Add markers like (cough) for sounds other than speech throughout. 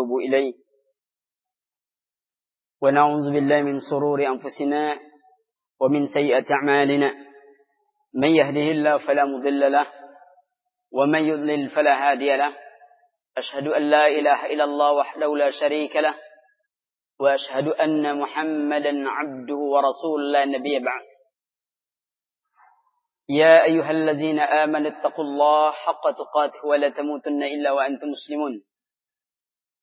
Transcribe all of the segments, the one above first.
ونتوب إليه. ونعوذ بالله من سرور أنفسنا ومن سيئة أعمالنا. من يهده الله فلا مضل له ومن يضلل فلا هادي له. أشهد أن لا إله إلا الله وحده لا شريك له وأشهد أن محمدا عبده ورسوله لا نبي بعد. يا أيها الذين آمنوا اتقوا الله حق تقاته ولا تموتن إلا وأنتم مسلمون.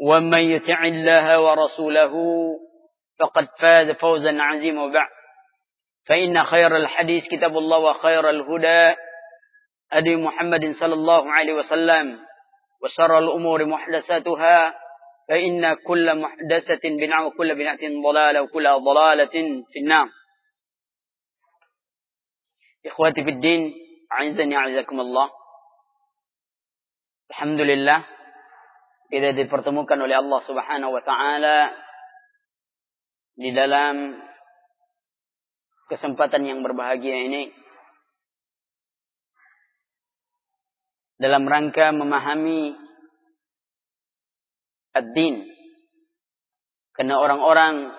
ومن يطع الله ورسوله فقد فاز فوزا عظيما وبعد. فإن خير الحديث كتاب الله وخير الهدى هدي محمد صلى الله عليه وسلم وشر الأمور محدثاتها فإن كل محدثة بدعة وكل بدعة ضلالة وكل ضلالة في النار. إخواتي في الدين أعزني أعزكم الله. Alhamdulillah kita dipertemukan oleh Allah Subhanahu wa taala di dalam kesempatan yang berbahagia ini dalam rangka memahami ad-din. Karena orang-orang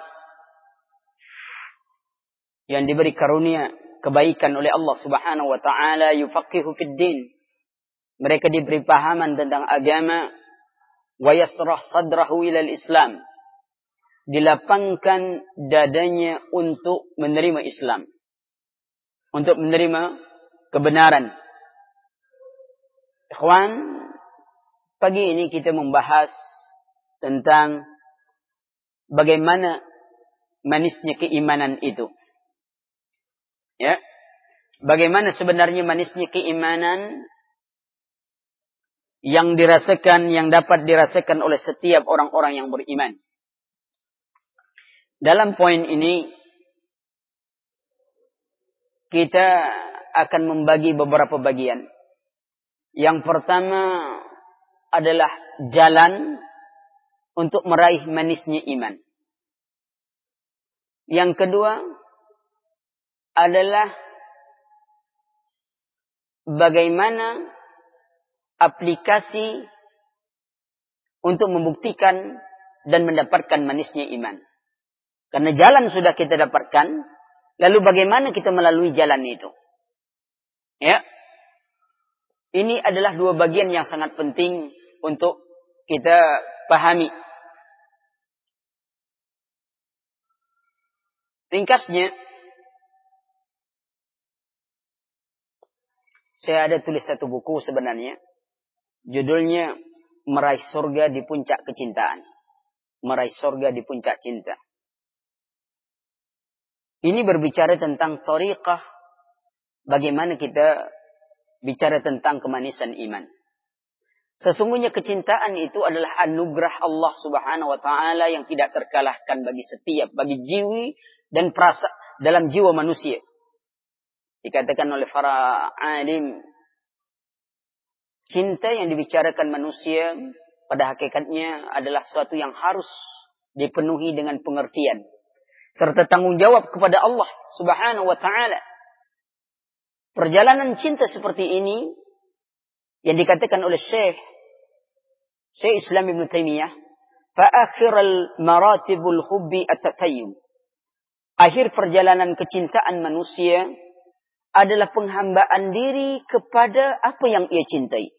yang diberi karunia kebaikan oleh Allah Subhanahu wa taala yufaqihu fid din. Mereka diberi pahaman tentang agama wa yasrah sadrahu ila islam Dilapangkan dadanya untuk menerima Islam. Untuk menerima kebenaran. Ikhwan, pagi ini kita membahas tentang bagaimana manisnya keimanan itu. Ya. Bagaimana sebenarnya manisnya keimanan yang dirasakan, yang dapat dirasakan oleh setiap orang-orang yang beriman. Dalam poin ini, kita akan membagi beberapa bagian. Yang pertama adalah jalan untuk meraih manisnya iman. Yang kedua adalah bagaimana aplikasi untuk membuktikan dan mendapatkan manisnya iman. Karena jalan sudah kita dapatkan, lalu bagaimana kita melalui jalan itu? Ya. Ini adalah dua bagian yang sangat penting untuk kita pahami. Ringkasnya, saya ada tulis satu buku sebenarnya. Judulnya Meraih Surga di Puncak Kecintaan. Meraih Surga di Puncak Cinta. Ini berbicara tentang tariqah. Bagaimana kita bicara tentang kemanisan iman. Sesungguhnya kecintaan itu adalah anugerah Allah Subhanahu wa taala yang tidak terkalahkan bagi setiap bagi jiwi dan perasa dalam jiwa manusia. Dikatakan oleh para alim, cinta yang dibicarakan manusia pada hakikatnya adalah sesuatu yang harus dipenuhi dengan pengertian serta tanggung jawab kepada Allah Subhanahu wa taala. Perjalanan cinta seperti ini yang dikatakan oleh Syekh Syekh Islam Ibn Taimiyah, fa akhiral maratibul hubbi at-tatayyum akhir perjalanan kecintaan manusia adalah penghambaan diri kepada apa yang ia cintai.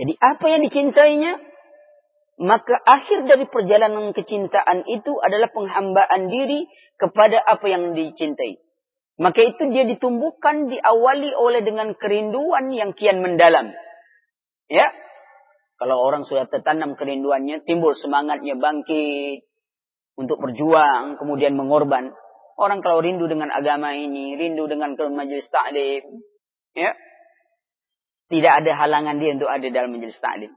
Jadi apa yang dicintainya, maka akhir dari perjalanan kecintaan itu adalah penghambaan diri kepada apa yang dicintai. Maka itu dia ditumbuhkan, diawali oleh dengan kerinduan yang kian mendalam. Ya, kalau orang sudah tertanam kerinduannya, timbul semangatnya bangkit, untuk berjuang, kemudian mengorban. Orang kalau rindu dengan agama ini, rindu dengan majelis taklim, ya, tidak ada halangan dia untuk ada dalam majelis taklim.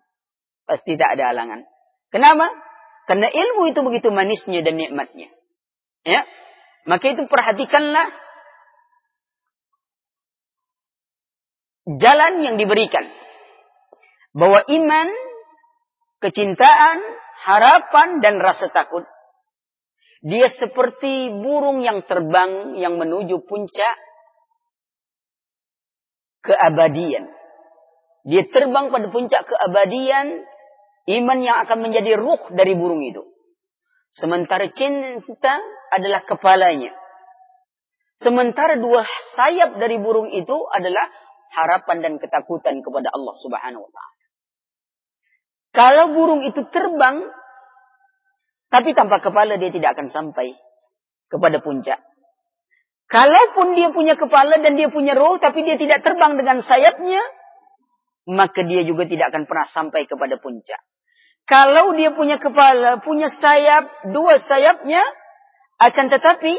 Pasti tidak ada halangan. Kenapa? Karena ilmu itu begitu manisnya dan nikmatnya. Ya. Maka itu perhatikanlah jalan yang diberikan. Bahwa iman, kecintaan, harapan, dan rasa takut. Dia seperti burung yang terbang yang menuju puncak keabadian. Dia terbang pada puncak keabadian, iman yang akan menjadi ruh dari burung itu. Sementara cinta adalah kepalanya. Sementara dua sayap dari burung itu adalah harapan dan ketakutan kepada Allah Subhanahu wa taala. Kalau burung itu terbang tapi tanpa kepala dia tidak akan sampai kepada puncak. Kalaupun dia punya kepala dan dia punya roh tapi dia tidak terbang dengan sayapnya, maka dia juga tidak akan pernah sampai kepada puncak. Kalau dia punya kepala, punya sayap, dua sayapnya, akan tetapi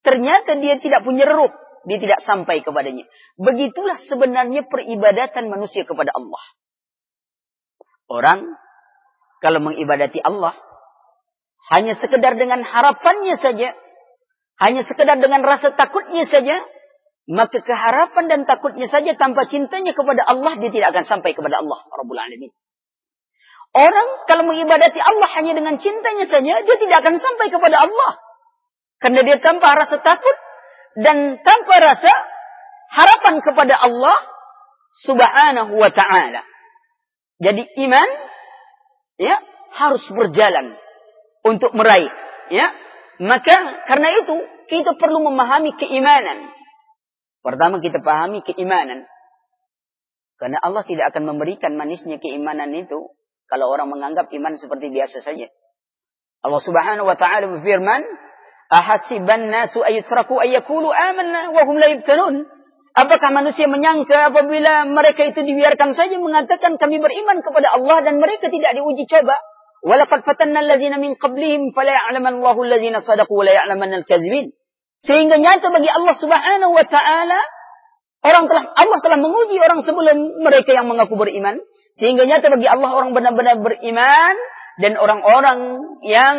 ternyata dia tidak punya roh, dia tidak sampai kepadanya. Begitulah sebenarnya peribadatan manusia kepada Allah. Orang kalau mengibadati Allah hanya sekedar dengan harapannya saja, hanya sekedar dengan rasa takutnya saja, maka keharapan dan takutnya saja tanpa cintanya kepada Allah dia tidak akan sampai kepada Allah Rabbul Alamin. Orang kalau mengibadati Allah hanya dengan cintanya saja dia tidak akan sampai kepada Allah. Karena dia tanpa rasa takut dan tanpa rasa harapan kepada Allah Subhanahu wa taala. Jadi iman ya harus berjalan untuk meraih ya. Maka karena itu kita perlu memahami keimanan. Pertama kita pahami keimanan. Karena Allah tidak akan memberikan manisnya keimanan itu kalau orang menganggap iman seperti biasa saja. Allah Subhanahu wa taala berfirman, "Ahasiban nasu ayutraku ayyakulu amanna wa hum la yuftanun?" Apakah manusia menyangka apabila mereka itu dibiarkan saja mengatakan kami beriman kepada Allah dan mereka tidak diuji coba? Walaqad fatanna allazina min qablihim fala ya'lamanna Allahu allazina sadaqu wa la ya'lamanna al-kadzibin. Sehingga nyata bagi Allah Subhanahu wa taala orang telah Allah telah menguji orang sebelum mereka yang mengaku beriman sehingga nyata bagi Allah orang benar-benar beriman dan orang-orang yang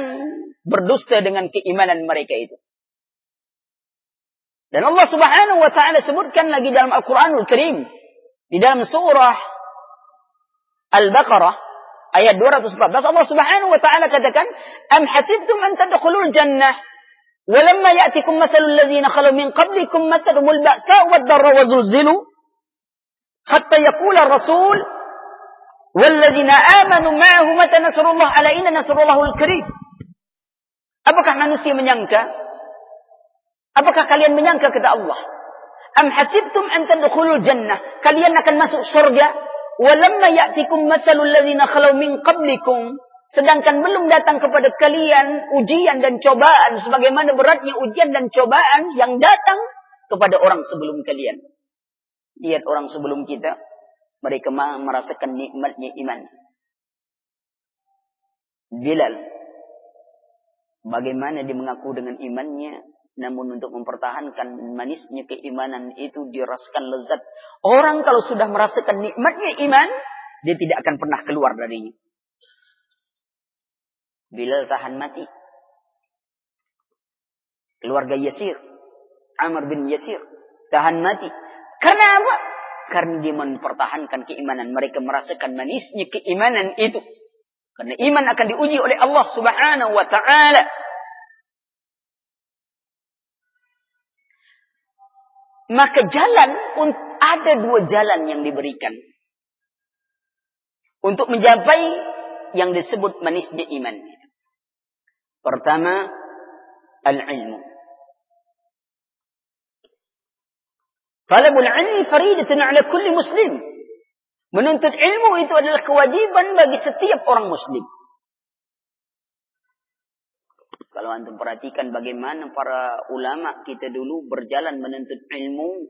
berdusta dengan keimanan mereka itu. Dan Allah Subhanahu wa taala sebutkan lagi dalam Al-Qur'anul Karim di dalam surah Al-Baqarah ayat 214 Allah Subhanahu wa taala katakan am hasibtum an tadkhulul jannah walamma ya'tikum masalul ladzina khalu min qablikum masalumul ba'sa wad darra wa zulzilu hatta yaqula rasul walladzina amanu ma'ahu mata nasrullah ala inna nasrullahul karim Apakah manusia menyangka? Apakah kalian menyangka kata Allah? Am hasibtum an tadkhulul jannah? Kalian akan masuk surga? Walamma ya'tikum masalul ladzina khalau min qablikum. Sedangkan belum datang kepada kalian ujian dan cobaan sebagaimana beratnya ujian dan cobaan yang datang kepada orang sebelum kalian. Lihat orang sebelum kita, mereka merasakan nikmatnya iman. Bilal, bagaimana dia mengaku dengan imannya, namun untuk mempertahankan manisnya keimanan itu dirasakan lezat. Orang kalau sudah merasakan nikmatnya iman, dia tidak akan pernah keluar darinya. Bilal tahan mati. Keluarga Yasir. Amr bin Yasir. Tahan mati. Karena apa? Karena dia mempertahankan keimanan. Mereka merasakan manisnya keimanan itu. Karena iman akan diuji oleh Allah subhanahu wa ta'ala. Maka jalan, ada dua jalan yang diberikan. Untuk mencapai yang disebut manisnya iman. Pertama, al-ilmu. Talabul ilmi faridatun ala kulli muslim. Menuntut ilmu itu adalah kewajiban bagi setiap orang muslim. Kalau antum perhatikan bagaimana para ulama kita dulu berjalan menuntut ilmu.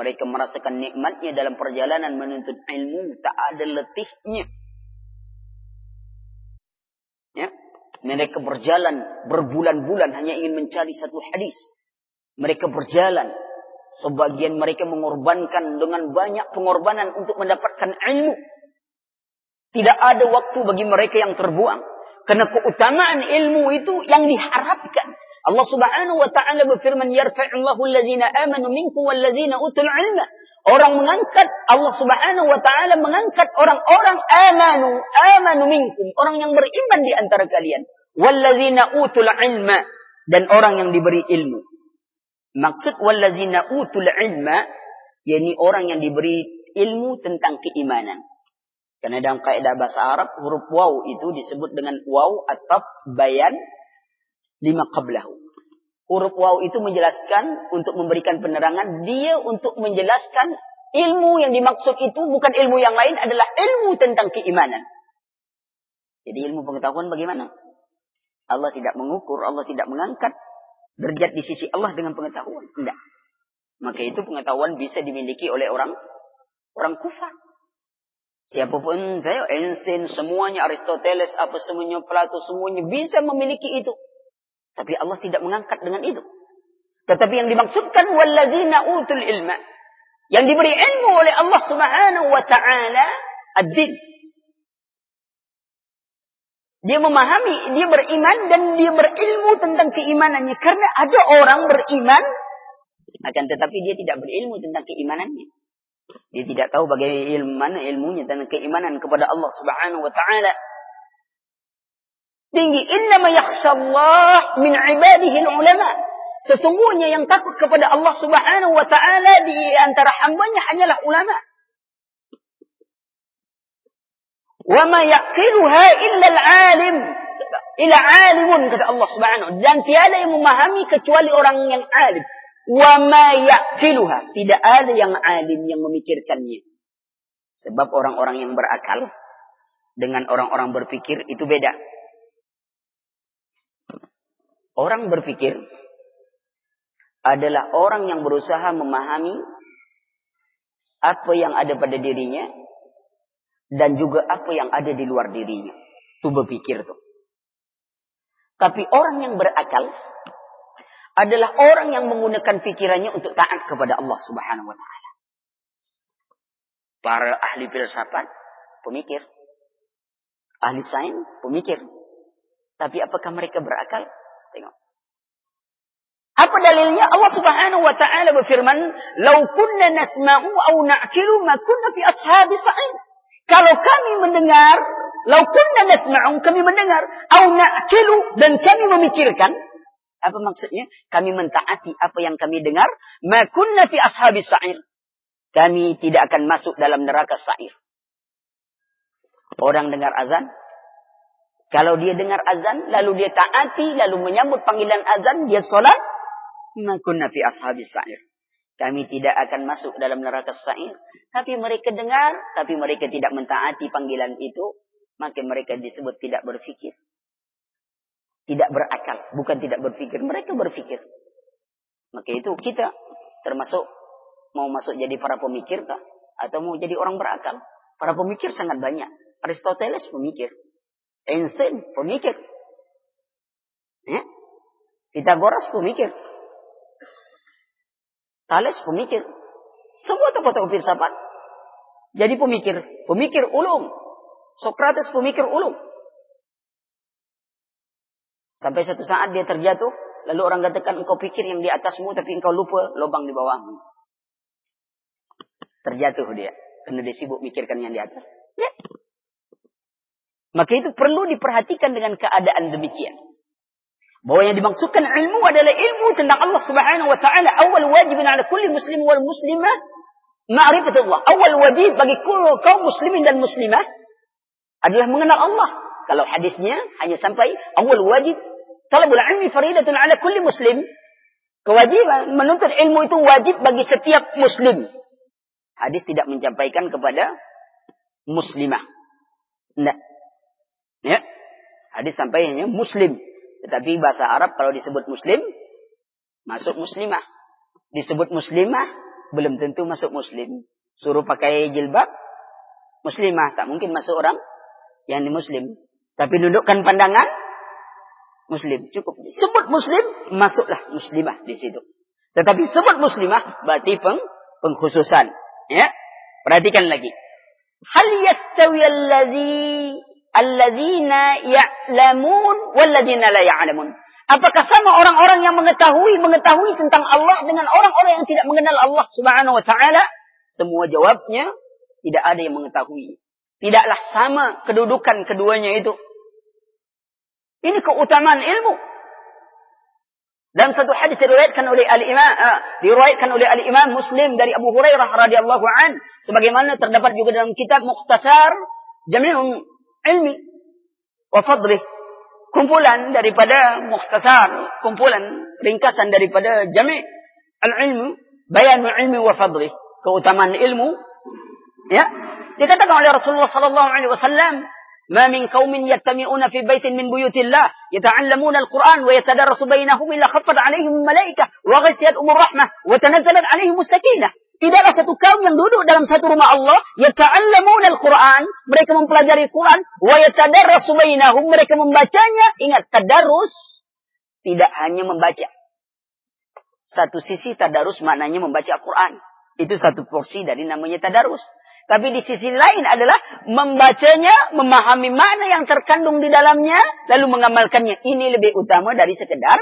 Mereka merasakan nikmatnya dalam perjalanan menuntut ilmu. Tak ada letihnya. Mereka berjalan berbulan-bulan hanya ingin mencari satu hadis. Mereka berjalan. Sebagian mereka mengorbankan dengan banyak pengorbanan untuk mendapatkan ilmu. Tidak ada waktu bagi mereka yang terbuang. Karena keutamaan ilmu itu yang diharapkan. Allah Subhanahu wa taala berfirman, "Yarfa'ullahu alladzina amanu minkum walladzina utul 'ilma." Orang mengangkat Allah Subhanahu wa taala mengangkat orang-orang amanu, amanu minkum, orang yang beriman di antara kalian. Walladzina utul 'ilma dan orang yang diberi ilmu. Maksud walladzina utul 'ilma yakni orang yang diberi ilmu tentang keimanan. Karena dalam kaidah bahasa Arab huruf waw itu disebut dengan waw atau bayan lima qablahu. Huruf waw itu menjelaskan untuk memberikan penerangan dia untuk menjelaskan ilmu yang dimaksud itu bukan ilmu yang lain adalah ilmu tentang keimanan. Jadi ilmu pengetahuan bagaimana? Allah tidak mengukur, Allah tidak mengangkat derajat di sisi Allah dengan pengetahuan. Tidak. Maka itu pengetahuan bisa dimiliki oleh orang orang kufar. Siapa pun saya, Einstein, semuanya, Aristoteles, apa semuanya, Plato, semuanya bisa memiliki itu. Tapi Allah tidak mengangkat dengan itu. Tetapi yang dimaksudkan, walladzina utul ilma. Yang diberi ilmu oleh Allah subhanahu wa ta'ala, ad-din. Dia memahami, dia beriman dan dia berilmu tentang keimanannya. Karena ada orang beriman, akan tetapi dia tidak berilmu tentang keimanannya. Dia tidak tahu bagaimana ilmu mana ilmunya dan keimanan kepada Allah Subhanahu wa taala. Tinggi inna ma yakhshallah min ibadihi ulama. Sesungguhnya yang takut kepada Allah Subhanahu wa taala di antara hambanya hanyalah ulama. Wa ma illa al-alim. Ila alimun kata Allah Subhanahu dan tiada yang memahami kecuali orang yang alim. Wa ma. Tidak ada yang alim yang memikirkannya. Sebab orang-orang yang berakal dengan orang-orang berpikir itu beda. Orang berpikir adalah orang yang berusaha memahami apa yang ada pada dirinya dan juga apa yang ada di luar dirinya. Itu berpikir tuh. Tapi orang yang berakal adalah orang yang menggunakan pikirannya untuk taat kepada Allah Subhanahu wa taala. Para ahli filsafat pemikir. Ahli sains pemikir. Tapi apakah mereka berakal? Tengok. Apa dalilnya? Allah Subhanahu wa taala berfirman, "Lau kunna nasma'u aw na'kilu ma kunna fi ashabi sa'id." Kalau kami mendengar, lau kunna nasma'u, kami mendengar, aw na'kilu dan kami memikirkan, apa maksudnya? Kami mentaati apa yang kami dengar. Makunna fi ashabi sa'ir. Kami tidak akan masuk dalam neraka sa'ir. Orang dengar azan. Kalau dia dengar azan, lalu dia taati, lalu menyambut panggilan azan, dia sholat. Makunna fi ashabi sa'ir. Kami tidak akan masuk dalam neraka sa'ir. Tapi mereka dengar, tapi mereka tidak mentaati panggilan itu. Maka mereka disebut tidak berfikir tidak berakal, bukan tidak berpikir. Mereka berpikir. Maka itu kita termasuk mau masuk jadi para pemikir kah? Atau mau jadi orang berakal? Para pemikir sangat banyak. Aristoteles pemikir. Einstein pemikir. Ya? Pitagoras pemikir. Thales pemikir. Semua tokoh-tokoh filsafat jadi pemikir. Pemikir ulum. Sokrates pemikir ulum. Sampai satu saat dia terjatuh, lalu orang katakan engkau pikir yang di atasmu tapi engkau lupa lubang di bawahmu. Terjatuh dia, karena dia sibuk mikirkan yang di atas. Ya. Maka itu perlu diperhatikan dengan keadaan demikian. Bahwa yang dimaksudkan ilmu adalah ilmu tentang Allah Subhanahu wa taala. Awal wajib ala kulli muslim wal muslimah ma'rifatullah. Awal wajib bagi kaum muslimin dan muslimah adalah mengenal Allah. Kalau hadisnya hanya sampai awal wajib talabul ilmi faridatun ala kulli muslim. Kewajiban menuntut ilmu itu wajib bagi setiap muslim. Hadis tidak menyampaikan kepada muslimah. Tidak. Ya. Hadis sampai hanya muslim. Tetapi bahasa Arab kalau disebut muslim, masuk muslimah. Disebut muslimah, belum tentu masuk muslim. Suruh pakai jilbab, muslimah. Tak mungkin masuk orang yang muslim. Tapi dudukkan pandangan muslim cukup. Sebut muslim masuklah muslimah di situ. Tetapi sebut muslimah berarti peng, pengkhususan. Ya, perhatikan lagi. Hal yastawi allazi alladzina ya'lamun walladzina la ya'lamun. Apakah sama orang-orang yang mengetahui mengetahui tentang Allah dengan orang-orang yang tidak mengenal Allah Subhanahu wa taala? Semua jawabnya tidak ada yang mengetahui. Tidaklah sama kedudukan keduanya itu. Ini keutamaan ilmu. Dalam satu hadis diriwayatkan oleh al-Imam uh, diriwayatkan oleh al-Imam Muslim dari Abu Hurairah radhiyallahu an sebagaimana terdapat juga dalam kitab Mukhtasar Jami'un Ilmi wa Fadlih kumpulan daripada Mukhtasar kumpulan ringkasan daripada Jami' al-Ilmu Bayanul Ilmi wa Fadlih keutamaan ilmu ya dikatakan oleh Rasulullah sallallahu alaihi wasallam ما من قوم يجتمعون في بيت من بيوت الله يتعلمون القرآن ويتدرس بينهم إلا خفض عليهم الملائكة وغسيتهم الرحمة وتنزلت عليهم السكينة Tidaklah satu kaum yang duduk dalam satu rumah Allah, yata'allamuna al-Quran, mereka mempelajari Quran, wa yatadarrasu bainahum, mereka membacanya. Ingat, tadarus tidak hanya membaca. Satu sisi tadarus maknanya membaca Quran. Itu satu porsi dari namanya tadarus. Tapi di sisi lain adalah membacanya, memahami mana yang terkandung di dalamnya, lalu mengamalkannya. Ini lebih utama dari sekedar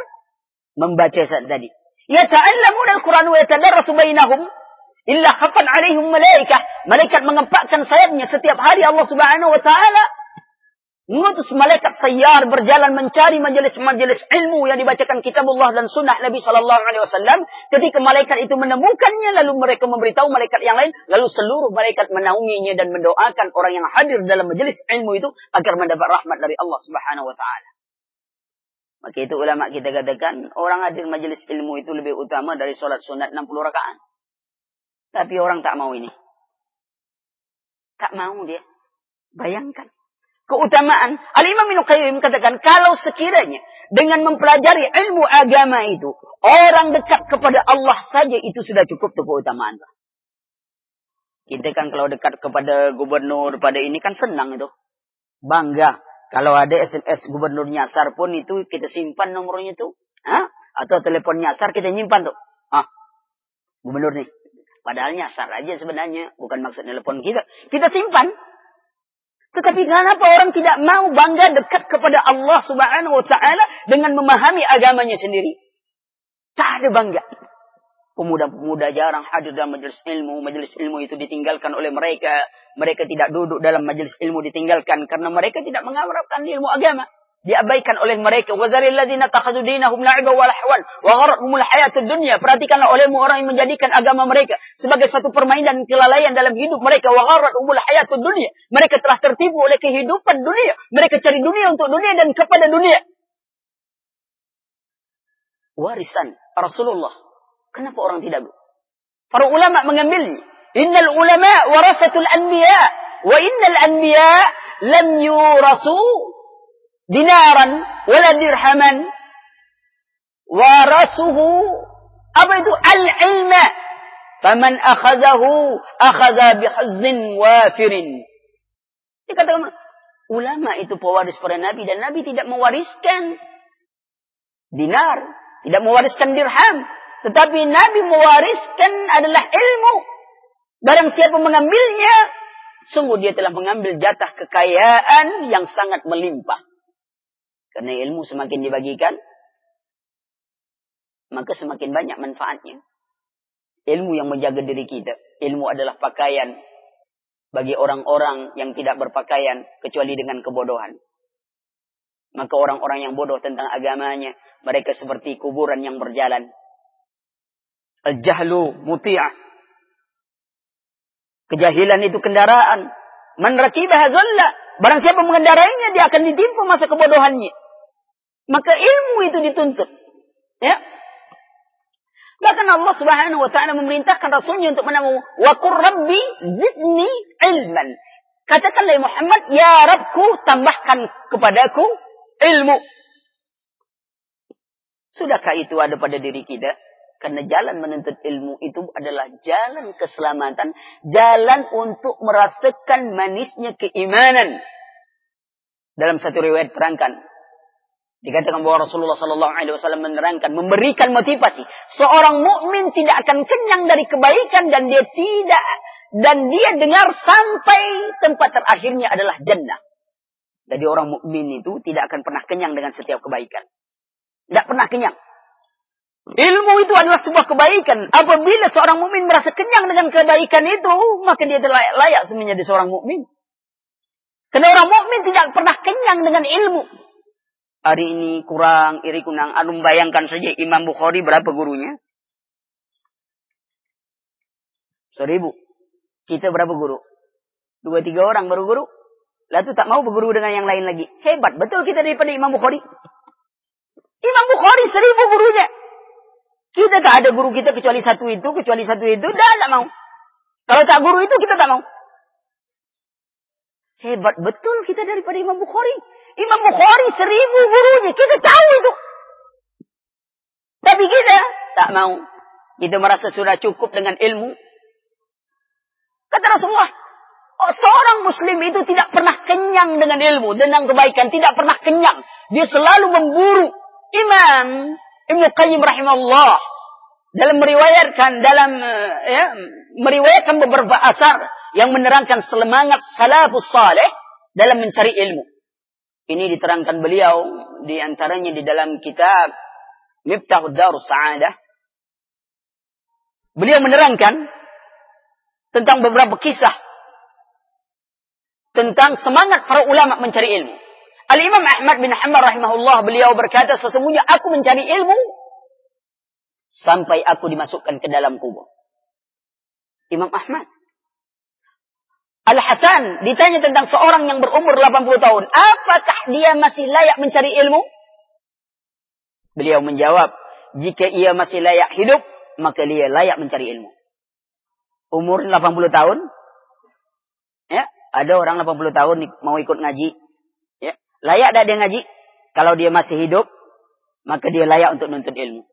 membaca tadi. Ya ta'allamun al-Quran wa yatadarrasu bainahum illa khafan alaihim malaikah. Malaikat mengepakkan sayapnya setiap hari Allah Subhanahu wa taala Mengutus malaikat sayyar berjalan mencari majelis-majelis ilmu yang dibacakan kitabullah dan sunnah Nabi Sallallahu Alaihi Wasallam. Ketika malaikat itu menemukannya, lalu mereka memberitahu malaikat yang lain, lalu seluruh malaikat menaunginya dan mendoakan orang yang hadir dalam majelis ilmu itu agar mendapat rahmat dari Allah Subhanahu Wa Taala. Maka itu ulama kita katakan orang hadir majelis ilmu itu lebih utama dari sholat sunat 60 rakaat. Tapi orang tak mau ini. Tak mau dia. Bayangkan keutamaan. Al-Imam Ibnu Qayyim katakan kalau sekiranya dengan mempelajari ilmu agama itu orang dekat kepada Allah saja itu sudah cukup tuh keutamaan. Kita kan kalau dekat kepada gubernur pada ini kan senang itu. Bangga. Kalau ada SMS gubernur nyasar pun itu kita simpan nomornya itu. Hah? Atau telepon nyasar kita nyimpan tuh. Ah, gubernur nih. Padahal nyasar aja sebenarnya. Bukan maksud telepon kita. Kita simpan. Tetapi kenapa orang tidak mau bangga dekat kepada Allah subhanahu wa ta'ala dengan memahami agamanya sendiri? Tak ada bangga. Pemuda-pemuda jarang hadir dalam majelis ilmu. Majelis ilmu itu ditinggalkan oleh mereka. Mereka tidak duduk dalam majelis ilmu ditinggalkan. Karena mereka tidak mengharapkan ilmu agama diabaikan oleh mereka. Wazaril ladzina takhadhu dinahum la'iba wa lahwan wa gharrahumul. Perhatikanlah olehmu orang yang menjadikan agama mereka sebagai satu permainan kelalaian dalam hidup mereka. Wa hayatud dunya. Mereka telah tertipu oleh kehidupan dunia. Mereka cari dunia untuk dunia dan kepada dunia. Warisan Rasulullah. Kenapa orang tidak Para ulama mengambilnya. Innal ulama warasatul anbiya wa innal anbiya lam yurasu dinaran wala dirhaman. Warasuhu apa itu? Al-ilma. Faman akhadahu akhadha bihazzin wafirin. Dikatakan ulama itu pewaris para nabi dan nabi tidak mewariskan dinar tidak mewariskan dirham. Tetapi nabi mewariskan adalah ilmu. Barang siapa mengambilnya sungguh dia telah mengambil jatah kekayaan yang sangat melimpah karena ilmu semakin dibagikan, maka semakin banyak manfaatnya. Ilmu yang menjaga diri kita. Ilmu adalah pakaian bagi orang-orang yang tidak berpakaian kecuali dengan kebodohan. Maka orang-orang yang bodoh tentang agamanya, mereka seperti kuburan yang berjalan. Al-jahlu muti'ah. Kejahilan itu kendaraan. Man rakibah Barang siapa mengendarainya, dia akan ditimpa masa kebodohannya. Maka ilmu itu dituntut. Ya. Bahkan Allah Subhanahu wa taala memerintahkan rasulnya untuk menamu wa qur rabbi zidni ilman. Katakanlah Muhammad, ya Rabbku tambahkan kepadaku ilmu. Sudahkah itu ada pada diri kita? Karena jalan menuntut ilmu itu adalah jalan keselamatan, jalan untuk merasakan manisnya keimanan. Dalam satu riwayat terangkan, Dikatakan bahwa Rasulullah Sallallahu Alaihi Wasallam menerangkan, memberikan motivasi. Seorang mukmin tidak akan kenyang dari kebaikan dan dia tidak dan dia dengar sampai tempat terakhirnya adalah jannah. Jadi orang mukmin itu tidak akan pernah kenyang dengan setiap kebaikan. Tidak pernah kenyang. Ilmu itu adalah sebuah kebaikan. Apabila seorang mukmin merasa kenyang dengan kebaikan itu, maka dia layak, layak menjadi seorang mukmin. Karena orang mukmin tidak pernah kenyang dengan ilmu. Hari ini kurang, iri kunang. Anu bayangkan saja Imam Bukhari berapa gurunya? Seribu. Kita berapa guru? Dua tiga orang baru guru. Lalu tak mau berguru dengan yang lain lagi. Hebat betul kita daripada Imam Bukhari. Imam Bukhari seribu gurunya. Kita tak ada guru kita kecuali satu itu, kecuali satu itu, dah tak mau. Kalau tak guru itu kita tak mau. Hebat betul kita daripada Imam Bukhari. Imam Bukhari seribu gurunya, kita tahu itu. Tapi kita tak mau. Kita merasa sudah cukup dengan ilmu. Kata Rasulullah, oh, seorang muslim itu tidak pernah kenyang dengan ilmu, dengan kebaikan, tidak pernah kenyang. Dia selalu memburu. Imam Ibnu Qayyim rahimahullah dalam meriwayatkan dalam eh, ya, meriwayatkan beberapa asar yang menerangkan semangat salafus saleh dalam mencari ilmu. Ini diterangkan beliau di antaranya di dalam kitab Miftahud Darus Sa'adah. Beliau menerangkan tentang beberapa kisah tentang semangat para ulama mencari ilmu. Al-Imam Ahmad bin Hanbal rahimahullah beliau berkata sesungguhnya aku mencari ilmu sampai aku dimasukkan ke dalam kubur. Imam Ahmad. Al-Hasan ditanya tentang seorang yang berumur 80 tahun, apakah dia masih layak mencari ilmu? Beliau menjawab, jika ia masih layak hidup, maka dia layak mencari ilmu. Umur 80 tahun, ya, ada orang 80 tahun mau ikut ngaji, Layak tak dia ngaji? Kalau dia masih hidup, maka dia layak untuk menuntut ilmu.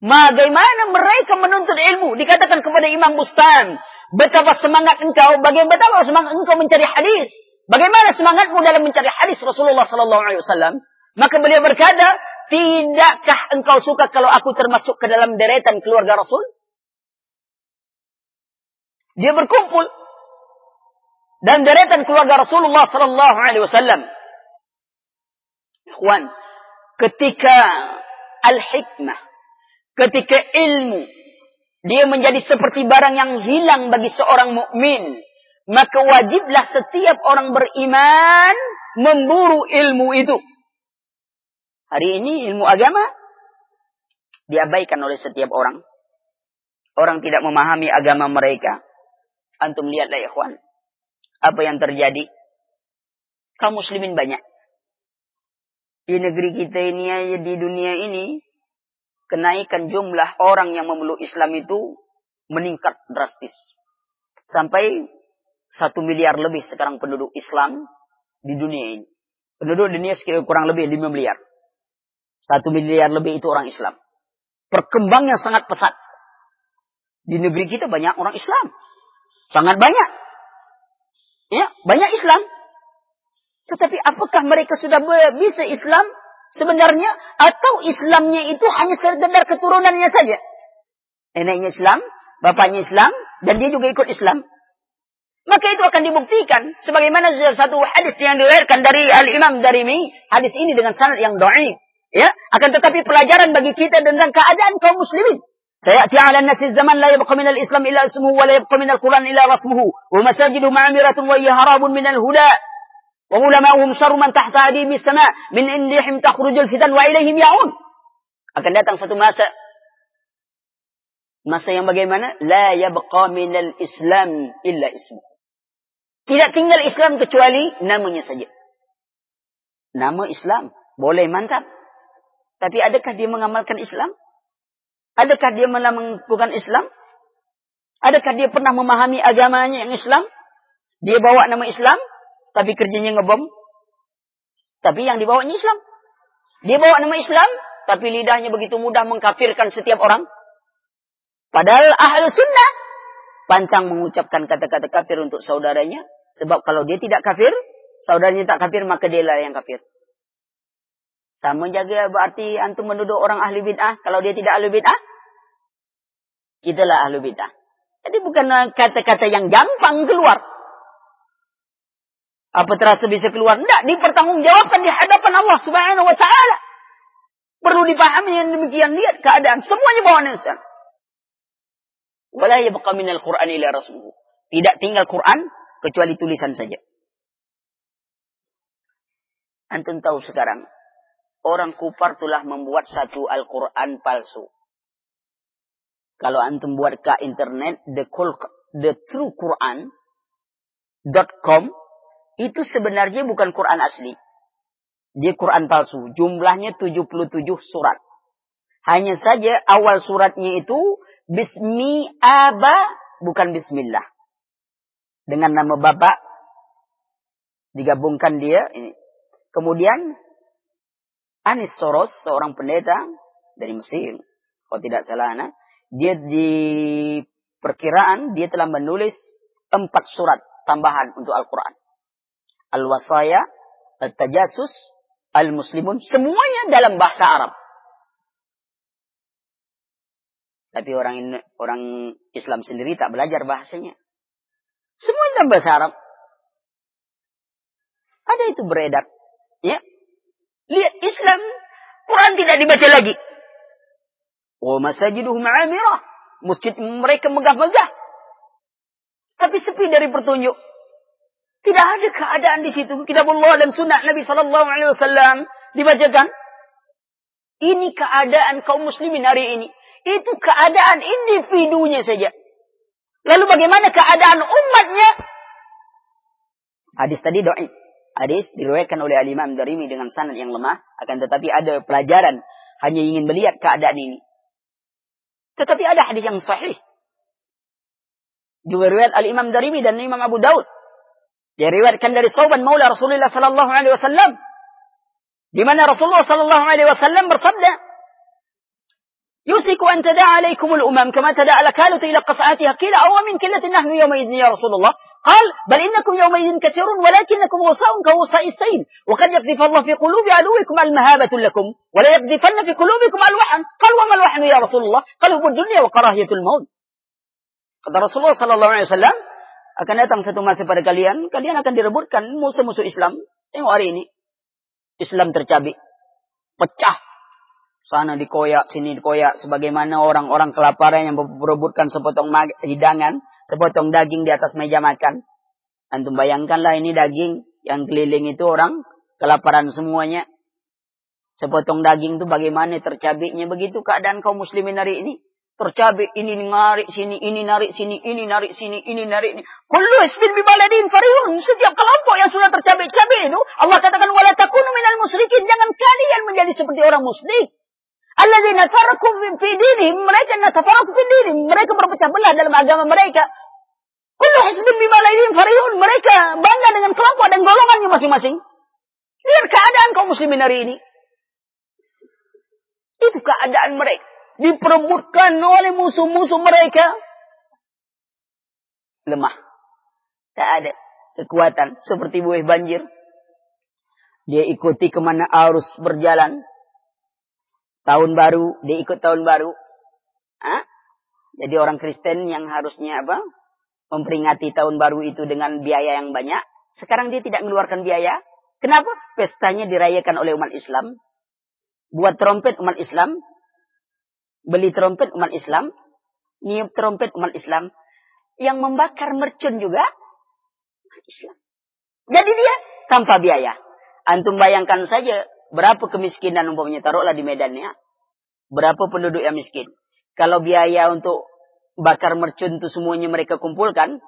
Bagaimana mereka menuntut ilmu? Dikatakan kepada Imam Bustan, betapa semangat engkau, bagaimana semangat engkau mencari hadis. Bagaimana semangatmu dalam mencari hadis Rasulullah sallallahu alaihi wasallam? Maka beliau berkata, "Tidakkah engkau suka kalau aku termasuk ke dalam deretan keluarga Rasul?" Dia berkumpul dan deretan keluarga Rasulullah sallallahu alaihi wasallam. Ikhwan, ketika al-hikmah, ketika ilmu, dia menjadi seperti barang yang hilang bagi seorang mukmin, maka wajiblah setiap orang beriman memburu ilmu itu. Hari ini ilmu agama diabaikan oleh setiap orang. Orang tidak memahami agama mereka. Antum lihatlah ya ikhwan. Apa yang terjadi? Kaum muslimin banyak di negeri kita ini aja di dunia ini kenaikan jumlah orang yang memeluk Islam itu meningkat drastis. Sampai satu miliar lebih sekarang penduduk Islam di dunia ini. Penduduk dunia sekitar kurang lebih lima miliar. Satu miliar lebih itu orang Islam. Perkembangnya sangat pesat. Di negeri kita banyak orang Islam. Sangat banyak. Ya, banyak Islam. Tetapi apakah mereka sudah bisa Islam sebenarnya atau Islamnya itu hanya sekedar keturunannya saja? Neneknya Islam, bapaknya Islam, dan dia juga ikut Islam. Maka itu akan dibuktikan sebagaimana satu hadis yang diriwayatkan dari Al-Imam Darimi, hadis ini dengan sanad yang dhaif. Ya, akan tetapi pelajaran bagi kita tentang keadaan kaum muslimin. سيأتي على الناس الزمن لا يبقى من الإسلام إلا اسمه ولا يبقى من القرآن إلا رسمه ومساجد معمرة وهي هراب من الهدى وعلماؤهم شر من تحت أديم السماء من إنهم تخرج الفتن وإليهم يعون akan datang satu masa masa yang bagaimana la yabqa minal islam illa ismu tidak tinggal Islam kecuali namanya saja nama Islam boleh mantap tapi adakah dia mengamalkan Islam adakah dia melakukan Islam adakah dia pernah memahami agamanya yang Islam dia bawa nama Islam Tapi kerjanya ngebom. Tapi yang dibawanya Islam. Dia bawa nama Islam, tapi lidahnya begitu mudah mengkafirkan setiap orang. Padahal ahlu sunnah pancang mengucapkan kata-kata kafir untuk saudaranya. Sebab kalau dia tidak kafir, saudaranya tak kafir, maka dia lah yang kafir. Sama jaga berarti antum menuduh orang ahli bid'ah. Kalau dia tidak ahli bid'ah, itulah ahli bid'ah. Jadi bukan kata-kata yang gampang keluar. Apa terasa bisa keluar? Tidak, dipertanggungjawabkan di hadapan Allah Subhanahu wa taala. Perlu dipahami yang demikian lihat keadaan semuanya bawa insan. Wala yabqa minal Qur'an ila rasuluh. Tidak tinggal Quran kecuali tulisan saja. Antum tahu sekarang orang kufar telah membuat satu Al-Quran palsu. Kalau antum buat ke internet the, the true Quran .com itu sebenarnya bukan Quran asli. Dia Quran palsu. Jumlahnya 77 surat. Hanya saja awal suratnya itu Bismi Aba bukan Bismillah. Dengan nama Bapak digabungkan dia ini. Kemudian Anis Soros seorang pendeta dari Mesir. Kalau tidak salah, nah, dia di perkiraan dia telah menulis empat surat tambahan untuk Al-Quran. Al-Wasaya, Al-Tajasus, Al-Muslimun, semuanya dalam bahasa Arab. Tapi orang orang Islam sendiri tak belajar bahasanya. Semua dalam bahasa Arab. Ada itu beredar. Ya. Lihat Islam, Quran tidak dibaca lagi. Oh masajiduhum amirah. Masjid mereka megah-megah. Tapi sepi dari pertunjuk. Tidak ada keadaan di situ. Kitabullah dan sunnah Nabi Sallallahu Alaihi Wasallam dibacakan. Ini keadaan kaum muslimin hari ini. Itu keadaan individunya saja. Lalu bagaimana keadaan umatnya? Hadis tadi doa. Hadis diriwayatkan oleh Al-Imam Darimi dengan sanad yang lemah. Akan tetapi ada pelajaran. Hanya ingin melihat keadaan ini. Tetapi ada hadis yang sahih. Juga Al-Imam Darimi dan Imam Abu Daud. Dia riwayatkan dari Sauban Maula Rasulullah sallallahu alaihi wasallam di mana Rasulullah sallallahu alaihi wasallam bersabda يوسك أن تدع عليكم الأمم كما تدع الأكالة إلى قصعاتها قيل أو من كلة نحن يومئذ يا رسول الله قال بل إنكم يومئذ كثيرون ولكنكم غصاء كغصاء السيل وقد يقذف الله في قلوب عدوكم المهابة لكم ولا يقذفن في قلوبكم الوحن قال وما الوحن يا رسول الله قال هو الدنيا وكراهية الموت Kata Rasulullah Sallallahu Alaihi Wasallam, akan datang satu masa pada kalian, kalian akan direbutkan musuh-musuh Islam. Tengok hari ini. Islam tercabik. Pecah. Sana dikoyak, sini dikoyak. Sebagaimana orang-orang kelaparan yang berebutkan sepotong hidangan, sepotong daging di atas meja makan. Antum bayangkanlah ini daging yang keliling itu orang kelaparan semuanya. Sepotong daging itu bagaimana tercabiknya. Begitu keadaan kaum muslimin hari ini tercabik ini narik sini, ini narik sini, ini narik sini, ini narik ini. Kullu isbin bibaladin farihun. Setiap kelompok yang sudah tercabik-cabik itu, Allah katakan wala takunu minal musyrikin. Jangan kalian menjadi seperti orang musyrik. Alladzina faraku fi dinihim. Mereka natafaraku fi dinihim. Mereka berpecah belah dalam agama mereka. Kullu isbin bibaladin farihun. Mereka bangga dengan kelompok dan golongannya masing-masing. Lihat keadaan kaum muslimin hari ini. Itu keadaan mereka diperebutkan oleh musuh-musuh mereka. Lemah. Tak ada kekuatan seperti buih banjir. Dia ikuti ke mana arus berjalan. Tahun baru, dia ikut tahun baru. Hah? Jadi orang Kristen yang harusnya apa? Memperingati tahun baru itu dengan biaya yang banyak. Sekarang dia tidak mengeluarkan biaya. Kenapa? Pestanya dirayakan oleh umat Islam. Buat trompet umat Islam beli trompet umat Islam, niup trompet umat Islam, yang membakar mercun juga umat Islam. Jadi dia tanpa biaya. Antum bayangkan saja berapa kemiskinan umpamanya taruhlah di Medannya. Berapa penduduk yang miskin. Kalau biaya untuk bakar mercun itu semuanya mereka kumpulkan.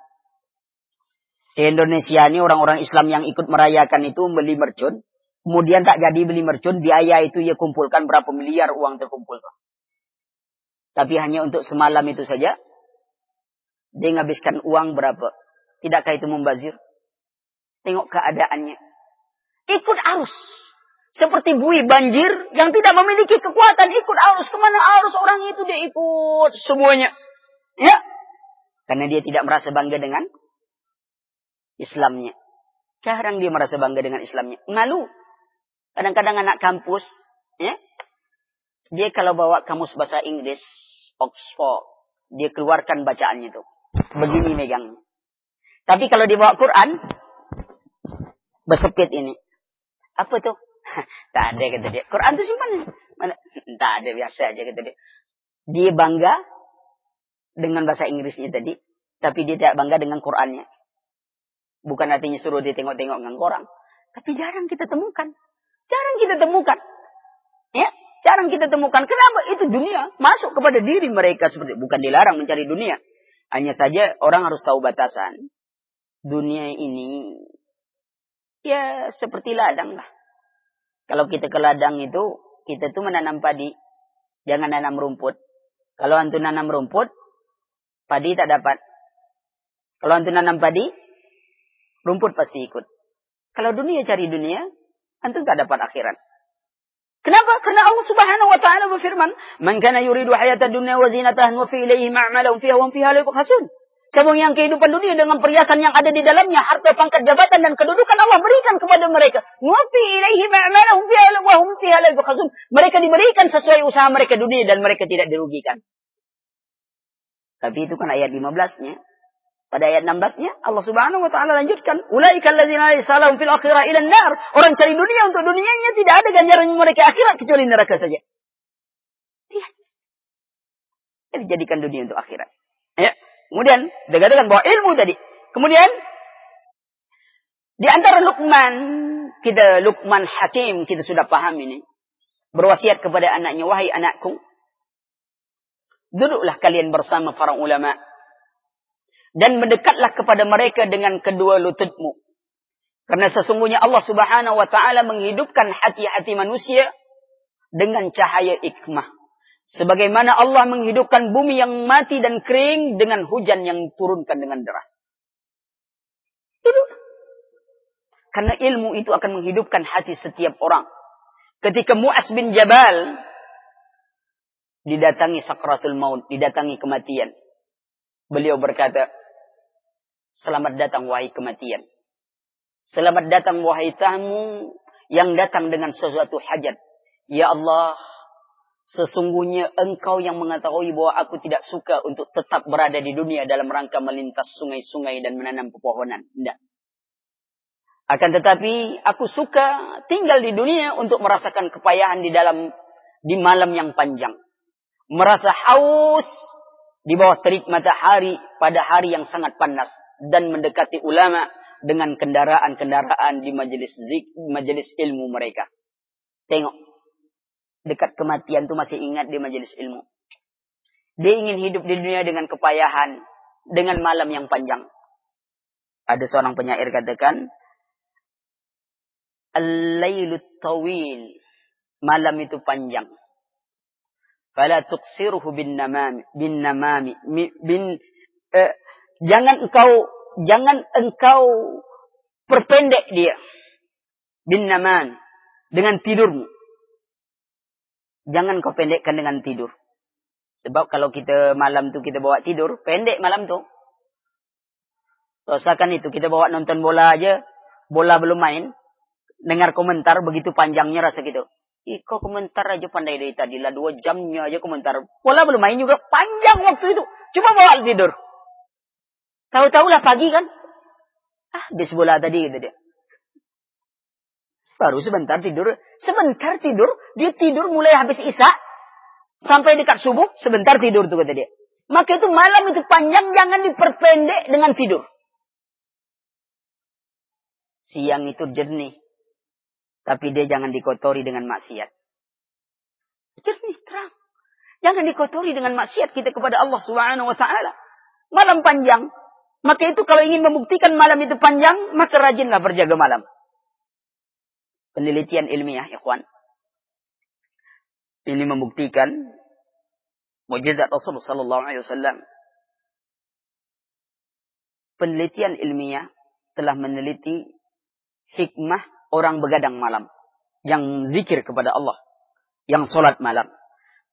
Di Indonesia ini orang-orang Islam yang ikut merayakan itu beli mercun. Kemudian tak jadi beli mercun, biaya itu ia kumpulkan berapa miliar uang terkumpul. Tapi hanya untuk semalam itu saja. Dia menghabiskan uang berapa? Tidakkah itu membazir? Tengok keadaannya. Ikut arus. Seperti bui banjir yang tidak memiliki kekuatan. Ikut arus. Ke mana arus orang itu dia ikut semuanya. Ya. Karena dia tidak merasa bangga dengan Islamnya. Jarang dia merasa bangga dengan Islamnya. Malu. Kadang-kadang anak kampus. Ya. Dia kalau bawa kamus bahasa Inggris. Oxford. Dia keluarkan bacaannya itu. Begini megang. Tapi kalau dibawa Quran, Besepit ini. Apa tuh? (laughs) tak ada kata dia. Quran itu simpan. Mana? Tak ada biasa aja kata dia. Dia bangga dengan bahasa Inggrisnya tadi. Tapi dia tidak bangga dengan Qurannya. Bukan artinya suruh dia tengok-tengok dengan orang. Tapi jarang kita temukan. Jarang kita temukan. Ya, jarang kita temukan. Kenapa? Itu dunia masuk kepada diri mereka seperti bukan dilarang mencari dunia. Hanya saja orang harus tahu batasan. Dunia ini ya seperti ladang lah. Kalau kita ke ladang itu, kita tuh menanam padi. Jangan nanam rumput. Kalau antum nanam rumput, padi tak dapat. Kalau antum nanam padi, rumput pasti ikut. Kalau dunia cari dunia, antum tak dapat akhirat. Kenapa? Karena Allah Subhanahu wa taala berfirman, "Man kana yuridu hayata dunya wa zinataha wa fi ilayhi ma'malun fiha wa fiha yubkhasun." Siapa yang kehidupan dunia dengan perhiasan yang ada di dalamnya, harta, pangkat, jabatan dan kedudukan Allah berikan kepada mereka. Nufi ilaihi ma'malahum fiha wa hum fiha la. Mereka diberikan sesuai usaha mereka dunia dan mereka tidak dirugikan. Tapi itu kan ayat 15-nya. Pada ayat 16-nya Allah Subhanahu wa taala lanjutkan, "Ulaika alladzina laysa lahum fil akhirah ila nar." Orang cari dunia untuk dunianya tidak ada ganjaran mereka akhirat kecuali neraka saja. Lihat. Jadi dunia untuk akhirat. Ya. Kemudian dikatakan bahwa ilmu tadi. Kemudian di antara Luqman, kita Luqman Hakim kita sudah paham ini. Berwasiat kepada anaknya, wahai anakku, duduklah kalian bersama para ulama dan mendekatlah kepada mereka dengan kedua lututmu. Karena sesungguhnya Allah Subhanahu wa taala menghidupkan hati-hati manusia dengan cahaya ikmah. Sebagaimana Allah menghidupkan bumi yang mati dan kering dengan hujan yang turunkan dengan deras. Itu. Karena ilmu itu akan menghidupkan hati setiap orang. Ketika Mu'az bin Jabal didatangi sakratul maut, didatangi kematian. Beliau berkata, Selamat datang wahai kematian. Selamat datang wahai tamu yang datang dengan sesuatu hajat. Ya Allah, sesungguhnya engkau yang mengetahui bahwa aku tidak suka untuk tetap berada di dunia dalam rangka melintas sungai-sungai dan menanam pepohonan. Tidak. Akan tetapi aku suka tinggal di dunia untuk merasakan kepayahan di dalam di malam yang panjang. Merasa haus di bawah terik matahari pada hari yang sangat panas dan mendekati ulama dengan kendaraan-kendaraan di majelis zik, majelis ilmu mereka. Tengok. Dekat kematian itu masih ingat di majelis ilmu. Dia ingin hidup di dunia dengan kepayahan, dengan malam yang panjang. Ada seorang penyair katakan, Al-lailut tawil. Malam itu panjang. Fala tuqsiruhu bin namami. Bin namami. Bin, eh, Jangan engkau jangan engkau perpendek dia bin naman dengan tidurmu. Jangan kau pendekkan dengan tidur. Sebab kalau kita malam tu kita bawa tidur, pendek malam tu. Rasakan itu, kita bawa nonton bola aja, bola belum main, dengar komentar begitu panjangnya rasa gitu. Ih, kok komentar aja pandai dari tadi lah, dua jamnya aja komentar. Bola belum main juga panjang waktu itu. Coba bawa tidur. Tahu-tahu lah pagi kan. Ah, habis bola tadi gitu dia. Baru sebentar tidur. Sebentar tidur. Dia tidur mulai habis isya. Sampai dekat subuh. Sebentar tidur tuh kata dia. Maka itu malam itu panjang. Jangan diperpendek dengan tidur. Siang itu jernih. Tapi dia jangan dikotori dengan maksiat. Jernih, terang. Jangan dikotori dengan maksiat kita kepada Allah Subhanahu wa taala. Malam panjang, maka itu kalau ingin membuktikan malam itu panjang, maka rajinlah berjaga malam. Penelitian ilmiah, kawan. Ini membuktikan mujizat Rasulullah sallallahu alaihi wasallam. Penelitian ilmiah telah meneliti hikmah orang begadang malam yang zikir kepada Allah, yang solat malam.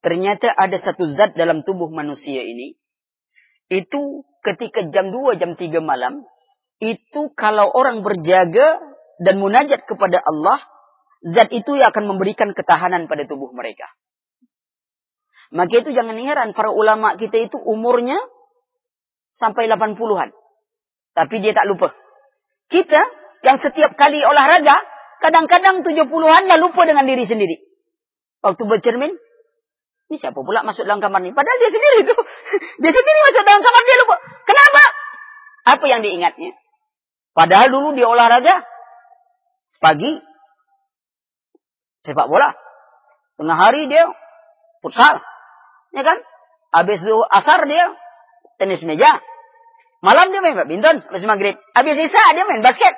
Ternyata ada satu zat dalam tubuh manusia ini itu ketika jam 2, jam 3 malam, itu kalau orang berjaga dan munajat kepada Allah, zat itu yang akan memberikan ketahanan pada tubuh mereka. Maka itu jangan heran, para ulama kita itu umurnya sampai 80-an. Tapi dia tak lupa. Kita yang setiap kali olahraga, kadang-kadang 70-an lah lupa dengan diri sendiri. Waktu bercermin, ini siapa pula masuk dalam kamar ini? Padahal dia sendiri itu. (laughs) Dia sendiri masuk dalam kamar, dia lupa. Kenapa? Apa yang diingatnya? Padahal dulu dia olahraga. Pagi, sepak bola. Tengah hari dia futsal. Ya kan? Habis asar dia tenis meja. Malam dia main badminton, habis maghrib. Habis isya dia main basket.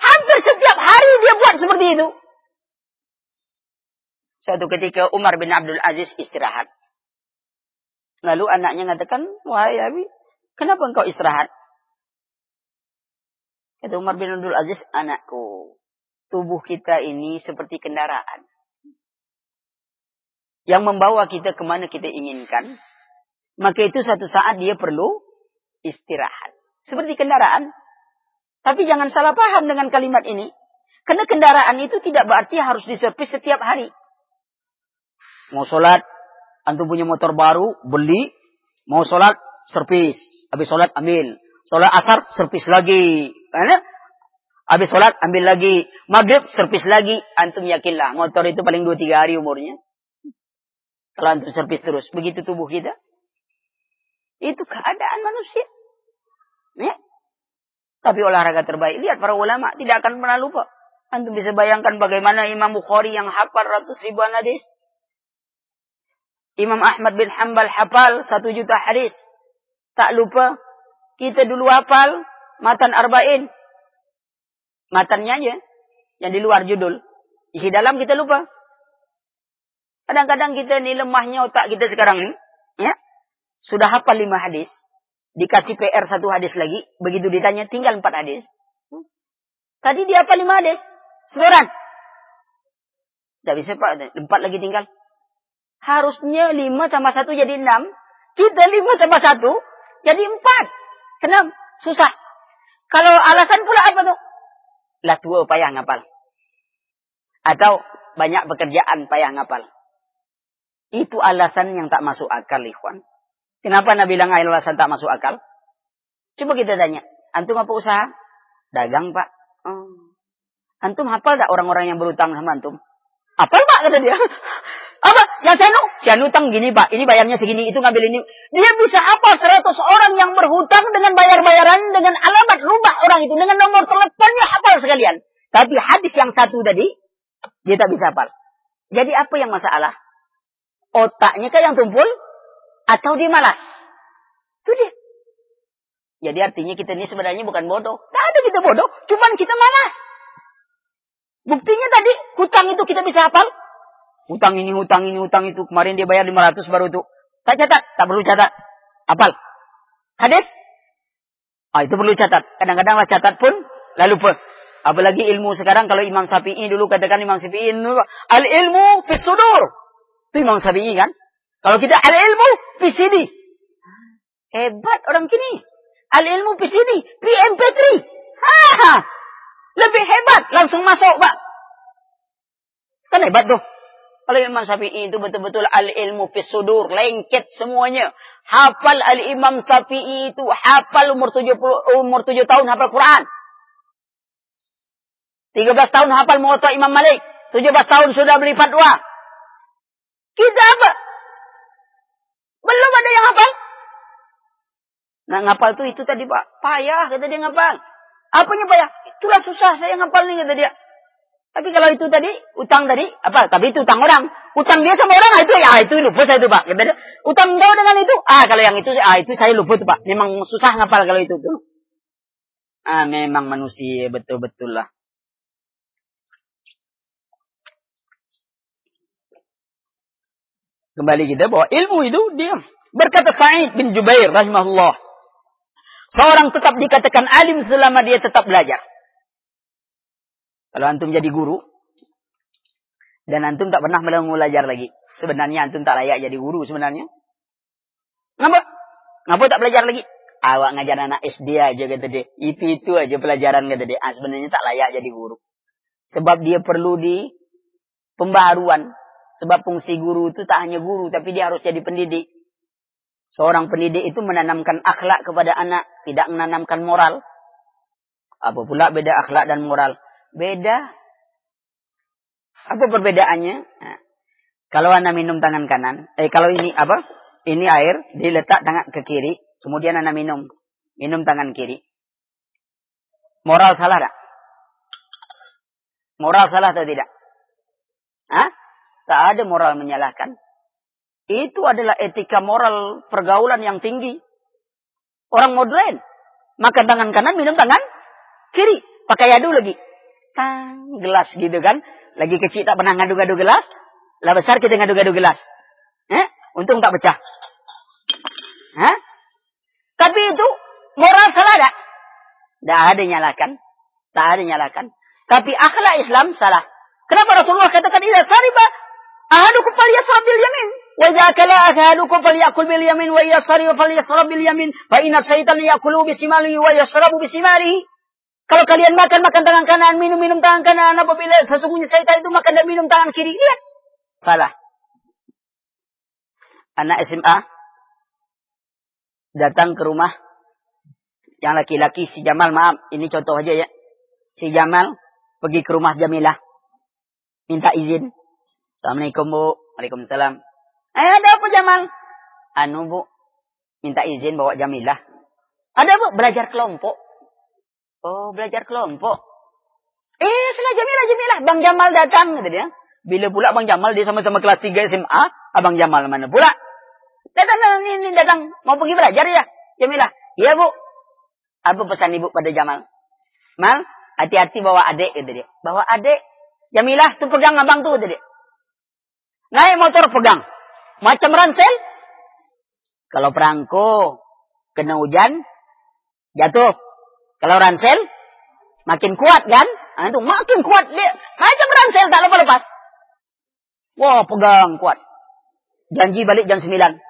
Hampir setiap hari dia buat seperti itu. Suatu ketika Umar bin Abdul Aziz istirahat. Lalu anaknya mengatakan, wahai Abi, kenapa engkau istirahat? Kata Umar bin Abdul Aziz, anakku, tubuh kita ini seperti kendaraan. Yang membawa kita ke mana kita inginkan. Maka itu satu saat dia perlu istirahat. Seperti kendaraan. Tapi jangan salah paham dengan kalimat ini. Karena kendaraan itu tidak berarti harus diservis setiap hari. Mau sholat, antum punya motor baru, beli. Mau sholat, servis. Habis sholat, ambil. Sholat asar, servis lagi. Karena habis sholat, ambil lagi. Maghrib, servis lagi. Antum yakinlah, motor itu paling 2-3 hari umurnya. Kalau antum servis terus. Begitu tubuh kita. Itu keadaan manusia. Ya. Tapi olahraga terbaik. Lihat para ulama tidak akan pernah lupa. Antum bisa bayangkan bagaimana Imam Bukhari yang hafal ratus ribuan hadis. Imam Ahmad bin Hanbal hafal satu juta hadis. Tak lupa. Kita dulu hafal matan arba'in. Matannya aja. Yang di luar judul. Isi dalam kita lupa. Kadang-kadang kita ini lemahnya otak kita sekarang nih. Ya. Sudah hafal lima hadis dikasih PR satu hadis lagi, begitu ditanya tinggal empat hadis. Tadi dia apa lima hadis? Setoran. Tidak bisa pak, empat lagi tinggal. Harusnya lima tambah satu jadi enam. Kita lima tambah satu jadi empat. Kenapa? Susah. Kalau alasan pula apa tuh? Lah tua payah ngapal. Atau banyak pekerjaan payah ngapal. Itu alasan yang tak masuk akal, ikhwan. Kenapa Nabi bilang alasan tak masuk akal? Coba kita tanya. Antum apa usaha? Dagang, Pak. Oh. Antum hafal tak orang-orang yang berutang sama antum? Hafal, Pak, kata dia. (laughs) Apa? Yang saya nu? Saya utang gini, Pak. Ini bayarnya segini, itu ngambil ini. Dia bisa hafal 100 orang yang berhutang dengan bayar-bayaran, dengan alamat rumah orang itu, dengan nomor teleponnya hafal sekalian. Tapi hadis yang satu tadi, dia tak bisa hafal. Jadi apa yang masalah? Otaknya kan yang tumpul, atau dia malas. Itu dia. Jadi artinya kita ini sebenarnya bukan bodoh. Tidak ada kita bodoh, cuman kita malas. Buktinya tadi, hutang itu kita bisa hafal. Hutang ini, hutang ini, hutang itu. Kemarin dia bayar 500 baru itu. Tak catat, tak perlu catat. Hafal. Hadis? Ah, itu perlu catat. Kadang-kadang lah catat pun, lalu pun. Apalagi ilmu sekarang, kalau Imam Syafi'i dulu katakan Imam Syafi'i, al-ilmu fisudur. Itu Imam Syafi'i kan? Kalau kita al-ilmu PCD. Hebat orang kini. Al-ilmu PCD, PMP3. Ha, lebih hebat, langsung masuk, Pak. Kan hebat tuh. Kalau Imam Syafi'i itu betul-betul al-ilmu fisudur, lengket semuanya. Hafal al-Imam Syafi'i itu hafal umur 70 umur 7 tahun hafal Quran. 13 tahun hafal Muwatta Imam Malik. 17 tahun sudah beli fatwa. Kita apa? Belum ada yang hafal. Nah ngapal tuh itu tadi pak. Payah kata dia ngapal. Apanya payah? Itulah susah saya ngapal nih kata dia. Tapi kalau itu tadi, utang tadi, apa? Tapi itu utang orang. Utang dia sama orang, ah, itu ya itu lupa saya itu pak. Dia, utang kau dengan itu, ah kalau yang itu, ah itu saya lupa tuh pak. Memang susah ngapal kalau itu tuh. Ah memang manusia betul-betul lah. Kembali kita bahwa ilmu itu dia berkata Sa'id bin Jubair rahimahullah. Seorang tetap dikatakan alim selama dia tetap belajar. Kalau antum jadi guru dan antum tak pernah belajar lagi, sebenarnya antum tak layak jadi guru sebenarnya. Ngapa? Ngapa tak belajar lagi? Awak ngajar anak SD aja kata dia. Itu-itu aja pelajaran kata dia. Ah, sebenarnya tak layak jadi guru. Sebab dia perlu di pembaruan. Sebab fungsi guru itu tak hanya guru, tapi dia harus jadi pendidik. Seorang pendidik itu menanamkan akhlak kepada anak, tidak menanamkan moral. Apa pula beda akhlak dan moral? Beda. Apa perbedaannya? Nah, kalau anda minum tangan kanan, eh kalau ini apa? Ini air, diletak tangan ke kiri, kemudian anda minum, minum tangan kiri. Moral salah tak? Moral salah atau tidak? Hah? Tak ada moral menyalahkan. Itu adalah etika moral pergaulan yang tinggi. Orang modern. Makan tangan kanan, minum tangan kiri. Pakai yadu lagi. Tang, gelas gitu kan. Lagi kecil tak pernah ngadu-ngadu gelas. Lah besar kita ngadu-ngadu gelas. Eh? Untung tak pecah. Hah? Tapi itu moral salah tak? Tak ada nyalakan. Tak ada nyalakan. Tapi akhlak Islam salah. Kenapa Rasulullah katakan, Ida sariba ahadukum falyasrab bil yamin. Wa idza kala ahadukum falyakul bil yamin wa idza shariba falyasrab bil yamin. Fa inna syaitan yakulu bisimalihi wa yashrabu bisimalihi. Kalau kalian makan, makan tangan kanan, minum-minum tangan kanan. Apabila sesungguhnya syaitan itu makan dan minum tangan kiri. Lihat. Salah. Anak SMA datang ke rumah yang laki-laki si Jamal, maaf, ini contoh aja ya. Si Jamal pergi ke rumah Jamilah. Minta izin. Assalamualaikum Bu. Waalaikumsalam. Eh ada apa Jamal? Anu Bu. Minta izin bawa Jamilah. Ada Bu. Belajar kelompok. Oh belajar kelompok. Eh setelah Jamilah Jamilah. Bang Jamal datang. Kata dia. Bila pula Bang Jamal dia sama-sama kelas 3 SMA. Abang Jamal mana pula? Datang, datang, ini datang. Mau pergi belajar ya? Jamilah. Iya Bu. Apa pesan ibu pada Jamal? Mal, hati-hati bawa adik, kata dia. Bawa adik. Jamilah, tuh pegang abang tuh, kata dia. Naik motor pegang. Macam ransel. Kalau perangko, kena hujan, jatuh. Kalau ransel, makin kuat kan? Nah, itu makin kuat dia. Macam ransel, tak lepas-lepas. Wah, pegang kuat. Janji balik jam 9.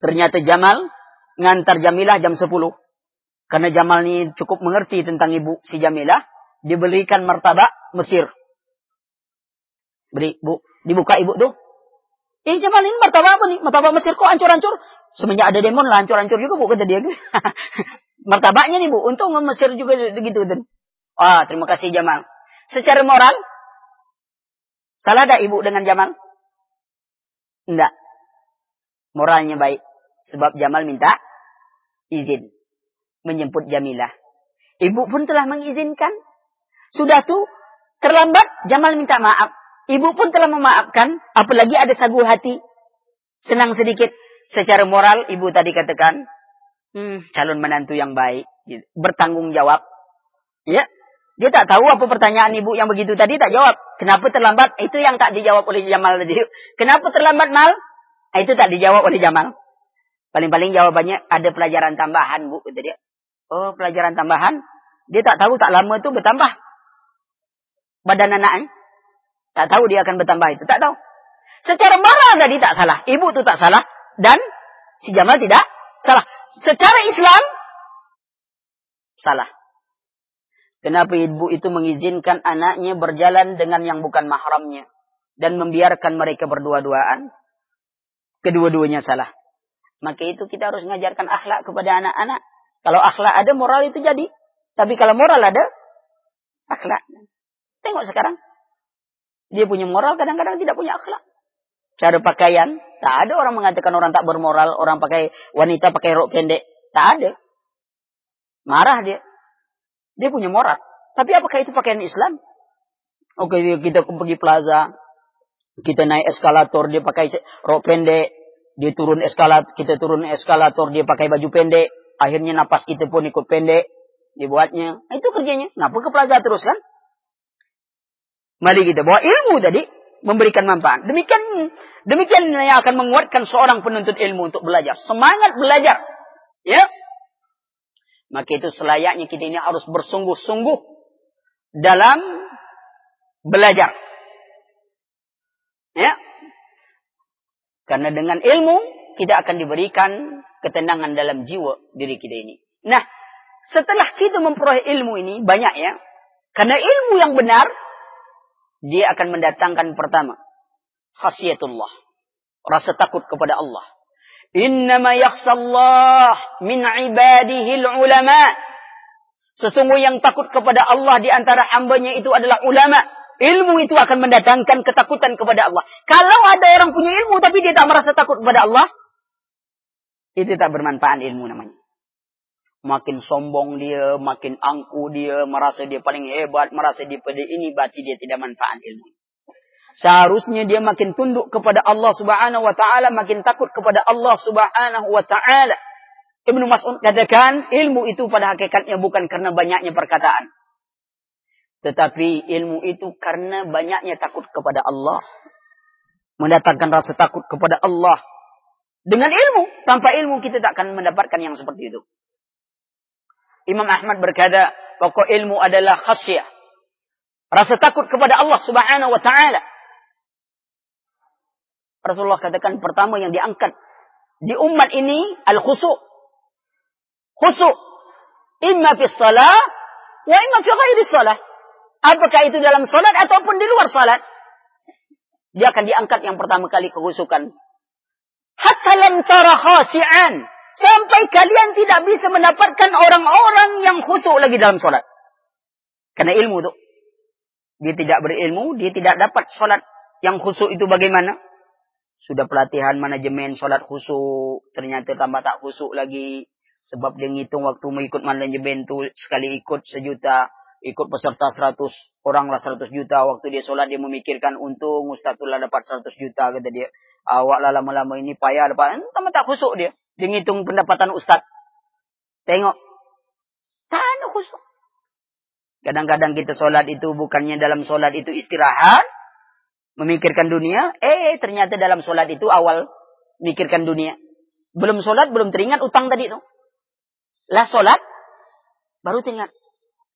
Ternyata Jamal ngantar Jamilah jam 10. Karena Jamal ini cukup mengerti tentang ibu si Jamilah. Diberikan martabak Mesir. Beri, bu. Dibuka ibu tuh. Eh Jamal ini martabak apa nih? Martabak Mesir kok hancur-hancur? Semenjak ada demon lah hancur-hancur juga bu kata dia. (laughs) (laughs) Martabaknya nih bu. Untung Mesir juga begitu. Dan. Ah terima kasih Jamal. Secara moral. Salah ada ibu dengan Jamal? Enggak. Moralnya baik. Sebab Jamal minta izin menjemput Jamilah. Ibu pun telah mengizinkan. Sudah tuh terlambat Jamal minta maaf. Ibu pun telah memaafkan. Apalagi ada sagu hati. Senang sedikit. Secara moral ibu tadi katakan. Hmm, calon menantu yang baik. Bertanggung jawab. Ya. Dia tak tahu apa pertanyaan ibu yang begitu tadi tak jawab. Kenapa terlambat? Itu yang tak dijawab oleh Jamal tadi. (laughs) Kenapa terlambat mal? Itu tak dijawab oleh Jamal. Paling-paling jawabannya ada pelajaran tambahan bu. Dia. Oh, pelajaran tambahan. Dia tak tahu tak lama itu bertambah. Badan anak. Tak tahu dia akan bertambah itu. Tak tahu. Secara moral tadi tak salah. Ibu itu tak salah. Dan si Jamal tidak salah. Secara Islam, salah. Kenapa ibu itu mengizinkan anaknya berjalan dengan yang bukan mahramnya. Dan membiarkan mereka berdua-duaan. Kedua-duanya salah. Maka itu kita harus mengajarkan akhlak kepada anak-anak. Kalau akhlak ada, moral itu jadi. Tapi kalau moral ada, akhlak. Tengok sekarang. Dia punya moral, kadang-kadang tidak punya akhlak. Cara pakaian, tak ada orang mengatakan orang tak bermoral, orang pakai wanita pakai rok pendek. Tak ada. Marah dia. Dia punya moral. Tapi apakah itu pakaian Islam? Oke, kita pergi plaza, kita naik eskalator, dia pakai rok pendek, dia turun eskalator, kita turun eskalator, dia pakai baju pendek, Akhirnya napas kita pun ikut pendek. Dibuatnya. Nah, itu kerjanya. Kenapa ke plaza terus kan? Mari kita bawa ilmu tadi. Memberikan manfaat. Demikian demikian yang akan menguatkan seorang penuntut ilmu untuk belajar. Semangat belajar. Ya. Maka itu selayaknya kita ini harus bersungguh-sungguh dalam belajar. Ya. Karena dengan ilmu kita akan diberikan ketenangan dalam jiwa diri kita ini. Nah, setelah kita memperoleh ilmu ini banyak ya. Karena ilmu yang benar dia akan mendatangkan pertama khasiatullah, rasa takut kepada Allah. Innama yakhsallah min ibadihi ulama. Sesungguhnya yang takut kepada Allah di antara hambanya itu adalah ulama. Ilmu itu akan mendatangkan ketakutan kepada Allah. Kalau ada orang punya ilmu tapi dia tak merasa takut kepada Allah, itu tak bermanfaat ilmu namanya. Makin sombong dia, makin angku dia, merasa dia paling hebat, merasa dia pada ini, berarti dia tidak manfaat ilmu. Seharusnya dia makin tunduk kepada Allah subhanahu wa ta'ala, makin takut kepada Allah subhanahu wa ta'ala. Ibnu Mas'ud katakan, ilmu itu pada hakikatnya bukan karena banyaknya perkataan. Tetapi ilmu itu karena banyaknya takut kepada Allah. Mendatangkan rasa takut kepada Allah. Dengan ilmu. Tanpa ilmu kita tak akan mendapatkan yang seperti itu. Imam Ahmad berkata, pokok ilmu adalah khasyah. Rasa takut kepada Allah subhanahu wa ta'ala. Rasulullah katakan pertama yang diangkat di umat ini al-khusu. Khusu. Imma fi salah wa imma fi ghairi salah. Apakah itu dalam salat ataupun di luar salat? Dia akan diangkat yang pertama kali kehusukan. Hatta lam tara khasi'an. Sampai kalian tidak bisa mendapatkan orang-orang yang khusyuk lagi dalam sholat. Karena ilmu itu. Dia tidak berilmu, dia tidak dapat sholat yang khusyuk itu bagaimana. Sudah pelatihan manajemen sholat khusyuk, ternyata tambah tak khusyuk lagi. Sebab dia ngitung waktu mengikut manajemen itu sekali ikut sejuta, ikut peserta seratus orang lah seratus juta. Waktu dia sholat dia memikirkan untung Ustaz lah dapat seratus juta kata dia. Awak lah lama-lama ini payah dapat, tambah tak khusyuk dia. Dia ngitung pendapatan Ustaz. Tengok. Tak ada khusyuk. Kadang-kadang kita sholat itu bukannya dalam sholat itu istirahat. Memikirkan dunia. Eh ternyata dalam sholat itu awal mikirkan dunia. Belum sholat, belum teringat utang tadi itu. Lah sholat, baru teringat.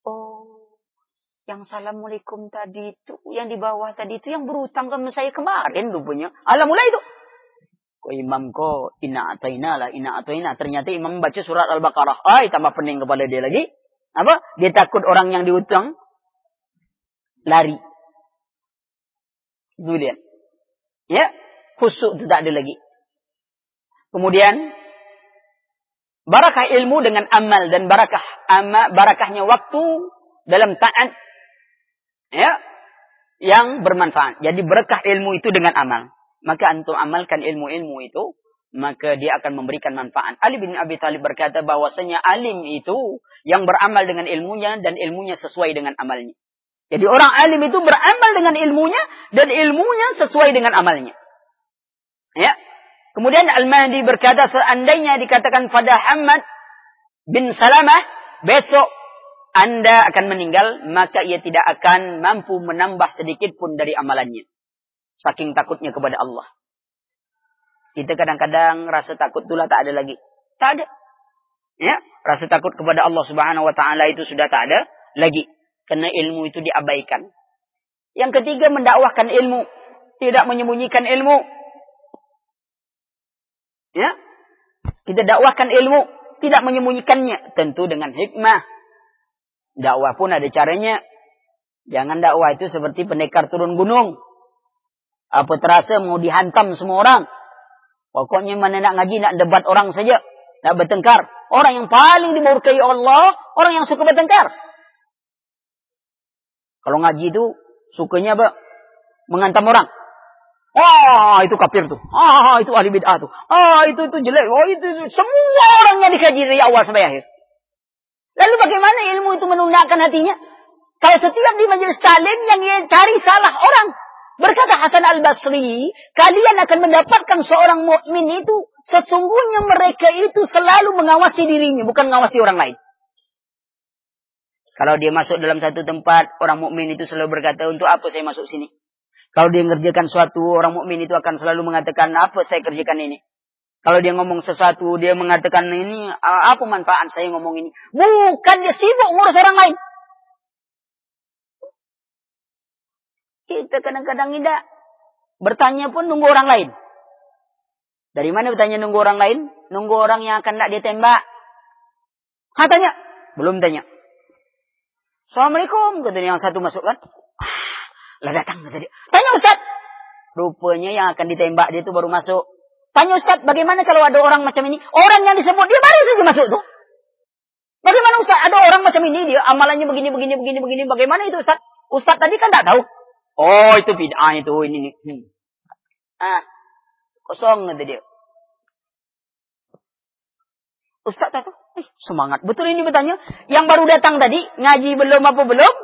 Oh, yang Assalamualaikum tadi itu, yang di bawah tadi itu, yang berutang ke saya kemarin rupanya. Mulai itu. Ko imam ko ina ataina lah, ina ataina. Ternyata imam baca surat Al-Baqarah. Ay, tambah pening kepada dia lagi. Apa? Dia takut orang yang diutang lari. Itu lihat. Ya, khusuk itu tak ada lagi. Kemudian barakah ilmu dengan amal dan barakah ama, barakahnya waktu dalam taat ya yang bermanfaat. Jadi berkah ilmu itu dengan amal maka antum amalkan ilmu-ilmu itu, maka dia akan memberikan manfaat. Ali bin Abi Thalib berkata bahwasanya alim itu yang beramal dengan ilmunya dan ilmunya sesuai dengan amalnya. Jadi orang alim itu beramal dengan ilmunya dan ilmunya sesuai dengan amalnya. Ya. Kemudian Al-Mahdi berkata seandainya dikatakan pada Hamad bin Salamah besok anda akan meninggal, maka ia tidak akan mampu menambah sedikit pun dari amalannya. Saking takutnya kepada Allah. Kita kadang-kadang rasa takut itulah tak ada lagi. Tak ada. Ya, rasa takut kepada Allah Subhanahu wa taala itu sudah tak ada lagi karena ilmu itu diabaikan. Yang ketiga mendakwahkan ilmu, tidak menyembunyikan ilmu. Ya. Kita dakwahkan ilmu, tidak menyembunyikannya, tentu dengan hikmah. Dakwah pun ada caranya. Jangan dakwah itu seperti pendekar turun gunung. Apa terasa mau dihantam semua orang. Pokoknya mana nak ngaji, nak debat orang saja. Nak bertengkar. Orang yang paling dimurkai Allah, orang yang suka bertengkar. Kalau ngaji itu, sukanya apa? Menghantam orang. Ah, itu kafir tuh. Ah, itu ahli bid'ah tuh. Ah, itu itu jelek. Oh, itu, itu. semua orang yang dikaji dari awal sampai akhir. Lalu bagaimana ilmu itu menundakkan hatinya? Kalau setiap di majelis talim yang cari salah orang, Berkata Hasan al-Basri, kalian akan mendapatkan seorang mukmin itu sesungguhnya mereka itu selalu mengawasi dirinya, bukan mengawasi orang lain. Kalau dia masuk dalam satu tempat, orang mukmin itu selalu berkata, "Untuk apa saya masuk sini?" Kalau dia mengerjakan suatu, orang mukmin itu akan selalu mengatakan, "Apa saya kerjakan ini?" Kalau dia ngomong sesuatu, dia mengatakan ini, apa manfaat saya ngomong ini? Bukan dia sibuk ngurus orang lain. Kita kadang-kadang tidak. Bertanya pun nunggu orang lain. Dari mana bertanya nunggu orang lain? Nunggu orang yang akan tidak dia tembak. Ha, tanya. Belum tanya. Assalamualaikum. Kata yang satu masuk kan. Ah, lah datang kata dia. Tanya Ustaz. Rupanya yang akan ditembak dia itu baru masuk. Tanya Ustaz, bagaimana kalau ada orang macam ini? Orang yang disebut dia baru saja masuk tuh. Bagaimana Ustaz? Ada orang macam ini dia amalannya begini begini begini begini. Bagaimana itu Ustaz? Ustaz tadi kan tak tahu. Oh, itu bid'ah itu ini nih. Hmm. Ah. Kosong nanti dia. Ustaz tahu? Eh, semangat. Betul ini bertanya. Yang baru datang tadi, ngaji belum apa belum?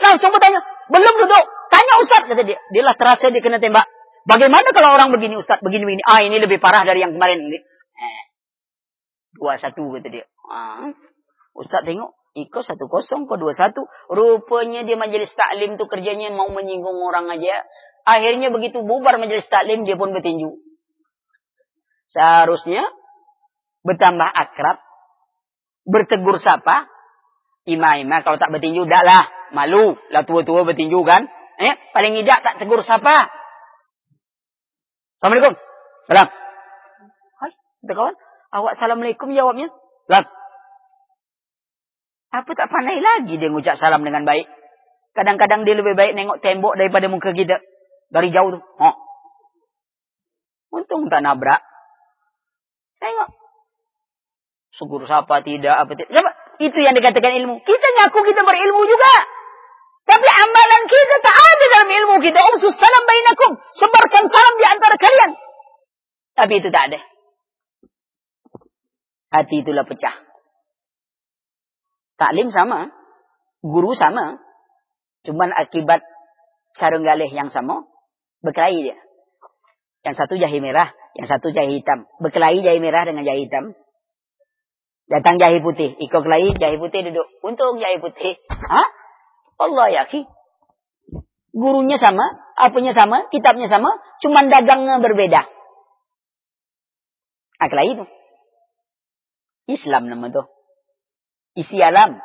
Langsung bertanya. Belum duduk. Tanya Ustaz, kata dia. Dia lah terasa dia kena tembak. Bagaimana kalau orang begini Ustaz, begini-begini. Ah, ini lebih parah dari yang kemarin. Eh. Dua satu kata dia. Ah. Ustaz tengok. Iko satu kosong, kau dua satu. Rupanya dia majelis taklim tu kerjanya mau menyinggung orang aja. Akhirnya begitu bubar majelis taklim, dia pun bertinju. Seharusnya bertambah akrab, bertegur sapa, ima-ima kalau tak bertinju, dah lah, malu, lah tua-tua bertinju kan. Eh, paling tidak tak tegur sapa. Assalamualaikum. Salam. Hai, kita kawan. Awak assalamualaikum jawabnya. Salam. Apa tak pandai lagi dia ngucap salam dengan baik. Kadang-kadang dia lebih baik nengok tembok daripada muka kita. Dari jauh tu. Oh. Untung tak nabrak. Tengok. Syukur siapa tidak, apa tidak. Itu yang dikatakan ilmu. Kita ngaku kita berilmu juga. Tapi amalan kita tak ada dalam ilmu kita. Umsus salam bainakum. Sebarkan salam di antara kalian. Tapi itu tak ada. Hati itulah pecah. Taklim sama, guru sama, cuman akibat sarung galih yang sama, berkelahi dia. Yang satu jahi merah, yang satu jahi hitam. Berkelahi jahi merah dengan jahi hitam. Datang jahi putih, ikut kelahi, jahi putih duduk. Untung jahi putih. Hah? Allah ya ki. Gurunya sama, apanya sama, kitabnya sama, cuman dagangnya berbeda. Aklah itu. Islam nama tuh isi alam.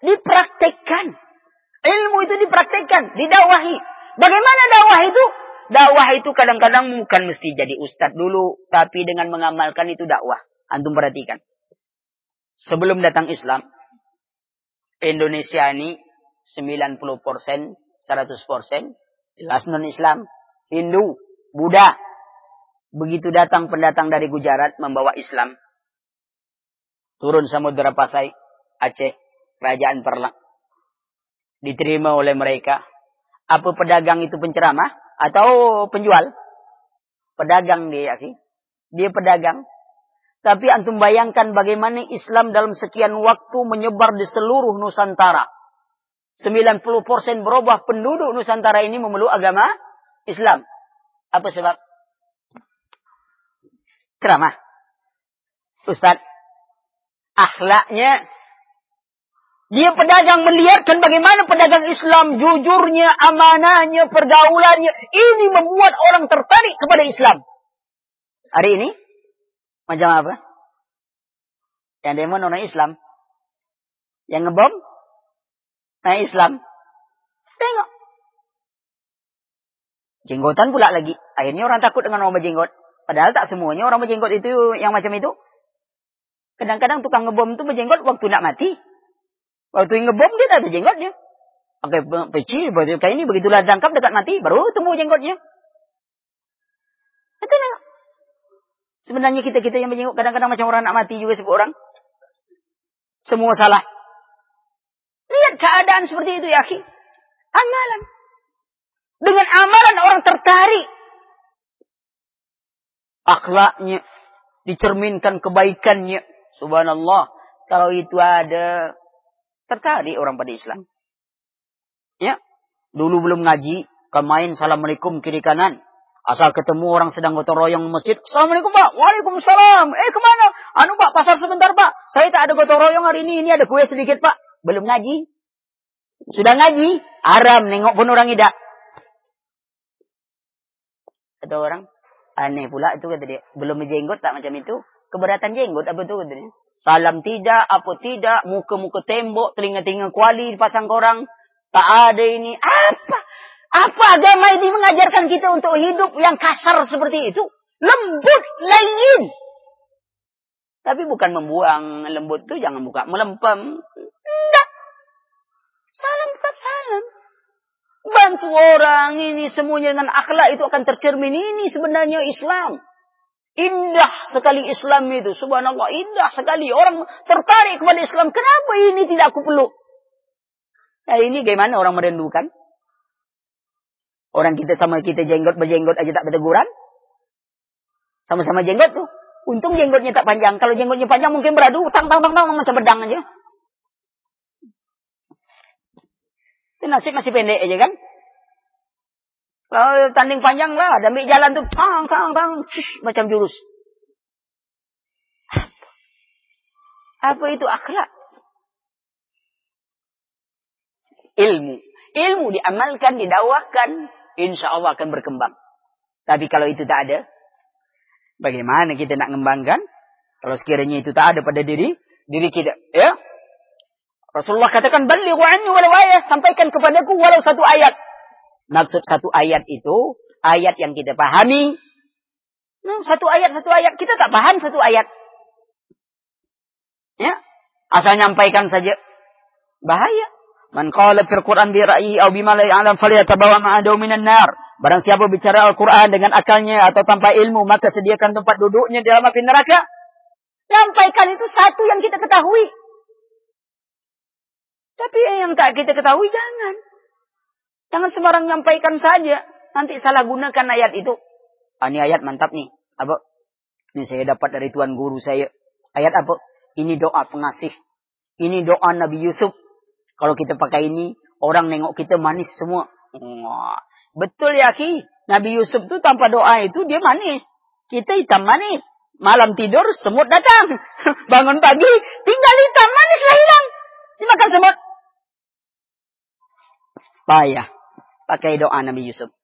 Dipraktekkan. Ilmu itu dipraktekkan, didakwahi. Bagaimana dakwah itu? Dakwah itu kadang-kadang bukan mesti jadi ustadz dulu, tapi dengan mengamalkan itu dakwah. Antum perhatikan. Sebelum datang Islam, Indonesia ini 90%, 100% jelas non-Islam, Hindu, Buddha. Begitu datang pendatang dari Gujarat membawa Islam, turun samudera Pasai, Aceh, kerajaan Perlang. Diterima oleh mereka. Apa pedagang itu penceramah atau penjual? Pedagang dia, ya, dia pedagang. Tapi antum bayangkan bagaimana Islam dalam sekian waktu menyebar di seluruh Nusantara. 90% berubah penduduk Nusantara ini memeluk agama Islam. Apa sebab? Ceramah. Ustadz, akhlaknya. Dia pedagang melihatkan bagaimana pedagang Islam jujurnya, amanahnya, pergaulannya. Ini membuat orang tertarik kepada Islam. Hari ini, macam apa? Yang demo non Islam. Yang ngebom, non Islam. Tengok. Jenggotan pula lagi. Akhirnya orang takut dengan orang berjenggot. Padahal tak semuanya orang berjenggot itu yang macam itu. Kadang-kadang tukang ngebom itu berjenggot waktu nak mati. Waktu ngebom dia tak ada jenggotnya. Pakai peci, kayak ini begitulah tangkap dekat mati, baru tumbuh jenggotnya. Itu nih. Sebenarnya kita-kita yang berjenggot kadang-kadang macam orang nak mati juga sebuah orang. Semua salah. Lihat keadaan seperti itu ya. Amalan. Dengan amalan orang tertarik. Akhlaknya. Dicerminkan kebaikannya. Subhanallah. Kalau itu ada, tertarik orang pada Islam. Ya. Dulu belum ngaji, kan main Assalamualaikum kiri kanan. Asal ketemu orang sedang gotong royong masjid. Assalamualaikum pak. Waalaikumsalam. Eh ke mana? Anu pak, pasar sebentar pak. Saya tak ada gotong royong hari ini. Ini ada kue sedikit pak. Belum ngaji. Sudah ngaji. Aram nengok pun orang tidak. Kata orang. Aneh pula itu kata dia. Belum menjenggot tak macam itu keberatan jenggot apa tu katanya. Salam tidak, apa tidak, muka-muka tembok, telinga-telinga kuali dipasang korang. Tak ada ini. Apa? Apa agama ini mengajarkan kita untuk hidup yang kasar seperti itu? Lembut, lain. Tapi bukan membuang lembut itu jangan buka melempem. Tidak. Salam tetap salam. Bantu orang ini semuanya dengan akhlak itu akan tercermin. Ini sebenarnya Islam. Indah sekali Islam itu. Subhanallah. Indah sekali. Orang tertarik kepada Islam. Kenapa ini tidak aku peluk? Nah ini gimana orang merindukan? Orang kita sama kita jenggot berjenggot aja tak berteguran. Sama-sama jenggot tuh. Untung jenggotnya tak panjang. Kalau jenggotnya panjang mungkin beradu. Tang, tang, tang, tang. Macam pedang aja. Itu nasib masih pendek aja kan? Kalau tanding panjang lah, ada jalan tuh, tang, tang, tang, macam jurus. Apa? Itu akhlak? Ilmu. Ilmu diamalkan, didakwakan, insya Allah akan berkembang. Tapi kalau itu tak ada, bagaimana kita nak mengembangkan? Kalau sekiranya itu tak ada pada diri, diri kita. Ya? Rasulullah katakan, Balighu anni walau sampaikan kepadaku walau satu ayat. Maksud satu ayat itu ayat yang kita pahami. Nah, satu ayat, satu ayat. Kita tak paham satu ayat. Ya, asal nyampaikan saja. Bahaya. Man qala fil Qur'an bi ra'yi aw bima la ya'lam falyatabawa minan nar. Barang siapa bicara Al-Qur'an dengan akalnya atau tanpa ilmu, maka sediakan tempat duduknya di dalam api neraka. Sampaikan itu satu yang kita ketahui. Tapi yang tak kita ketahui jangan. Jangan sembarang nyampaikan saja. Nanti salah gunakan ayat itu. Ah, ini ayat mantap nih. Apa? Ini saya dapat dari tuan guru saya. Ayat apa? Ini doa pengasih. Ini doa Nabi Yusuf. Kalau kita pakai ini, orang nengok kita manis semua. Wah, betul ya Ki. Nabi Yusuf tuh tanpa doa itu dia manis. Kita hitam manis. Malam tidur semut datang. (laughs) Bangun pagi tinggal hitam manis lah hilang. Dimakan semut. Payah pakai doa Nabi Yusuf.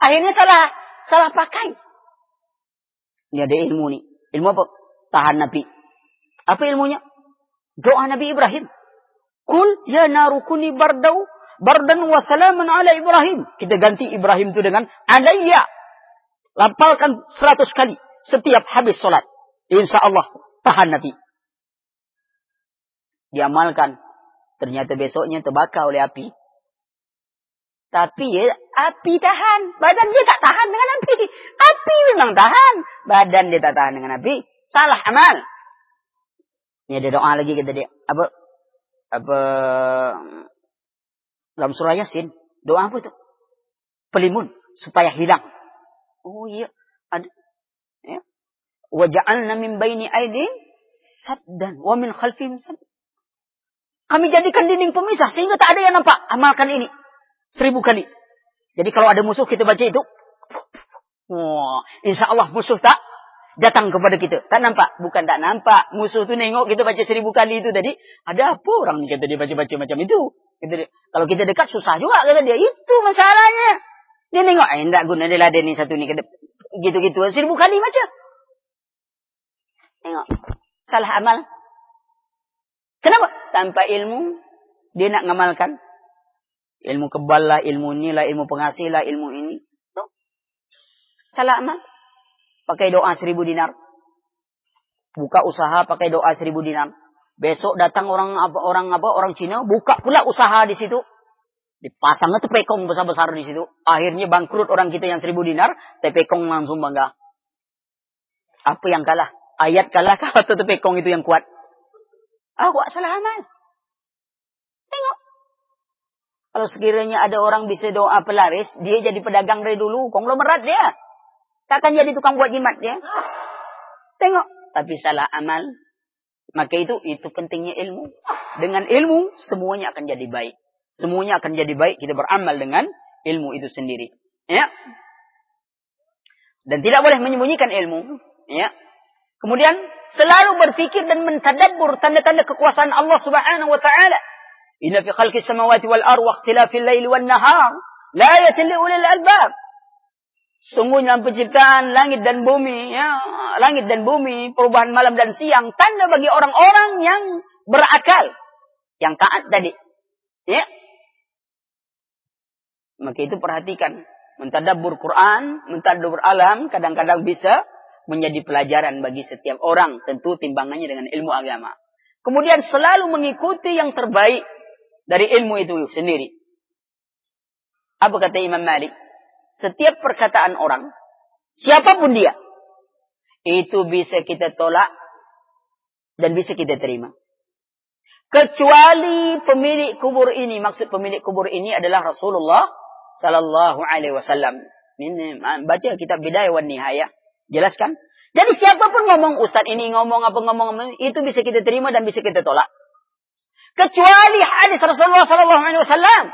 Akhirnya salah salah pakai. Ini ada ilmu nih. Ilmu apa? Tahan Nabi. Apa ilmunya? Doa Nabi Ibrahim. Kul ya narukuni bardau bardan wa salaman ala Ibrahim. Kita ganti Ibrahim itu dengan alayya. Lapalkan seratus kali setiap habis sholat. Insya Allah tahan Nabi. Diamalkan. Ternyata besoknya terbakar oleh api. Tapi ya, api tahan. Badan dia tak tahan dengan api. Api memang tahan. Badan dia tak tahan dengan api. Salah amal. Ini ada doa lagi kita dia. Apa? Apa? Dalam surah Yasin. Doa apa itu? Pelimun. Supaya hilang. Oh iya. Ada. Ya. Waja'alna min baini aidin saddan. Wa min khalfihim saddan. Kami jadikan dinding pemisah sehingga tak ada yang nampak. Amalkan ini. Seribu kali. Jadi kalau ada musuh kita baca itu. Wah, insya Allah musuh tak datang kepada kita. Tak nampak? Bukan tak nampak. Musuh tu nengok kita baca seribu kali itu tadi. Ada apa orang ni kata dia baca-baca macam itu? Dia, kalau kita dekat susah juga kata dia. Itu masalahnya. Dia nengok, eh tak guna dia laden ni satu ni. Gitu-gitu. Seribu kali baca. Tengok. Salah amal. Kenapa? Tanpa ilmu, dia nak ngamalkan. Ilmu kebal lah, ilmu ini lah, ilmu pengasih lah, ilmu ini. Tuh. Salah amal. Pakai doa seribu dinar. Buka usaha pakai doa seribu dinar. Besok datang orang apa orang apa orang Cina buka pula usaha di situ. Dipasang itu pekong besar-besar di situ. Akhirnya bangkrut orang kita yang seribu dinar, tepekong langsung bangga. Apa yang kalah? Ayat kalah (laughs) kah atau tepekong itu yang kuat? Ah, kok salah amal. Kalau sekiranya ada orang bisa doa pelaris, dia jadi pedagang dari dulu, konglomerat dia. Takkan jadi tukang buat jimat dia. Tengok. Tapi salah amal. Maka itu, itu pentingnya ilmu. Dengan ilmu, semuanya akan jadi baik. Semuanya akan jadi baik. Kita beramal dengan ilmu itu sendiri. Ya. Dan tidak boleh menyembunyikan ilmu. Ya. Kemudian selalu berpikir dan mentadabbur tanda-tanda kekuasaan Allah Subhanahu wa taala. Wal ardi wa ikhtilafil laili wan nahar la ayatin li ulil albab. Sungguhnya penciptaan langit dan bumi, ya, langit dan bumi, perubahan malam dan siang, tanda bagi orang-orang yang berakal, yang taat tadi. Ya. Maka itu perhatikan, mentadabbur Quran, mentadabbur alam, kadang-kadang bisa menjadi pelajaran bagi setiap orang, tentu timbangannya dengan ilmu agama. Kemudian selalu mengikuti yang terbaik dari ilmu itu sendiri. Apa kata Imam Malik? Setiap perkataan orang, Siapa pun dia. Itu bisa kita tolak dan bisa kita terima. Kecuali pemilik kubur ini, maksud pemilik kubur ini adalah Rasulullah sallallahu alaihi wasallam. Ini baca kitab Bidayah wan Nihayah. Jelaskan. Jadi siapa pun ngomong ustaz ini ngomong apa ngomong itu bisa kita terima dan bisa kita tolak. Kecuali hadis Rasulullah sallallahu alaihi wasallam.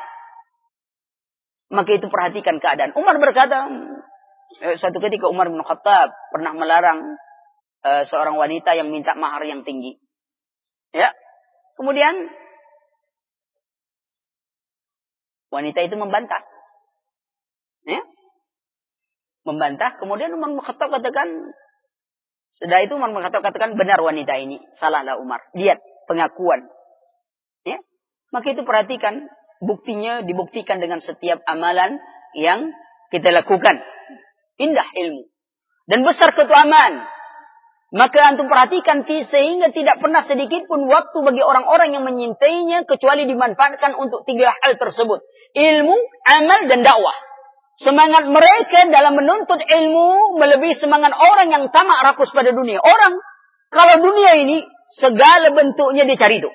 Maka itu perhatikan keadaan. Umar berkata, eh, suatu ketika Umar bin Khattab pernah melarang uh, seorang wanita yang minta mahar yang tinggi. Ya, Kemudian wanita itu membantah. Ya? Membantah, kemudian Umar Khattab katakan, sudah itu Umar Khattab katakan benar wanita ini, salahlah Umar. Lihat pengakuan. Maka itu perhatikan, buktinya dibuktikan dengan setiap amalan yang kita lakukan. Indah ilmu. Dan besar keutamaan. Maka antum perhatikan sehingga tidak pernah sedikit pun waktu bagi orang-orang yang menyintainya kecuali dimanfaatkan untuk tiga hal tersebut. Ilmu, amal, dan dakwah. Semangat mereka dalam menuntut ilmu melebihi semangat orang yang tamak rakus pada dunia. Orang, kalau dunia ini segala bentuknya dicari itu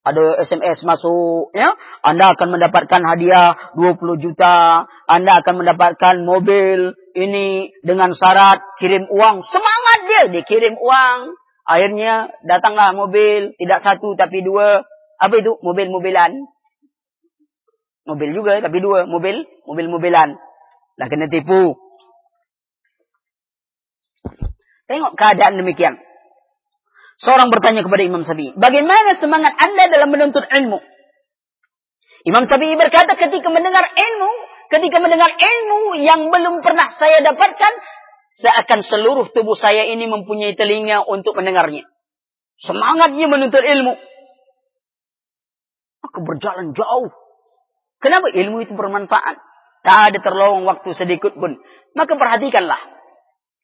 ada SMS masuk, ya, Anda akan mendapatkan hadiah 20 juta, Anda akan mendapatkan mobil ini dengan syarat kirim uang. Semangat dia, dikirim uang. Akhirnya datanglah mobil, tidak satu tapi dua. Apa itu? Mobil-mobilan. Mobil juga tapi dua, mobil, mobil-mobilan. Lah kena tipu. Tengok keadaan demikian. Seorang bertanya kepada Imam Sabi, bagaimana semangat anda dalam menuntut ilmu? Imam Sabi berkata ketika mendengar ilmu, ketika mendengar ilmu yang belum pernah saya dapatkan, seakan seluruh tubuh saya ini mempunyai telinga untuk mendengarnya. Semangatnya menuntut ilmu. Maka berjalan jauh. Kenapa ilmu itu bermanfaat? Tak ada terlowong waktu sedikit pun. Maka perhatikanlah.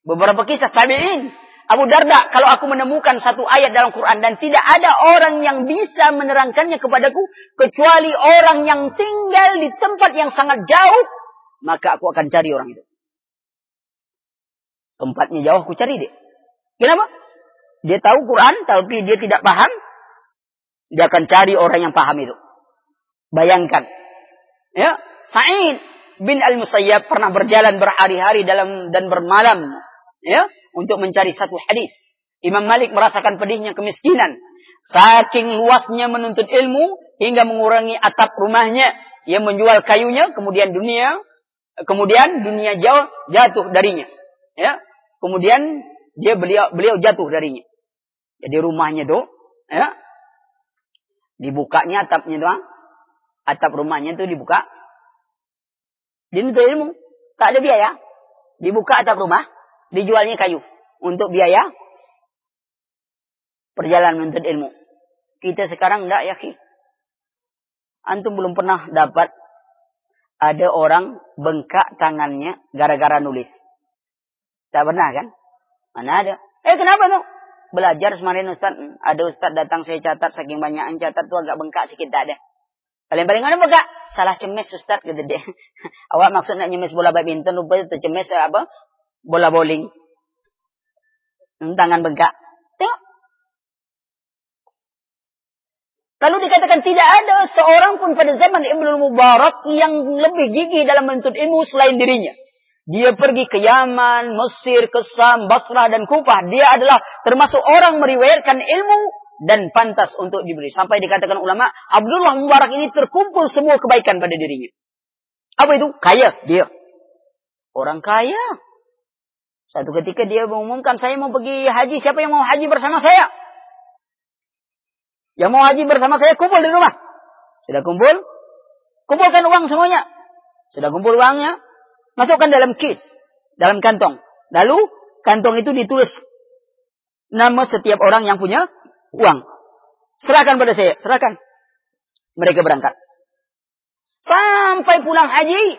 Beberapa kisah tabi'in Abu Darda, kalau aku menemukan satu ayat dalam Quran dan tidak ada orang yang bisa menerangkannya kepadaku kecuali orang yang tinggal di tempat yang sangat jauh, maka aku akan cari orang itu. Tempatnya jauh aku cari dia. Kenapa? Dia tahu Quran tapi dia tidak paham. Dia akan cari orang yang paham itu. Bayangkan. Ya, Sa'id bin Al-Musayyab pernah berjalan berhari-hari dalam dan bermalam, ya, untuk mencari satu hadis. Imam Malik merasakan pedihnya kemiskinan. Saking luasnya menuntut ilmu hingga mengurangi atap rumahnya. Ia menjual kayunya, kemudian dunia, kemudian dunia jauh jatuh darinya. Ya, kemudian dia beliau beliau jatuh darinya. Jadi rumahnya tuh, ya, dibukanya atapnya doang. Atap rumahnya itu dibuka. Dia menuntut ilmu, tak ada biaya. Dibuka atap rumah, dijualnya kayu untuk biaya perjalanan menuntut ilmu. Kita sekarang tidak yakin. Antum belum pernah dapat ada orang bengkak tangannya gara-gara nulis. Tak pernah kan? Mana ada? Eh kenapa tuh? Belajar semarin Ustaz. Ada Ustaz datang saya catat saking banyak catat tuh agak bengkak sedikit tak ada. Paling-paling ada bengkak. Salah cemes Ustaz gitu deh. (laughs) Awak maksudnya nyemes bola badminton lupa tercemes apa? Bola bowling. Tangan bengkak. Tengok. Lalu dikatakan tidak ada seorang pun pada zaman Ibnu Mubarak yang lebih gigih dalam menuntut ilmu selain dirinya. Dia pergi ke Yaman, Mesir, ke Sam, Basrah, dan Kufah. Dia adalah termasuk orang meriwayatkan ilmu dan pantas untuk diberi. Sampai dikatakan ulama, Abdullah Mubarak ini terkumpul semua kebaikan pada dirinya. Apa itu? Kaya dia. Orang kaya. Satu ketika dia mengumumkan, saya mau pergi haji, siapa yang mau haji bersama saya? Yang mau haji bersama saya kumpul di rumah. Sudah kumpul? Kumpulkan uang semuanya. Sudah kumpul uangnya, masukkan dalam kis, dalam kantong. Lalu kantong itu ditulis nama setiap orang yang punya uang. Serahkan pada saya, serahkan. Mereka berangkat. Sampai pulang haji,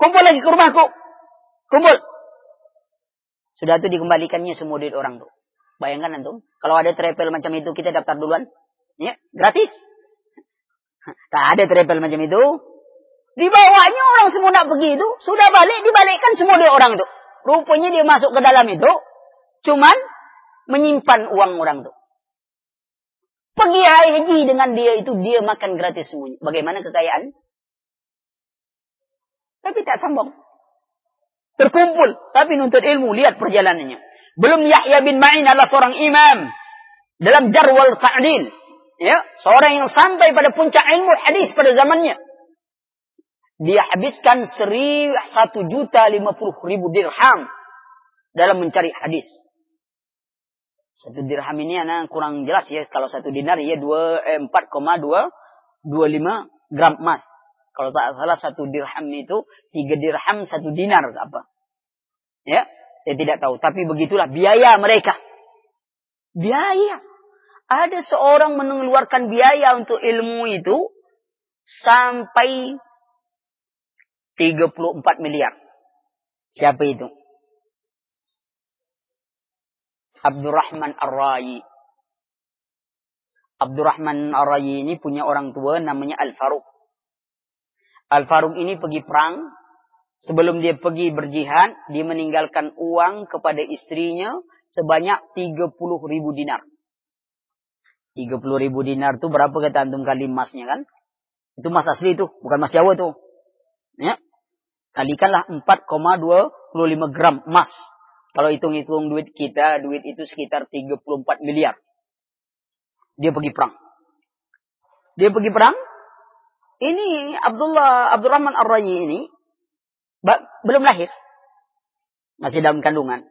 kumpul lagi ke rumahku. Kumpul. Sudah itu dikembalikannya semua duit orang tuh. Bayangkan antum, kalau ada travel macam itu kita daftar duluan, ya gratis. Tak ada travel macam itu. Dibawanya orang semua nak pergi itu, sudah balik dibalikkan semua duit orang itu. Rupanya dia masuk ke dalam itu, cuman menyimpan uang orang itu. Pergi haji dengan dia itu, dia makan gratis semuanya. Bagaimana kekayaan? Tapi tak sombong. Terkumpul, tapi nuntut ilmu, lihat perjalanannya. Belum Yahya bin Ma'in adalah seorang imam dalam jarwal ta'dil. Ya, seorang yang sampai pada puncak ilmu hadis pada zamannya. Dia habiskan seri satu juta lima puluh ribu dirham dalam mencari hadis. Satu dirham ini anak kurang jelas ya. Kalau satu dinar ya dua eh, empat koma dua dua lima gram emas. Kalau tak salah satu dirham itu tiga dirham satu dinar apa? Ya, saya tidak tahu. Tapi begitulah biaya mereka. Biaya. Ada seorang mengeluarkan biaya untuk ilmu itu sampai 34 miliar. Siapa itu? Abdurrahman Ar-Rayi. Abdurrahman Ar-Rayi ini punya orang tua namanya Al-Faruq. Al-Faruq ini pergi perang. Sebelum dia pergi berjihad, dia meninggalkan uang kepada istrinya sebanyak 30 ribu dinar. 30 ribu dinar itu berapa kata antum kali emasnya kan? Itu emas asli itu, bukan emas Jawa tuh. Ya. Kalikanlah 4,25 gram emas. Kalau hitung-hitung duit kita, duit itu sekitar 34 miliar. Dia pergi perang. Dia pergi perang. Ini Abdullah Abdurrahman Ar-Rayi ini belum lahir. Masih dalam kandungan.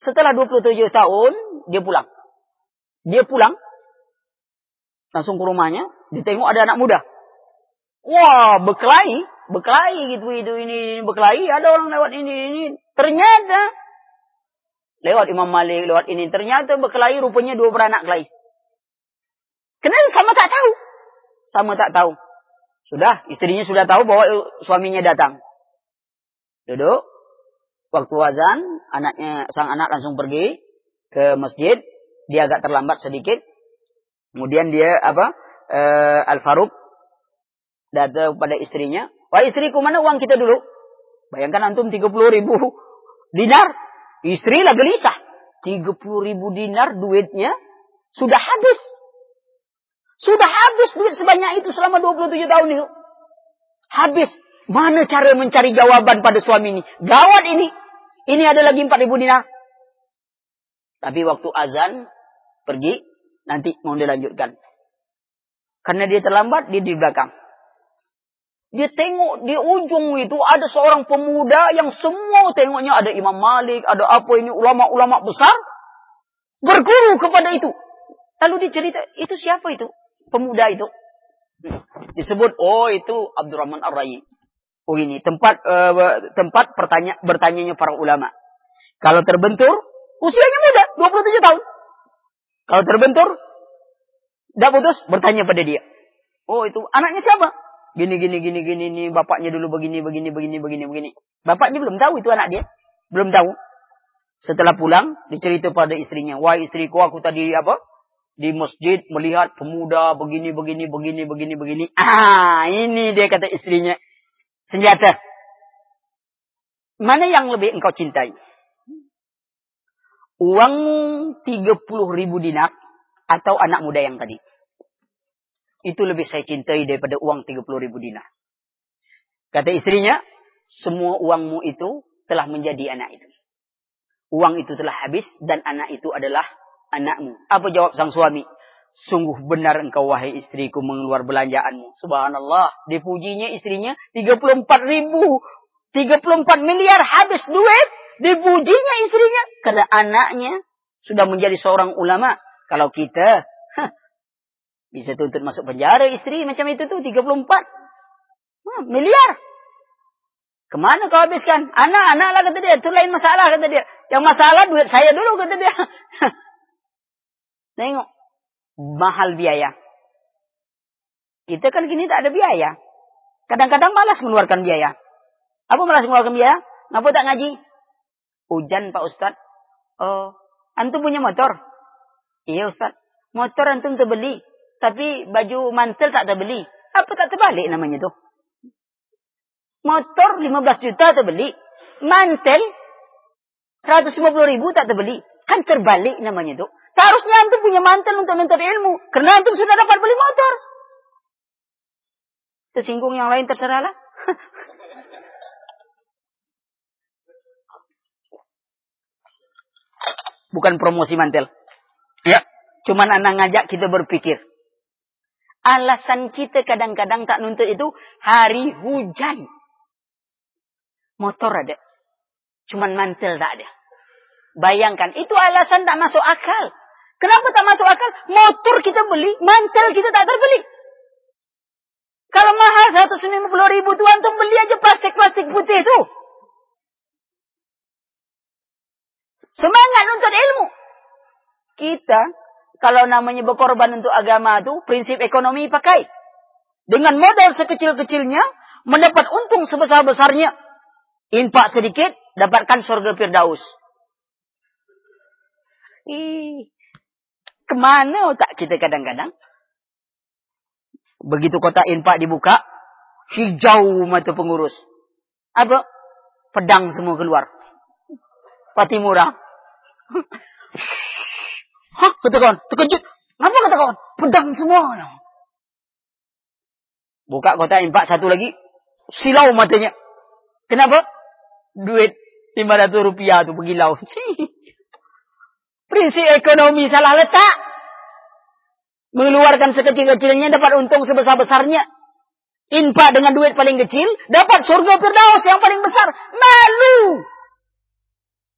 Setelah 27 tahun, dia pulang. Dia pulang langsung ke rumahnya, ditengok ada anak muda. Wah, berkelahi, berkelahi gitu itu ini, berkelahi, ada orang lewat ini ini. Ternyata lewat Imam Malik, lewat ini ternyata berkelahi rupanya dua beranak kelahi. Kenapa sama tak tahu? Sama tak tahu. Sudah, istrinya sudah tahu bahwa suaminya datang. Duduk. Waktu azan, anaknya sang anak langsung pergi ke masjid. Dia agak terlambat sedikit. Kemudian dia apa? E, Al Faruq datang pada istrinya. Wah istriku mana uang kita dulu? Bayangkan antum 30 ribu (laughs) dinar. Istri lah gelisah. 30 ribu dinar duitnya sudah habis. Sudah habis duit sebanyak itu selama 27 tahun itu. Habis. Mana cara mencari jawaban pada suami ini? Gawat ini. Ini ada lagi 4 ribu dinar. Tapi waktu azan pergi Nanti mau dilanjutkan. Karena dia terlambat, dia di belakang. Dia tengok di ujung itu ada seorang pemuda yang semua tengoknya ada Imam Malik, ada apa ini ulama-ulama besar. Berguru kepada itu. Lalu dia cerita, itu siapa itu? Pemuda itu. Disebut, oh itu Abdurrahman Ar-Rayi. Oh ini tempat uh, tempat bertanya bertanyanya para ulama. Kalau terbentur, usianya muda, 27 tahun. Kalau terbentur, tidak putus, bertanya pada dia. Oh itu, anaknya siapa? Gini, gini, gini, gini, ini bapaknya dulu begini, begini, begini, begini, begini. Bapaknya belum tahu itu anak dia. Belum tahu. Setelah pulang, dicerita pada istrinya. Wah istriku, aku tadi apa? Di masjid melihat pemuda begini, begini, begini, begini, begini. Ah, ini dia kata istrinya. Senjata. Mana yang lebih engkau cintai? uangmu 30 ribu dinar atau anak muda yang tadi. Itu lebih saya cintai daripada uang 30 ribu dinar. Kata istrinya, semua uangmu itu telah menjadi anak itu. Uang itu telah habis dan anak itu adalah anakmu. Apa jawab sang suami? Sungguh benar engkau wahai istriku mengeluar belanjaanmu. Subhanallah. Dipujinya istrinya 34 ribu. 34 miliar habis duit. Dipujinya istrinya karena anaknya sudah menjadi seorang ulama. Kalau kita bisa tuntut masuk penjara istri macam itu tuh 34 huh, miliar. Ke mana kau habiskan? Anak-anak lah kata dia. Itu lain masalah kata dia. Yang masalah duit saya dulu kata dia. (laughs) Tengok. Mahal biaya. Kita kan kini tak ada biaya. Kadang-kadang malas mengeluarkan biaya. Apa malas mengeluarkan biaya? Ngapa tak ngaji? Hujan Pak Ustad. Oh, antum punya motor? Iya Ustad. Motor antum terbeli. Tapi baju mantel tak terbeli. Apa tak terbalik namanya tuh? Motor 15 juta terbeli. Mantel 150 ribu tak terbeli. Kan terbalik namanya tuh. Seharusnya antum punya mantel untuk nuntut ilmu. Karena antum sudah dapat beli motor. Tersinggung yang lain terserahlah. (laughs) Bukan promosi mantel. Ya. Cuman anak ngajak kita berpikir. Alasan kita kadang-kadang tak nuntut itu hari hujan. Motor ada. Cuman mantel tak ada. Bayangkan, itu alasan tak masuk akal. Kenapa tak masuk akal? Motor kita beli, mantel kita tak terbeli. Kalau mahal 150 ribu tuh antum beli aja plastik-plastik putih itu. Semangat untuk ilmu. Kita, kalau namanya berkorban untuk agama itu, prinsip ekonomi pakai. Dengan modal sekecil-kecilnya, mendapat untung sebesar-besarnya. Infak sedikit, dapatkan surga Firdaus. Ih, ke mana otak kita kadang-kadang? Begitu kota infak dibuka, hijau mata pengurus. Apa? Pedang semua keluar. Pati murah. (laughs) Hah, kata kawan, terkejut. Apa kata kawan? Pedang semua. Buka kota infak satu lagi, silau matanya. Kenapa? Duit 500 rupiah tu bergilau. (laughs) Prinsip ekonomi salah letak. Mengeluarkan sekecil-kecilnya dapat untung sebesar-besarnya. Infak dengan duit paling kecil, dapat surga Firdaus yang paling besar. Malu.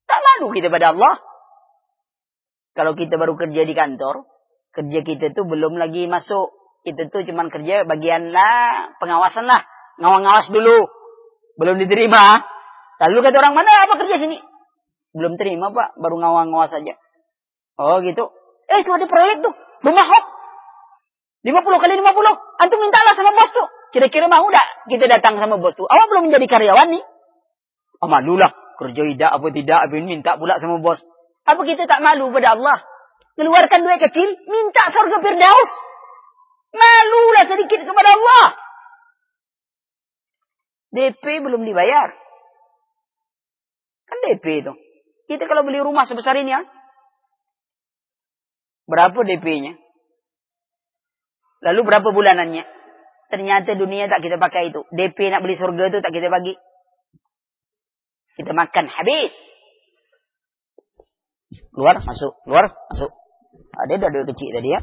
Tak malu kita pada Allah. Kalau kita baru kerja di kantor, kerja kita tu belum lagi masuk. Kita tu cuma kerja bagian lah, pengawasan lah. Ngawang-ngawas dulu. Belum diterima. Lalu kata orang, mana apa kerja sini? Belum terima pak, baru ngawang-ngawas saja. Oh gitu. Eh itu ada proyek tuh. Rumah hop. 50 kali 50. Antum mintalah sama bos tuh. Kira-kira mau tak kita datang sama bos tuh. Awak belum menjadi karyawan nih. Oh malulah. Kerja tidak apa tidak. Apa minta pula sama bos. Apa kita tak malu pada Allah? Keluarkan duit kecil. Minta surga Firdaus. Malulah sedikit kepada Allah. DP belum dibayar. Kan DP itu. Kita kalau beli rumah sebesar ini ya. Berapa DP-nya? Lalu berapa bulanannya? Ternyata dunia tak kita pakai itu. DP nak beli surga itu tak kita bagi. Kita makan habis. Keluar, masuk. Keluar, masuk. Ada dah duit kecil tadi ya.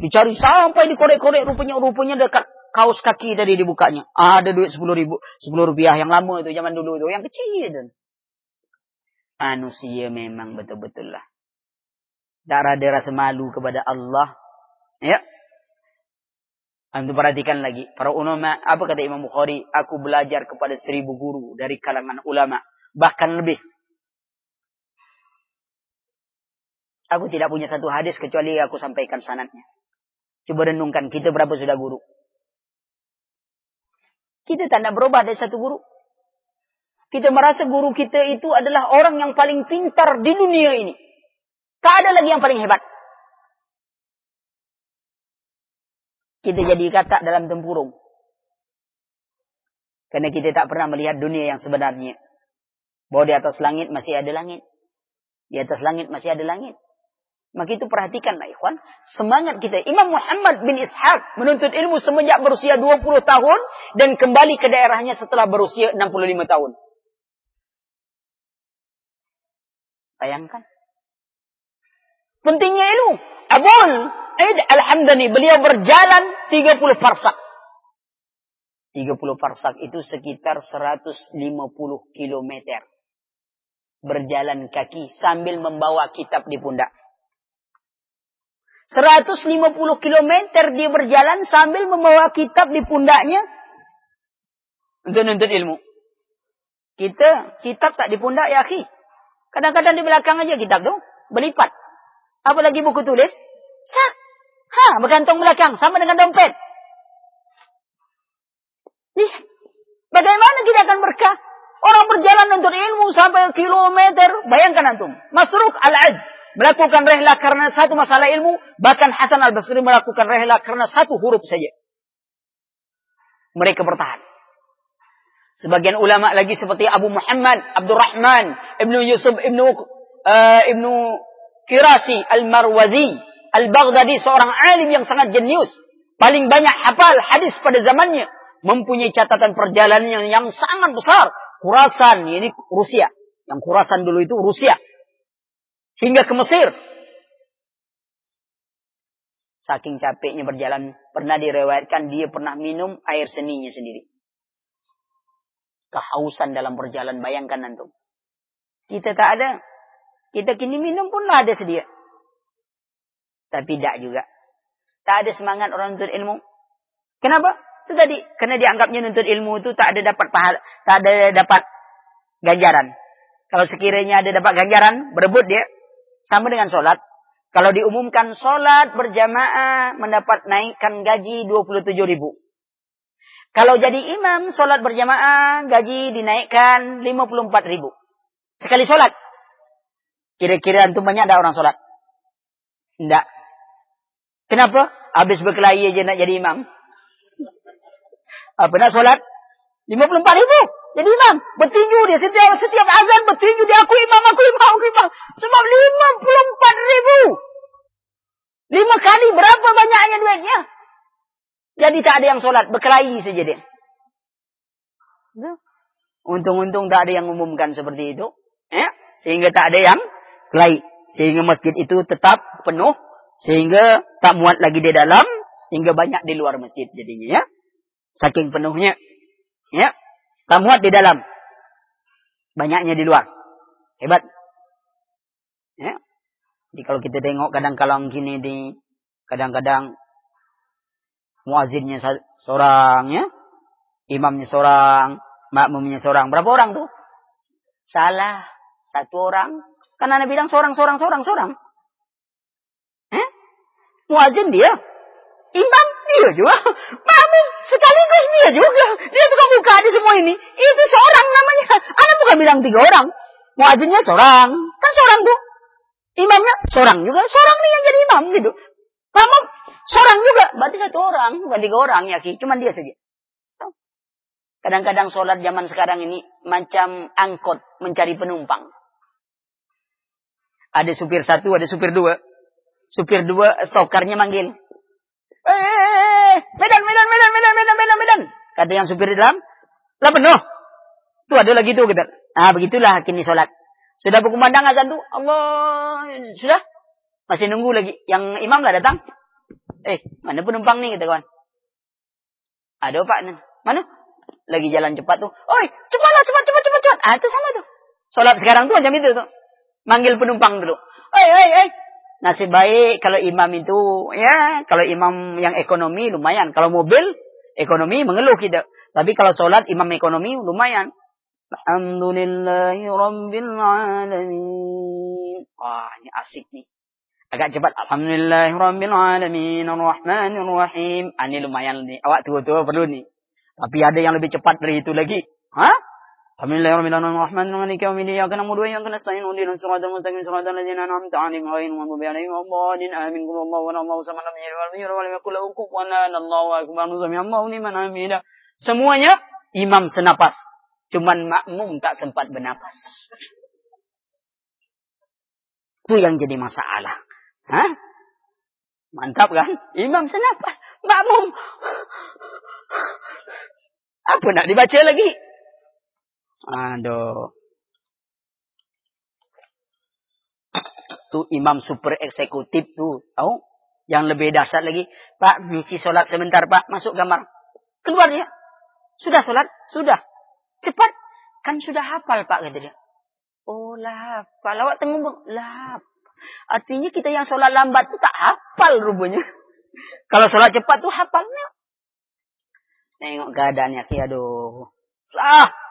Dicari sampai dikorek-korek rupanya rupanya dekat kaos kaki tadi dibukanya. Ada duit sepuluh ribu, sepuluh rupiah yang lama itu zaman dulu itu, yang kecil itu. Manusia memang betul-betul lah. Tak ada rasa malu kepada Allah. Ya. Antum perhatikan lagi. Para ulama, apa kata Imam Bukhari? Aku belajar kepada seribu guru dari kalangan ulama. Bahkan lebih. Aku tidak punya satu hadis kecuali aku sampaikan sanatnya. Coba renungkan, kita berapa sudah guru? Kita tak nak berubah dari satu guru. Kita merasa guru kita itu adalah orang yang paling pintar di dunia ini. Tak ada lagi yang paling hebat. Kita jadi katak dalam tempurung. Karena kita tak pernah melihat dunia yang sebenarnya. Bahwa di atas langit masih ada langit. Di atas langit masih ada langit. Maka itu perhatikanlah ikhwan. Semangat kita. Imam Muhammad bin Ishaq menuntut ilmu semenjak berusia 20 tahun. Dan kembali ke daerahnya setelah berusia 65 tahun. Bayangkan. Pentingnya ilmu. Abul Aid Al-Hamdani. Beliau berjalan 30 parsak. 30 parsak itu sekitar 150 kilometer. Berjalan kaki sambil membawa kitab di pundak. 150 kilometer dia berjalan sambil membawa kitab di pundaknya. Untuk nuntut ilmu. Kita, kitab tak di pundak ya akhi. Kadang-kadang di belakang aja kitab tuh. Berlipat. Apalagi buku tulis. Sak. Ha, bergantung belakang. Sama dengan dompet. Lihat. Bagaimana kita akan berkah? Orang berjalan untuk ilmu sampai kilometer. Bayangkan antum. Masruk al-ajz. Melakukan rehla karena satu masalah ilmu. Bahkan Hasan al-Basri melakukan rehla karena satu huruf saja. Mereka bertahan. Sebagian ulama lagi seperti Abu Muhammad, Abdurrahman, Ibnu Yusuf, Ibnu uh, Ibnu Kirasi, Al-Marwazi, Al-Baghdadi, seorang alim yang sangat jenius. Paling banyak hafal hadis pada zamannya. Mempunyai catatan perjalanan yang, yang sangat besar. Khurasan, ini Rusia. Yang Khurasan dulu itu Rusia. Hingga ke Mesir. Saking capeknya berjalan, pernah direwayatkan dia pernah minum air seninya sendiri. Kehausan dalam perjalanan, bayangkan nanti. Kita tak ada. Kita kini minum pun ada sedia. Tapi tidak juga. Tak ada semangat orang nuntut ilmu. Kenapa? Itu tadi. Karena dianggapnya nuntut ilmu itu tak ada dapat pahala, tak ada dapat ganjaran. Kalau sekiranya ada dapat ganjaran, berebut dia. Sama dengan sholat. Kalau diumumkan sholat berjamaah mendapat naikkan gaji 27 ribu. Kalau jadi imam sholat berjamaah gaji dinaikkan 54 ribu. Sekali sholat. Kira-kira antum banyak ada orang sholat? Tidak. Kenapa? Habis berkelahi aja nak jadi imam. Apa nak sholat? 54 ribu. Jadi imam. Bertinju dia. Setiap, setiap azan bertinju dia. Aku imam, aku imam, aku imam. Sebab 54 ribu. Lima kali berapa banyaknya duitnya? Jadi tak ada yang sholat. Berkelahi saja dia. Untung-untung tak ada yang umumkan seperti itu. Ya? Sehingga tak ada yang kelahi. Sehingga masjid itu tetap penuh. Sehingga tak muat lagi di dalam. Sehingga banyak di luar masjid jadinya. Ya? Saking penuhnya. Ya? Tak muat di dalam. Banyaknya di luar. Hebat. Ya? Jadi kalau kita tengok kadang-kadang gini di kadang-kadang muazinnya seorang ya, imamnya seorang, makmumnya seorang. Berapa orang tuh? Salah satu orang. Kan Anda bilang seorang, seorang, seorang, seorang. Eh? Muazin dia. Imam dia juga. (laughs) Makmum sekaligus dia juga. Dia tukang buka di semua ini. Itu seorang namanya. Anda bukan bilang tiga orang. Muazinnya seorang. Kan seorang tuh. Imamnya seorang juga, seorang nih yang jadi imam gitu. Kamu seorang juga, berarti satu orang, bukan tiga orang ya Ki, cuma dia saja. Kadang-kadang sholat zaman sekarang ini macam angkot mencari penumpang. Ada supir satu, ada supir dua. Supir dua, stokarnya manggil. Eh, medan, medan, medan, medan, medan, medan, medan. Kata yang supir di dalam, lah penuh. Tuh ada lagi tuh kita. Nah begitulah kini sholat. Sudah berkumandang azan tuh. Allah. Sudah? Masih nunggu lagi. Yang imam lah datang. Eh, mana penumpang nih kita kawan? Ada pak. Mana? Lagi jalan cepat tuh. Oi, cepatlah, cepat, cepat, cepat, cepat. Ah, itu sama tuh. Sholat sekarang tuh macam itu tuh. Manggil penumpang dulu. Oi, oi, oi. Nasib baik kalau imam itu, ya, kalau imam yang ekonomi lumayan. Kalau mobil, ekonomi mengeluh kita. Tapi kalau sholat imam ekonomi lumayan. Alhamdulillahi. Wah, ini asik nih. Agak cepat. Alhamdulillahi Rabbil. Ar-Rahmanir. Ah, ini lumayan nih. Awak tua-tua perlu nih. Tapi ada yang lebih cepat dari itu lagi. Hah? Semuanya imam senapas. Cuman makmum tak sempat bernapas. Itu yang jadi masalah. Hah? Mantap kan? Imam senapas. Makmum. Apa nak dibaca lagi? Aduh. Tuh imam super eksekutif tuh. Tahu? Yang lebih dahsyat lagi. Pak, misi sholat sebentar pak. Masuk kamar. Keluar dia. Sudah sholat? Sudah. Cepat. Kan sudah hafal Pak kata dia. Oh lah hafal. Awak tengok lah Artinya kita yang sholat lambat tu tak hafal rupanya. (laughs) Kalau sholat cepat tu hafalnya. Tengok keadaannya aduh. Ah.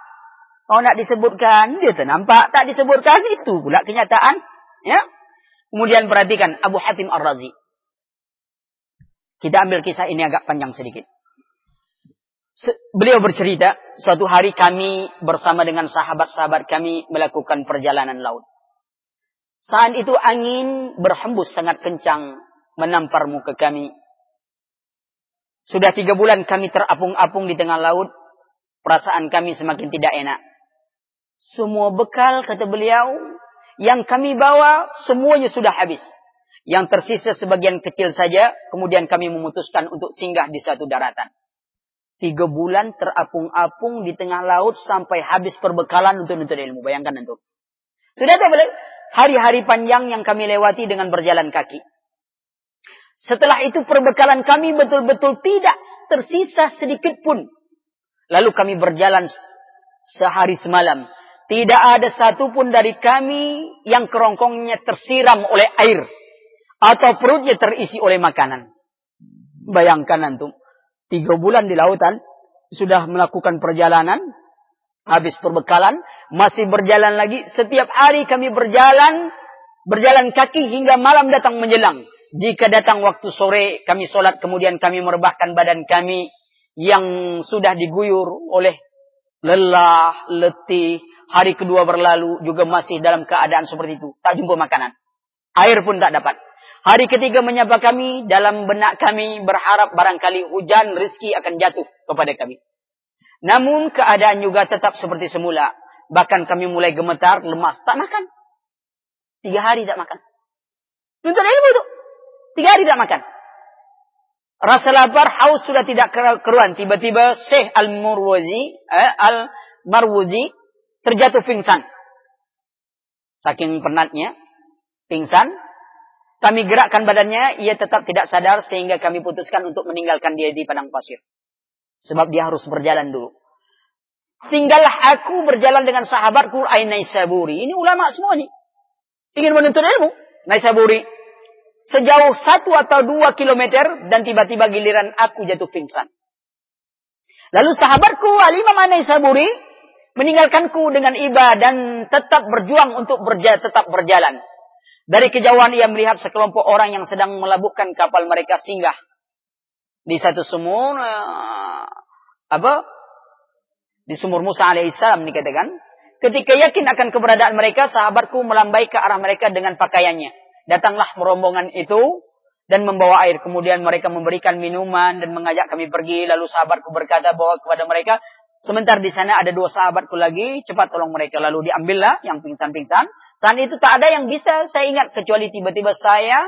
Kalau nak disebutkan, dia ternampak. Tak disebutkan, itu pula kenyataan. Ya. Kemudian perhatikan Abu Hatim Ar-Razi. Kita ambil kisah ini agak panjang sedikit beliau bercerita, suatu hari kami bersama dengan sahabat-sahabat kami melakukan perjalanan laut. Saat itu angin berhembus sangat kencang menampar muka kami. Sudah tiga bulan kami terapung-apung di tengah laut. perasaan kami semakin tidak enak. Semua bekal, kata beliau, yang kami bawa semuanya sudah habis. Yang tersisa sebagian kecil saja, kemudian kami memutuskan untuk singgah di satu daratan. Tiga bulan terapung-apung di tengah laut sampai habis perbekalan untuk nuntut ilmu. Bayangkan itu. Sudah tak boleh? Hari-hari panjang yang kami lewati dengan berjalan kaki. Setelah itu perbekalan kami betul-betul tidak tersisa sedikit pun. Lalu kami berjalan sehari semalam. Tidak ada satupun dari kami yang kerongkongnya tersiram oleh air atau perutnya terisi oleh makanan. Bayangkan antum, tiga bulan di lautan, sudah melakukan perjalanan, habis perbekalan, masih berjalan lagi. Setiap hari kami berjalan, berjalan kaki hingga malam datang menjelang. Jika datang waktu sore, kami sholat, kemudian kami merebahkan badan kami yang sudah diguyur oleh lelah, letih. Hari kedua berlalu juga masih dalam keadaan seperti itu. Tak jumpa makanan. Air pun tak dapat. Hari ketiga menyapa kami, dalam benak kami berharap barangkali hujan rizki akan jatuh kepada kami. Namun keadaan juga tetap seperti semula. Bahkan kami mulai gemetar, lemas, tak makan. Tiga hari tak makan. Nuntut ilmu itu. Tiga hari tak makan. Rasa lapar, haus sudah tidak keruan. Tiba-tiba Syekh Al-Murwazi, eh, Al-Marwuzi terjatuh pingsan. Saking penatnya, pingsan, kami gerakkan badannya, ia tetap tidak sadar sehingga kami putuskan untuk meninggalkan dia di padang pasir. Sebab dia harus berjalan dulu. Tinggallah aku berjalan dengan sahabatku Ainai Saburi. Ini ulama semua nih. Ingin menuntut ilmu. Naisaburi. Sejauh satu atau dua kilometer dan tiba-tiba giliran aku jatuh pingsan. Lalu sahabatku Alimam Saburi meninggalkanku dengan iba dan tetap berjuang untuk berja tetap berjalan. Dari kejauhan ia melihat sekelompok orang yang sedang melabuhkan kapal mereka singgah. Di satu sumur uh, apa? Di sumur Musa alaihissalam dikatakan ketika yakin akan keberadaan mereka sahabatku melambai ke arah mereka dengan pakaiannya. Datanglah rombongan itu dan membawa air. Kemudian mereka memberikan minuman dan mengajak kami pergi. Lalu sahabatku berkata bahwa kepada mereka Sementara di sana ada dua sahabatku lagi, cepat tolong mereka. Lalu diambillah yang pingsan-pingsan. Saat itu tak ada yang bisa saya ingat kecuali tiba-tiba saya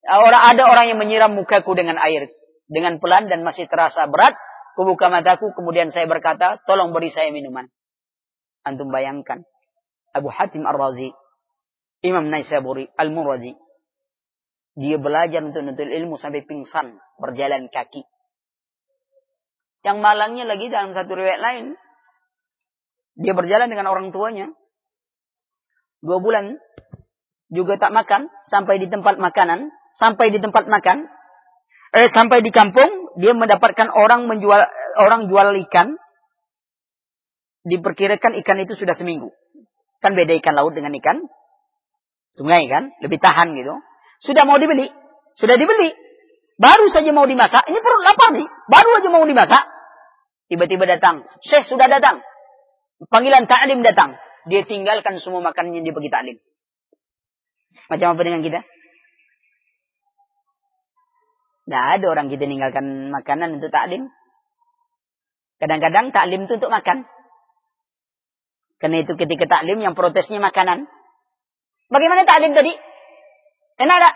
eh, orang ada orang yang menyiram mukaku dengan air dengan pelan dan masih terasa berat. Kubuka mataku kemudian saya berkata, tolong beri saya minuman. Antum bayangkan Abu Hatim Ar-Razi, Imam Naisaburi Al-Murazi. Dia belajar untuk nuntut ilmu sampai pingsan berjalan kaki. Yang malangnya lagi dalam satu riwayat lain. Dia berjalan dengan orang tuanya. Dua bulan. Juga tak makan. Sampai di tempat makanan. Sampai di tempat makan. Eh, sampai di kampung. Dia mendapatkan orang menjual orang jual ikan. Diperkirakan ikan itu sudah seminggu. Kan beda ikan laut dengan ikan sungai kan. Lebih tahan gitu. Sudah mau dibeli. Sudah dibeli. Baru saja mau dimasak. Ini perut lapar nih. Baru aja mau dimasak. Tiba-tiba datang. Syekh sudah datang. Panggilan ta'lim datang. Dia tinggalkan semua makanannya dia pergi ta'lim. Macam apa dengan kita? Tidak ada orang kita tinggalkan makanan untuk taklim. Kadang-kadang taklim itu untuk makan. Karena itu ketika taklim yang protesnya makanan. Bagaimana taklim tadi? Enak tak?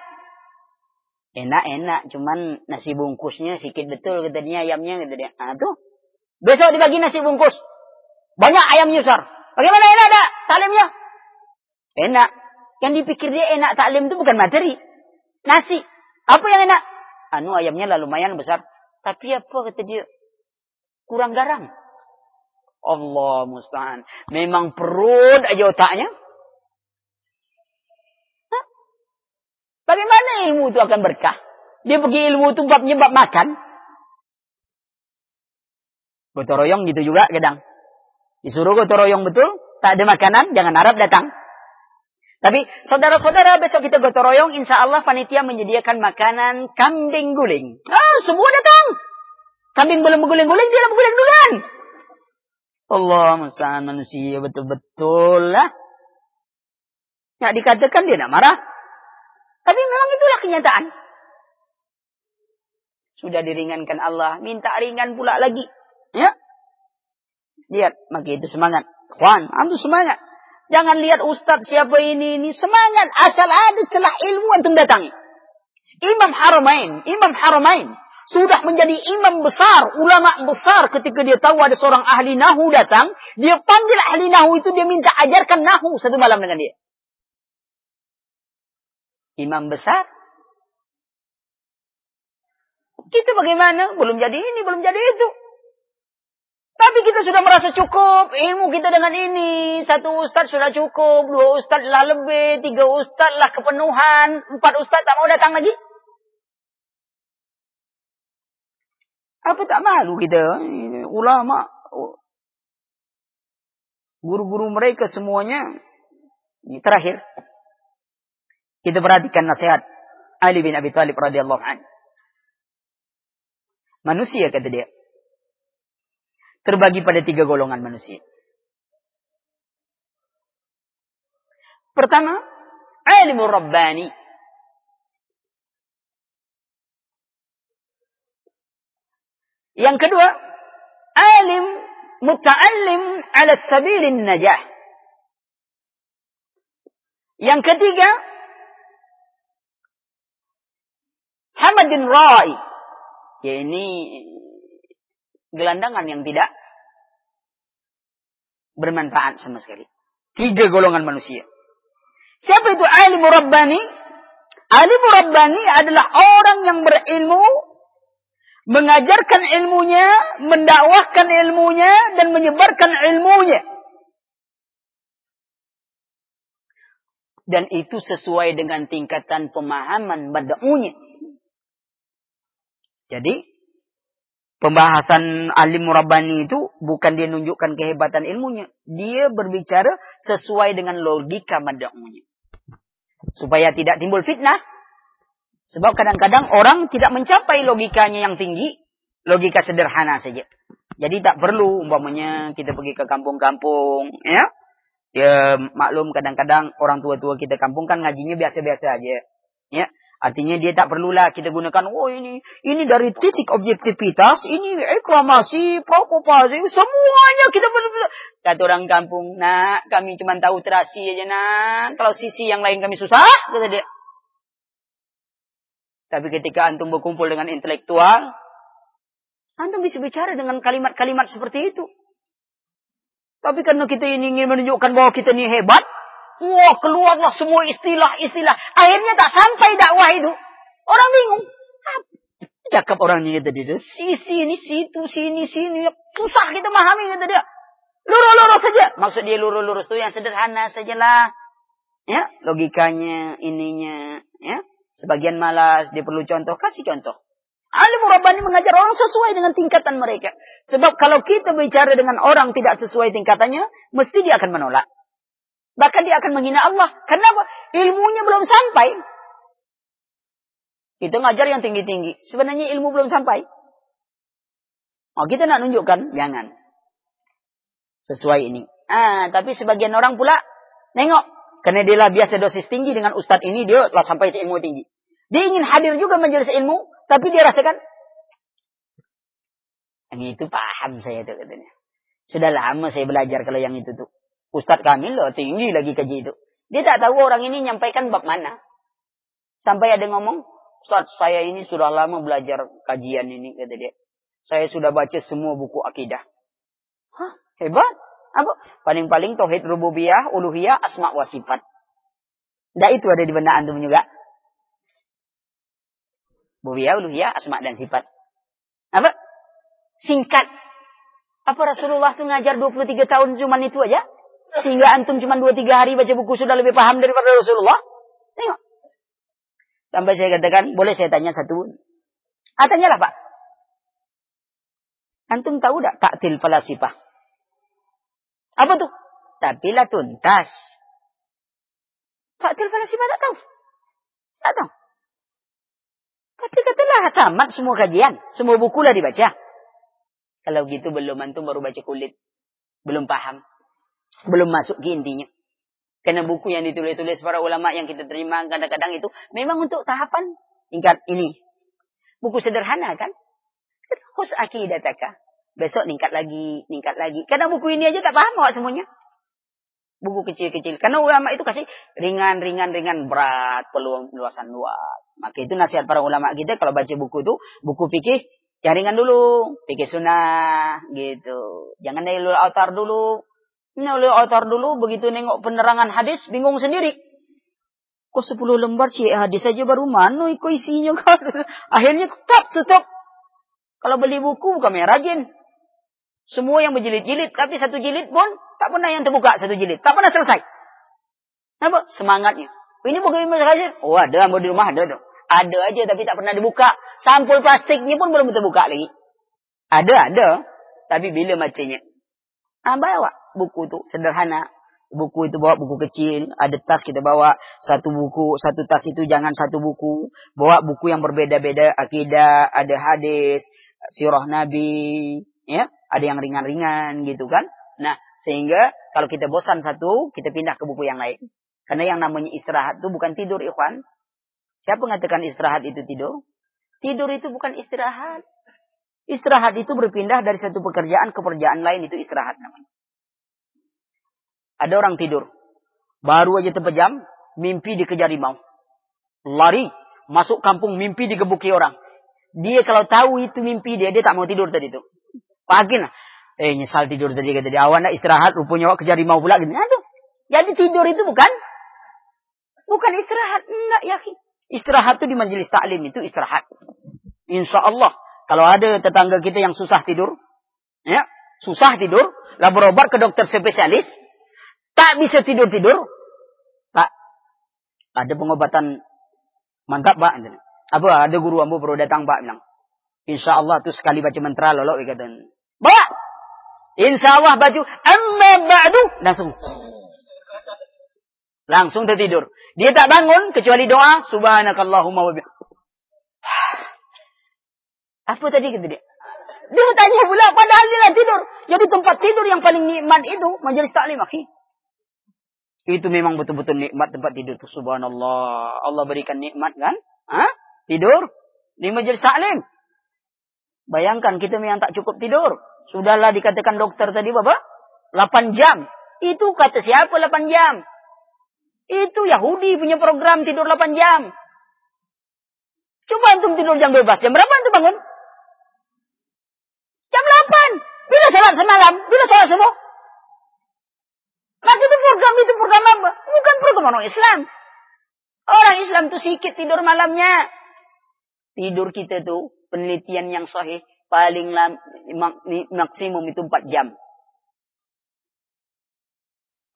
Enak-enak, cuman nasi bungkusnya sedikit betul kata dia ayamnya kata dia. Ah tuh, Besok dibagi nasi bungkus. Banyak ayam nyusar. Bagaimana enak tak taklimnya? Enak. Yang dipikir dia enak taklim itu bukan materi. Nasi. Apa yang enak? Anu ayamnya lah lumayan besar. Tapi apa kata dia? Kurang garam. Allah musta'an. Memang perut aja otaknya. Hah? Bagaimana ilmu itu akan berkah? Dia pergi ilmu itu bab nyebab makan. Gotong royong gitu juga kadang. Disuruh gotong royong betul, tak ada makanan, jangan harap datang. Tapi saudara-saudara besok kita gotong royong, insya Allah panitia menyediakan makanan kambing guling. Ah, semua datang. Kambing belum guling-guling, dia guling duluan. Allah musta'an manusia betul-betul lah. Ya dikatakan dia nak marah. Tapi memang itulah kenyataan. Sudah diringankan Allah, minta ringan pula lagi. Ya. Lihat, maka itu semangat. Juan, antum semangat. Jangan lihat ustadz siapa ini, ini. Semangat. Asal ada celah ilmu antum datangi. Imam Haramain, Imam Haramain. Sudah menjadi imam besar, ulama besar ketika dia tahu ada seorang ahli nahu datang. Dia panggil ahli nahu itu, dia minta ajarkan nahu satu malam dengan dia. Imam besar. Kita bagaimana? Belum jadi ini, belum jadi itu. Tapi kita sudah merasa cukup. Ilmu kita dengan ini. Satu ustaz sudah cukup. Dua ustaz lah lebih. Tiga ustaz lah kepenuhan. Empat ustaz tak mau datang lagi. Apa tak malu kita? Ulama. Guru-guru mereka semuanya. Ini terakhir. Kita perhatikan nasihat. Ali bin Abi Talib radhiyallahu anhu. Manusia kata dia terbagi pada tiga golongan manusia. Pertama, ilmu rabbani. Yang kedua, alim muta'allim ala sabilin najah. Yang ketiga, hamadin ra'i. Ya ini gelandangan yang tidak bermanfaat sama sekali. Tiga golongan manusia. Siapa itu alim rabbani? Alim rabbani adalah orang yang berilmu, mengajarkan ilmunya, mendakwahkan ilmunya, dan menyebarkan ilmunya. Dan itu sesuai dengan tingkatan pemahaman bada'unya. Jadi, Pembahasan alim murabani itu bukan dia nunjukkan kehebatan ilmunya. Dia berbicara sesuai dengan logika madakmunya. Supaya tidak timbul fitnah. Sebab kadang-kadang orang tidak mencapai logikanya yang tinggi. Logika sederhana saja. Jadi tak perlu umpamanya kita pergi ke kampung-kampung. Ya, ya maklum kadang-kadang orang tua-tua kita kampung kan ngajinya biasa-biasa aja. Ya, Artinya dia tak perlulah kita gunakan, oh ini, ini dari titik objektivitas, ini eklamasi, propopasi, semuanya kita perlu. Kata orang kampung, nak kami cuma tahu terasi aja nak, kalau sisi yang lain kami susah, kata dia. Tapi ketika antum berkumpul dengan intelektual, antum bisa bicara dengan kalimat-kalimat seperti itu. Tapi karena kita ini ingin menunjukkan bahwa kita ini hebat, Wah, keluarlah semua istilah-istilah. Akhirnya tak sampai dakwah itu. Orang bingung. Cakap orang ini kata dia. Sisi ini, situ, sini, sini. Susah kita memahami kata dia. Lurus-lurus saja. Maksud dia lurus-lurus itu yang sederhana sajalah. Ya, logikanya, ininya. Ya, sebagian malas, dia perlu contoh, kasih contoh. Alim Rabbani mengajar orang sesuai dengan tingkatan mereka. Sebab kalau kita bicara dengan orang tidak sesuai tingkatannya, mesti dia akan menolak. Bahkan dia akan menghina Allah. Kenapa? Ilmunya belum sampai. Itu ngajar yang tinggi-tinggi. Sebenarnya ilmu belum sampai. Oh, kita nak nunjukkan? Jangan. Sesuai ini. Ah, tapi sebagian orang pula nengok. Karena dia lah biasa dosis tinggi dengan ustadz ini, dia lah sampai ilmu tinggi. Dia ingin hadir juga majelis ilmu, tapi dia rasakan, yang itu paham saya itu katanya. Sudah lama saya belajar kalau yang itu tuh. Ustadz Kamil loh, tinggi lagi kaji itu. Dia tak tahu orang ini nyampaikan bab mana. Sampai ada ngomong, Ustadz saya ini sudah lama belajar kajian ini, kata dia. Saya sudah baca semua buku akidah. Hah, hebat. Apa? Paling-paling tauhid rububiyah, uluhiyah, asma wa sifat. Nah itu ada di benda antum juga. Rububiyah, uluhiyah, asma dan sifat. Apa? Singkat. Apa Rasulullah itu ngajar 23 tahun cuman itu aja? Sehingga antum cuma dua tiga hari baca buku sudah lebih paham daripada Rasulullah. Tengok. Sampai saya katakan, boleh saya tanya satu? Ah, tanyalah Pak. Antum tahu tak taktil falasifah? Apa tuh? Tapi lah tuntas. Taktil falasifah tak tahu. Tak tahu. Tapi katalah tamat semua kajian. Semua buku lah dibaca. Kalau gitu belum antum baru baca kulit. Belum paham. Belum masuk ke intinya. Karena buku yang ditulis-tulis para ulama yang kita terima kadang-kadang itu memang untuk tahapan tingkat ini. Buku sederhana kan? Khus akidataka. Besok ningkat lagi, ningkat lagi. Karena buku ini aja tak paham kok semuanya. Buku kecil-kecil. Karena ulama itu kasih ringan, ringan, ringan, berat, peluang luasan luas. Maka itu nasihat para ulama kita kalau baca buku itu, buku fikih, yang ringan dulu. Fikih sunnah, gitu. Jangan dari lulu autar dulu. Ini lulu autar dulu, begitu nengok penerangan hadis, bingung sendiri. Kok sepuluh lembar sih hadis aja baru mana iko isinya kan. (laughs) Akhirnya tetap tutup. Kalau beli buku bukan rajin. Semua yang berjilid-jilid, tapi satu jilid pun tak pernah yang terbuka satu jilid. Tak pernah selesai. Kenapa? Semangatnya. Ini buku Ibnu Hajar. Oh ada, di rumah ada dong. Ada aja tapi tak pernah dibuka. Sampul plastiknya pun belum terbuka lagi. Ada, ada. Tapi bila macamnya. Nah, bawa buku itu sederhana. Buku itu bawa buku kecil, ada tas kita bawa satu buku, satu tas itu jangan satu buku. Bawa buku yang berbeda-beda, akidah, ada hadis, sirah Nabi, ya ada yang ringan-ringan gitu kan. Nah, sehingga kalau kita bosan satu, kita pindah ke buku yang lain. Karena yang namanya istirahat itu bukan tidur, ikhwan. Siapa mengatakan istirahat itu tidur? Tidur itu bukan istirahat. Istirahat itu berpindah dari satu pekerjaan ke pekerjaan lain, itu istirahat namanya. Ada orang tidur. Baru aja terpejam, mimpi dikejar rimau. Lari, masuk kampung, mimpi digebuki orang. Dia kalau tahu itu mimpi dia, dia tak mau tidur tadi itu. Pagi lah. Eh nyesal tidur tadi kata dia. Awan nak istirahat. Rupanya awak kejar rimau pula. Gitu. Aduh. Jadi tidur itu bukan. Bukan istirahat. Enggak ya. Istirahat itu di majelis taklim itu istirahat. Insya Allah. Kalau ada tetangga kita yang susah tidur. Ya. Susah tidur. Lah berobat ke dokter spesialis. Tak bisa tidur-tidur. Pak. Ada pengobatan. Mantap pak. Apa ada guru ambu perlu datang pak bilang. Insya Allah tuh sekali baca mantra lolok kata. Bawa. Insya Allah baju. Amma ba'du. Langsung. Langsung tertidur. Dia tak bangun kecuali doa. Subhanakallahumma wa Apa tadi kata dia? Dia tanya pula padahal dia tidur. Jadi tempat tidur yang paling nikmat itu majelis taklim akhi. Itu memang betul-betul nikmat tempat tidur itu. Subhanallah. Allah berikan nikmat kan? Hah? Tidur di majelis taklim. Bayangkan kita memang tak cukup tidur. Sudahlah dikatakan dokter tadi Bapak. 8 jam. Itu kata siapa 8 jam? Itu Yahudi punya program tidur 8 jam. Coba antum tidur jam bebas. Jam berapa antum bangun? Jam 8. Bila salat semalam? Bila salat semua? Maka itu program itu program apa? Bukan program orang Islam. Orang Islam itu sedikit tidur malamnya. Tidur kita tuh penelitian yang sahih paling maksimum itu 4 jam.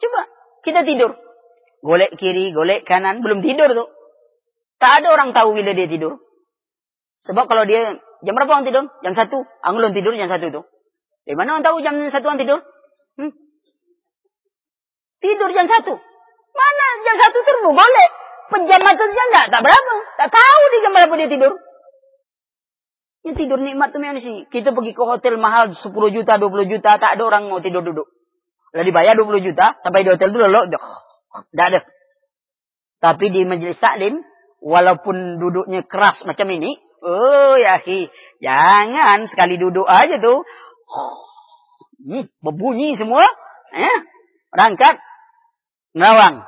Coba kita tidur. Golek kiri, golek kanan, belum tidur tuh. Tak ada orang tahu bila dia tidur. Sebab kalau dia jam berapa orang tidur? Jam satu. Ang tidur jam satu itu. Dari mana orang tahu jam satu orang tidur? Hmm? Tidur jam satu. Mana jam satu terus boleh. Pejam mata saja enggak, tak berapa. Tak tahu di jam berapa dia tidur. Ya tidur nikmat tuh yang sih. Kita pergi ke hotel mahal 10 juta, 20 juta, tak ada orang mau tidur duduk. Lalu dibayar 20 juta, sampai di hotel dulu, lo, tidak ada. Tapi di majelis taklim, walaupun duduknya keras macam ini, oh ya hi, jangan sekali duduk aja tuh, hmm, berbunyi semua, ya, berangkat, ngawang,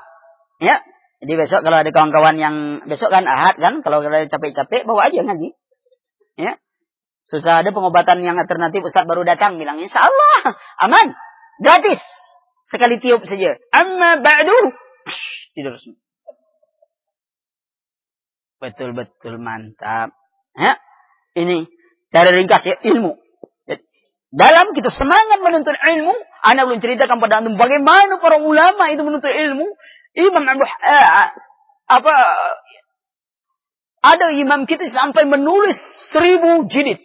ya. Jadi besok kalau ada kawan-kawan yang besok kan ahad kan, kalau kalian capek-capek bawa aja ngaji, ya. Susah ada pengobatan yang alternatif Ustaz baru datang bilang insya Allah aman gratis sekali tiup saja. Amma ba'du tidur semua. Betul betul mantap. Ya. Ini cara ringkas ya ilmu. Dalam kita semangat menuntut ilmu, Anda belum ceritakan pada antum bagaimana para ulama itu menuntut ilmu. Imam Abu eh, apa ada imam kita sampai menulis seribu jilid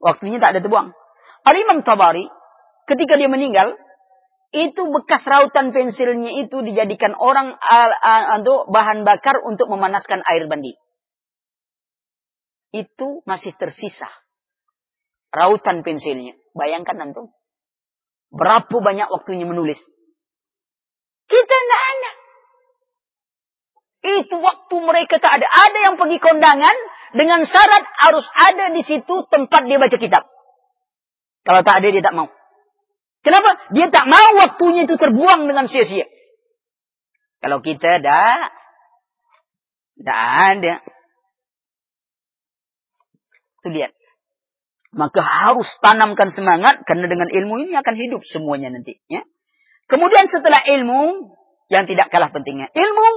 Waktunya tak ada terbuang. Al-Imam Tabari, ketika dia meninggal, itu bekas rautan pensilnya itu dijadikan orang untuk bahan bakar untuk memanaskan air mandi. Itu masih tersisa. Rautan pensilnya. Bayangkan nanti. Berapa banyak waktunya menulis. Kita tidak ada. Itu waktu mereka tak ada. Ada yang pergi kondangan, dengan syarat harus ada di situ tempat dia baca kitab. Kalau tak ada dia tak mau. Kenapa? Dia tak mau waktunya itu terbuang dengan sia-sia. Kalau kita dah, tak ada. Itu lihat. Maka harus tanamkan semangat karena dengan ilmu ini akan hidup semuanya nanti. Ya. Kemudian setelah ilmu yang tidak kalah pentingnya. Ilmu,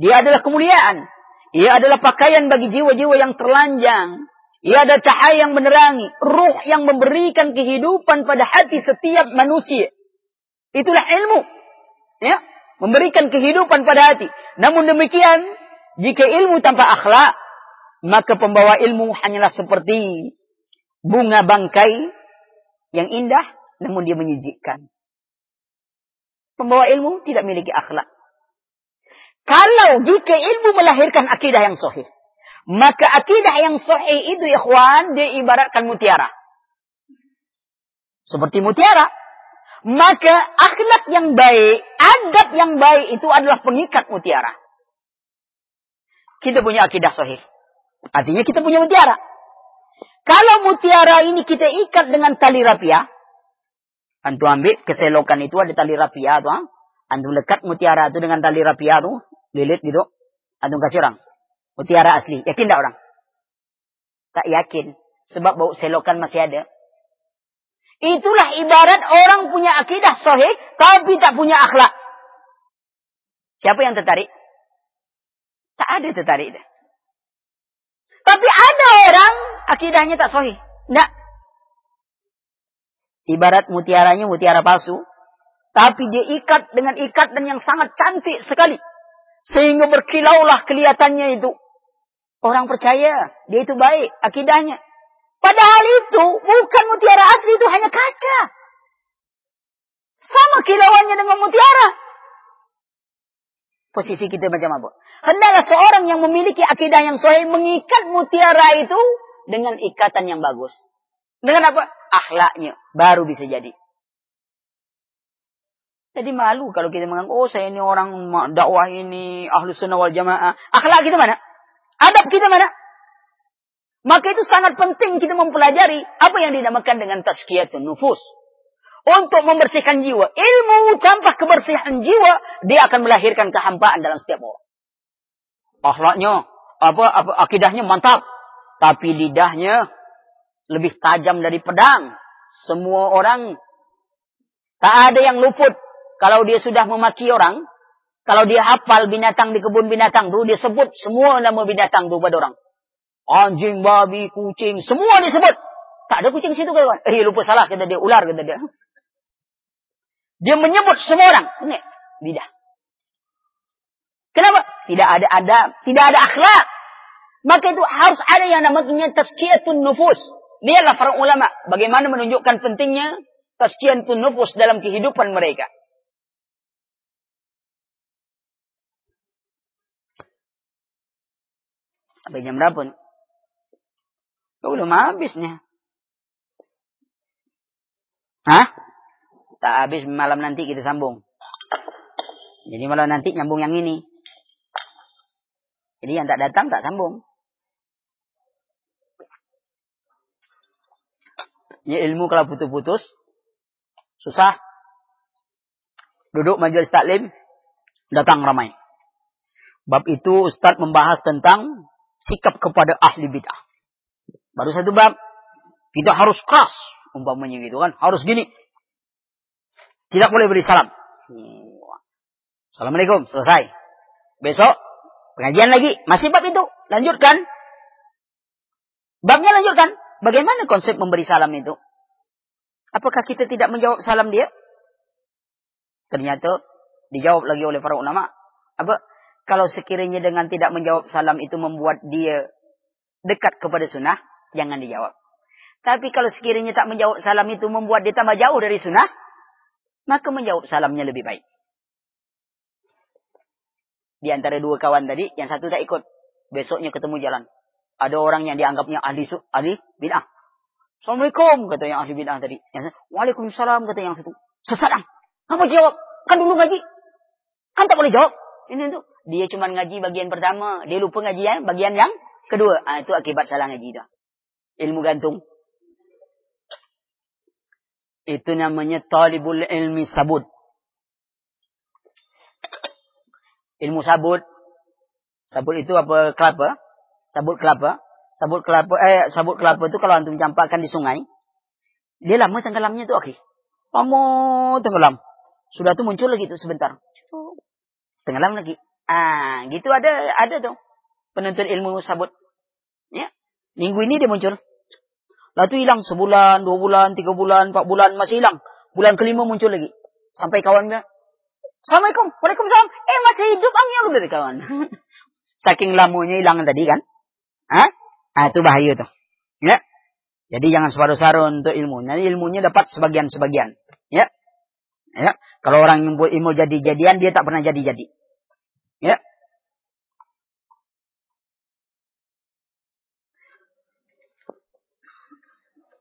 dia adalah kemuliaan. Ia adalah pakaian bagi jiwa-jiwa yang terlanjang. Ia ada cahaya yang menerangi. Ruh yang memberikan kehidupan pada hati setiap manusia. Itulah ilmu. Ya, memberikan kehidupan pada hati. Namun demikian, jika ilmu tanpa akhlak, maka pembawa ilmu hanyalah seperti bunga bangkai yang indah, namun dia menyejikkan. Pembawa ilmu tidak memiliki akhlak. Kalau jika ilmu melahirkan akidah yang sahih, maka akidah yang sahih itu ikhwan diibaratkan mutiara. Seperti mutiara. Maka akhlak yang baik, adab yang baik itu adalah pengikat mutiara. Kita punya akidah sahih. Artinya kita punya mutiara. Kalau mutiara ini kita ikat dengan tali rapia, antu ambil keselokan itu ada tali rapia tuh, antu lekat mutiara itu dengan tali rapia tuh, lilit gitu, antum kasih orang. Mutiara asli. Yakin tak orang? Tak yakin. Sebab bau selokan masih ada. Itulah ibarat orang punya akidah sahih, tapi tak punya akhlak. Siapa yang tertarik? Tak ada tertarik. Tapi ada orang akidahnya tak sahih. Tidak. Ibarat mutiaranya mutiara palsu. Tapi dia ikat dengan ikatan yang sangat cantik sekali. Sehingga berkilaulah kelihatannya itu. Orang percaya, dia itu baik, akidahnya. Padahal itu bukan mutiara asli, itu hanya kaca. Sama kilauannya dengan mutiara. Posisi kita macam apa? Hendaklah seorang yang memiliki akidah yang sahih mengikat mutiara itu dengan ikatan yang bagus. Dengan apa? Akhlaknya. Baru bisa jadi. Jadi malu kalau kita menganggap, oh saya ini orang dakwah ini, ahlu sunnah wal jamaah. Akhlak kita mana? Adab kita mana? Maka itu sangat penting kita mempelajari apa yang dinamakan dengan tazkiyatun nufus. Untuk membersihkan jiwa. Ilmu tanpa kebersihan jiwa, dia akan melahirkan kehampaan dalam setiap orang. Akhlaknya, apa, apa akidahnya mantap. Tapi lidahnya lebih tajam dari pedang. Semua orang tak ada yang luput kalau dia sudah memaki orang, kalau dia hafal binatang di kebun binatang tuh, dia sebut semua nama binatang tuh pada orang. Anjing, babi, kucing, semua disebut. Tak ada kucing situ kawan. Eh lupa salah kata dia ular kata dia. Dia menyebut semua orang. Ini lidah. Kenapa? Tidak ada, tidak ada akhlak. Maka itu harus ada yang namanya tazkiyatun nufus. Lihatlah para ulama bagaimana menunjukkan pentingnya tazkiyatun nufus dalam kehidupan mereka. Sampai jam berapa? Oh, belum habisnya. Hah? Tak habis malam nanti kita sambung. Jadi malam nanti nyambung yang ini. Jadi yang tak datang tak sambung. Ya ilmu kalau putus-putus susah. Duduk majelis taklim datang ramai. Bab itu Ustaz membahas tentang sikap kepada ahli bid'ah. Baru satu bab, kita harus keras, umpamanya gitu kan, harus gini. Tidak boleh beri salam. Assalamualaikum, selesai. Besok, pengajian lagi, masih bab itu, lanjutkan. Babnya lanjutkan. Bagaimana konsep memberi salam itu? Apakah kita tidak menjawab salam dia? Ternyata dijawab lagi oleh para ulama. Apa? Kalau sekiranya dengan tidak menjawab salam itu membuat dia dekat kepada sunnah, jangan dijawab. Tapi kalau sekiranya tak menjawab salam itu membuat dia tambah jauh dari sunnah, maka menjawab salamnya lebih baik. Di antara dua kawan tadi, yang satu tak ikut. Besoknya ketemu jalan. Ada orang yang dianggapnya ahli, ahli bid'ah. Assalamualaikum, kata yang ahli bid'ah tadi. Yang Waalaikumsalam, kata yang satu. Sesat, Kamu jawab. Kan dulu ngaji. Kan tak boleh jawab. Ini tuh. Dia cuma ngaji bagian pertama. Dia lupa ngaji ya, bagian yang Kedua, ah, itu akibat salah ngaji itu. Ilmu gantung. Itu namanya talibul ilmi sabut. Ilmu sabut. Sabut itu apa? Kelapa. Sabut kelapa. Sabut kelapa, eh, sabut kelapa itu kalau antum campakkan di sungai. Dia lama tenggelamnya itu, oke. Lama tenggelam. Sudah tuh muncul lagi tuh sebentar. Tenggelam lagi. Ah, gitu ada ada tuh penuntut ilmu sabut. Ya. Minggu ini dia muncul. Lalu hilang sebulan, dua bulan, tiga bulan, empat bulan masih hilang. Bulan kelima muncul lagi. Sampai kawan bilang, Assalamualaikum, Waalaikumsalam. Eh masih hidup angin dari kawan. (laughs) Saking lamanya hilang tadi kan. Hah? Ah itu bahaya tuh. Ya. Jadi jangan separuh-saruh untuk ilmu. Nanti ilmunya dapat sebagian-sebagian. Ya. Ya. Kalau orang yang ilmu jadi-jadian dia tak pernah jadi-jadi. Ya.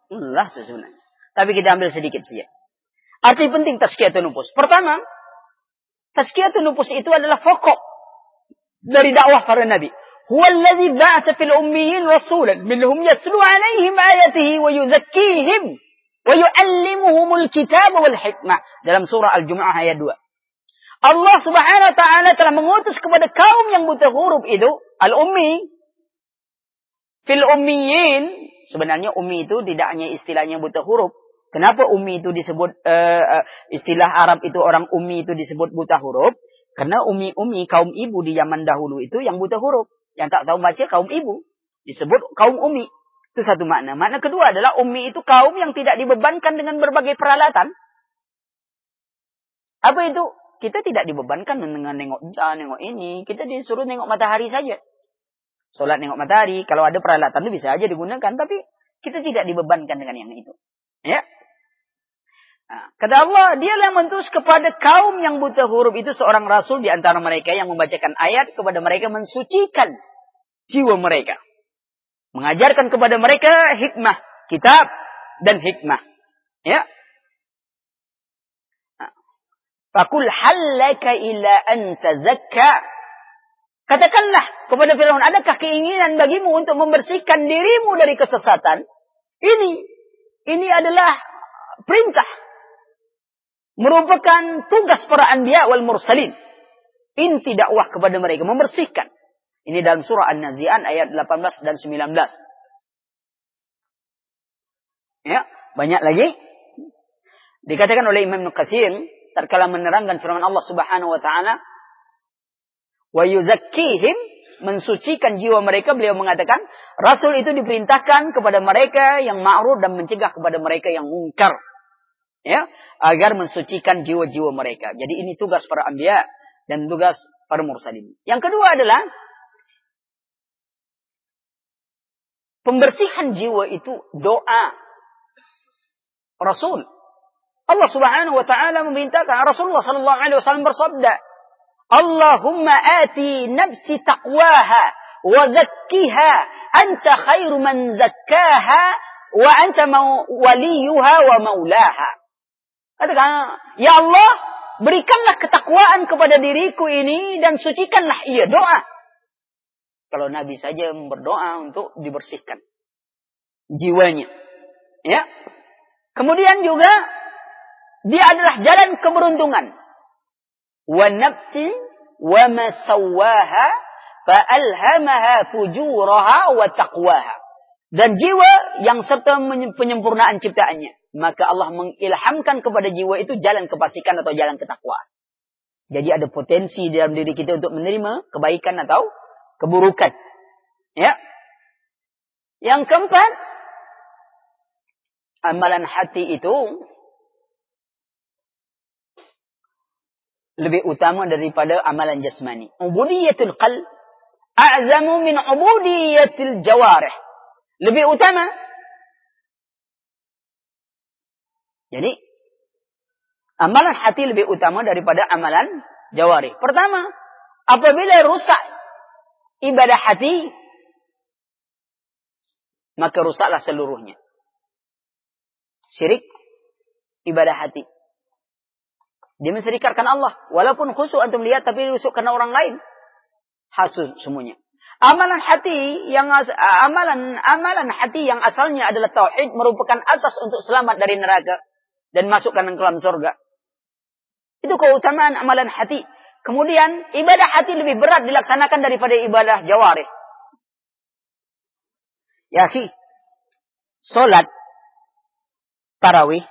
Allah itu. Tapi kita ambil sedikit saja. Arti penting tazkiyatun nufus. Pertama, tazkiyatun nufus itu adalah pokok dari dakwah para nabi. هو الذي بعث في الأميين رسولا منهم يتلو عليهم آياته ويزكيهم ويعلمهم الكتاب والحكمة dalam surah Al-Jumu'ah ayat 2. Allah Subhanahu wa taala telah mengutus kepada kaum yang buta huruf itu al-ummi fil ummiyin sebenarnya ummi itu tidak hanya istilahnya buta huruf kenapa ummi itu disebut uh, uh, istilah Arab itu orang ummi itu disebut buta huruf karena ummi-ummi kaum ibu di zaman dahulu itu yang buta huruf yang tak tahu baca kaum ibu disebut kaum ummi itu satu makna makna kedua adalah ummi itu kaum yang tidak dibebankan dengan berbagai peralatan apa itu kita tidak dibebankan dengan nengok jalan, nengok ini. Kita disuruh nengok matahari saja. Sholat nengok matahari. Kalau ada peralatan itu bisa aja digunakan. Tapi kita tidak dibebankan dengan yang itu. Ya. Nah, kata Allah, dialah yang mentus kepada kaum yang buta huruf itu seorang rasul di antara mereka yang membacakan ayat kepada mereka mensucikan jiwa mereka. Mengajarkan kepada mereka hikmah, kitab dan hikmah. Ya. Fakul hallaka ila an tazakka. Katakanlah kepada Firaun, adakah keinginan bagimu untuk membersihkan dirimu dari kesesatan? Ini, ini adalah perintah. Merupakan tugas para anbiya wal mursalin. Inti dakwah kepada mereka, membersihkan. Ini dalam surah An-Nazi'an ayat 18 dan 19. Ya, banyak lagi. Dikatakan oleh Imam Nukasin, tatkala menerangkan firman Allah Subhanahu wa taala wa yuzakkihim mensucikan jiwa mereka beliau mengatakan rasul itu diperintahkan kepada mereka yang ma'ruf dan mencegah kepada mereka yang mungkar ya agar mensucikan jiwa-jiwa mereka jadi ini tugas para anbiya dan tugas para mursalin yang kedua adalah pembersihan jiwa itu doa rasul Allah Subhanahu wa taala memerintahkan Rasulullah sallallahu alaihi wasallam bersabda, "Allahumma ati nafsi taqwaha wa zakkiha anta khairu man zakkaha wa anta waliyuha wa maulaha." Katakan, "Ya Allah, berikanlah ketakwaan kepada diriku ini dan sucikanlah ia." Doa. Kalau Nabi saja berdoa untuk dibersihkan jiwanya. Ya. Kemudian juga dia adalah jalan keberuntungan. Wa nafsi wa ma sawwaha fa'alhamaha fujuraha wa taqwaha. Dan jiwa yang serta penyempurnaan ciptaannya. Maka Allah mengilhamkan kepada jiwa itu jalan kefasikan atau jalan ketakwaan. Jadi ada potensi dalam diri kita untuk menerima kebaikan atau keburukan. Ya. Yang keempat, amalan hati itu lebih utama daripada amalan jasmani. Ubudiyatul qalb a'zamu min ubudiyatil jawarih. Lebih utama. Jadi amalan hati lebih utama daripada amalan jawarih. Pertama, apabila rusak ibadah hati, maka rusaklah seluruhnya. Syirik ibadah hati. Dia menserikatkan Allah. Walaupun khusyuk antum lihat tapi khusyuk karena orang lain. Hasil semuanya. Amalan hati yang amalan amalan hati yang asalnya adalah tauhid merupakan asas untuk selamat dari neraka dan masukkan ke dalam surga. Itu keutamaan amalan hati. Kemudian ibadah hati lebih berat dilaksanakan daripada ibadah jawarih. Ya, khi. Salat tarawih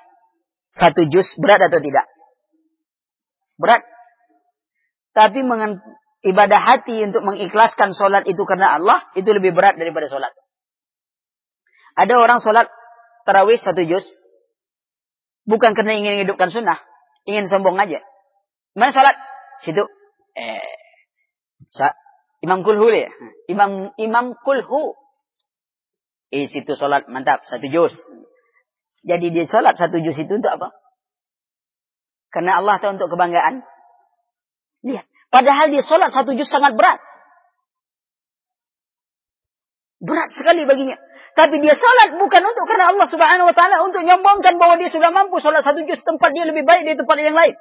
satu juz berat atau tidak? Berat. Tapi mengen, ibadah hati untuk mengikhlaskan solat itu karena Allah, itu lebih berat daripada solat. Ada orang solat tarawih satu juz, bukan karena ingin hidupkan sunnah, ingin sombong aja. Mana solat? Situ. Eh, Imam Kulhu ya? Imam Imam Kulhu. Eh, situ solat mantap, satu juz. Jadi dia solat satu juz itu untuk apa? Karena Allah tahu untuk kebanggaan. Lihat. Padahal dia sholat satu juz sangat berat. Berat sekali baginya. Tapi dia sholat bukan untuk karena Allah subhanahu wa ta'ala. Untuk nyombongkan bahwa dia sudah mampu sholat satu juz. Tempat dia lebih baik dari tempat yang lain.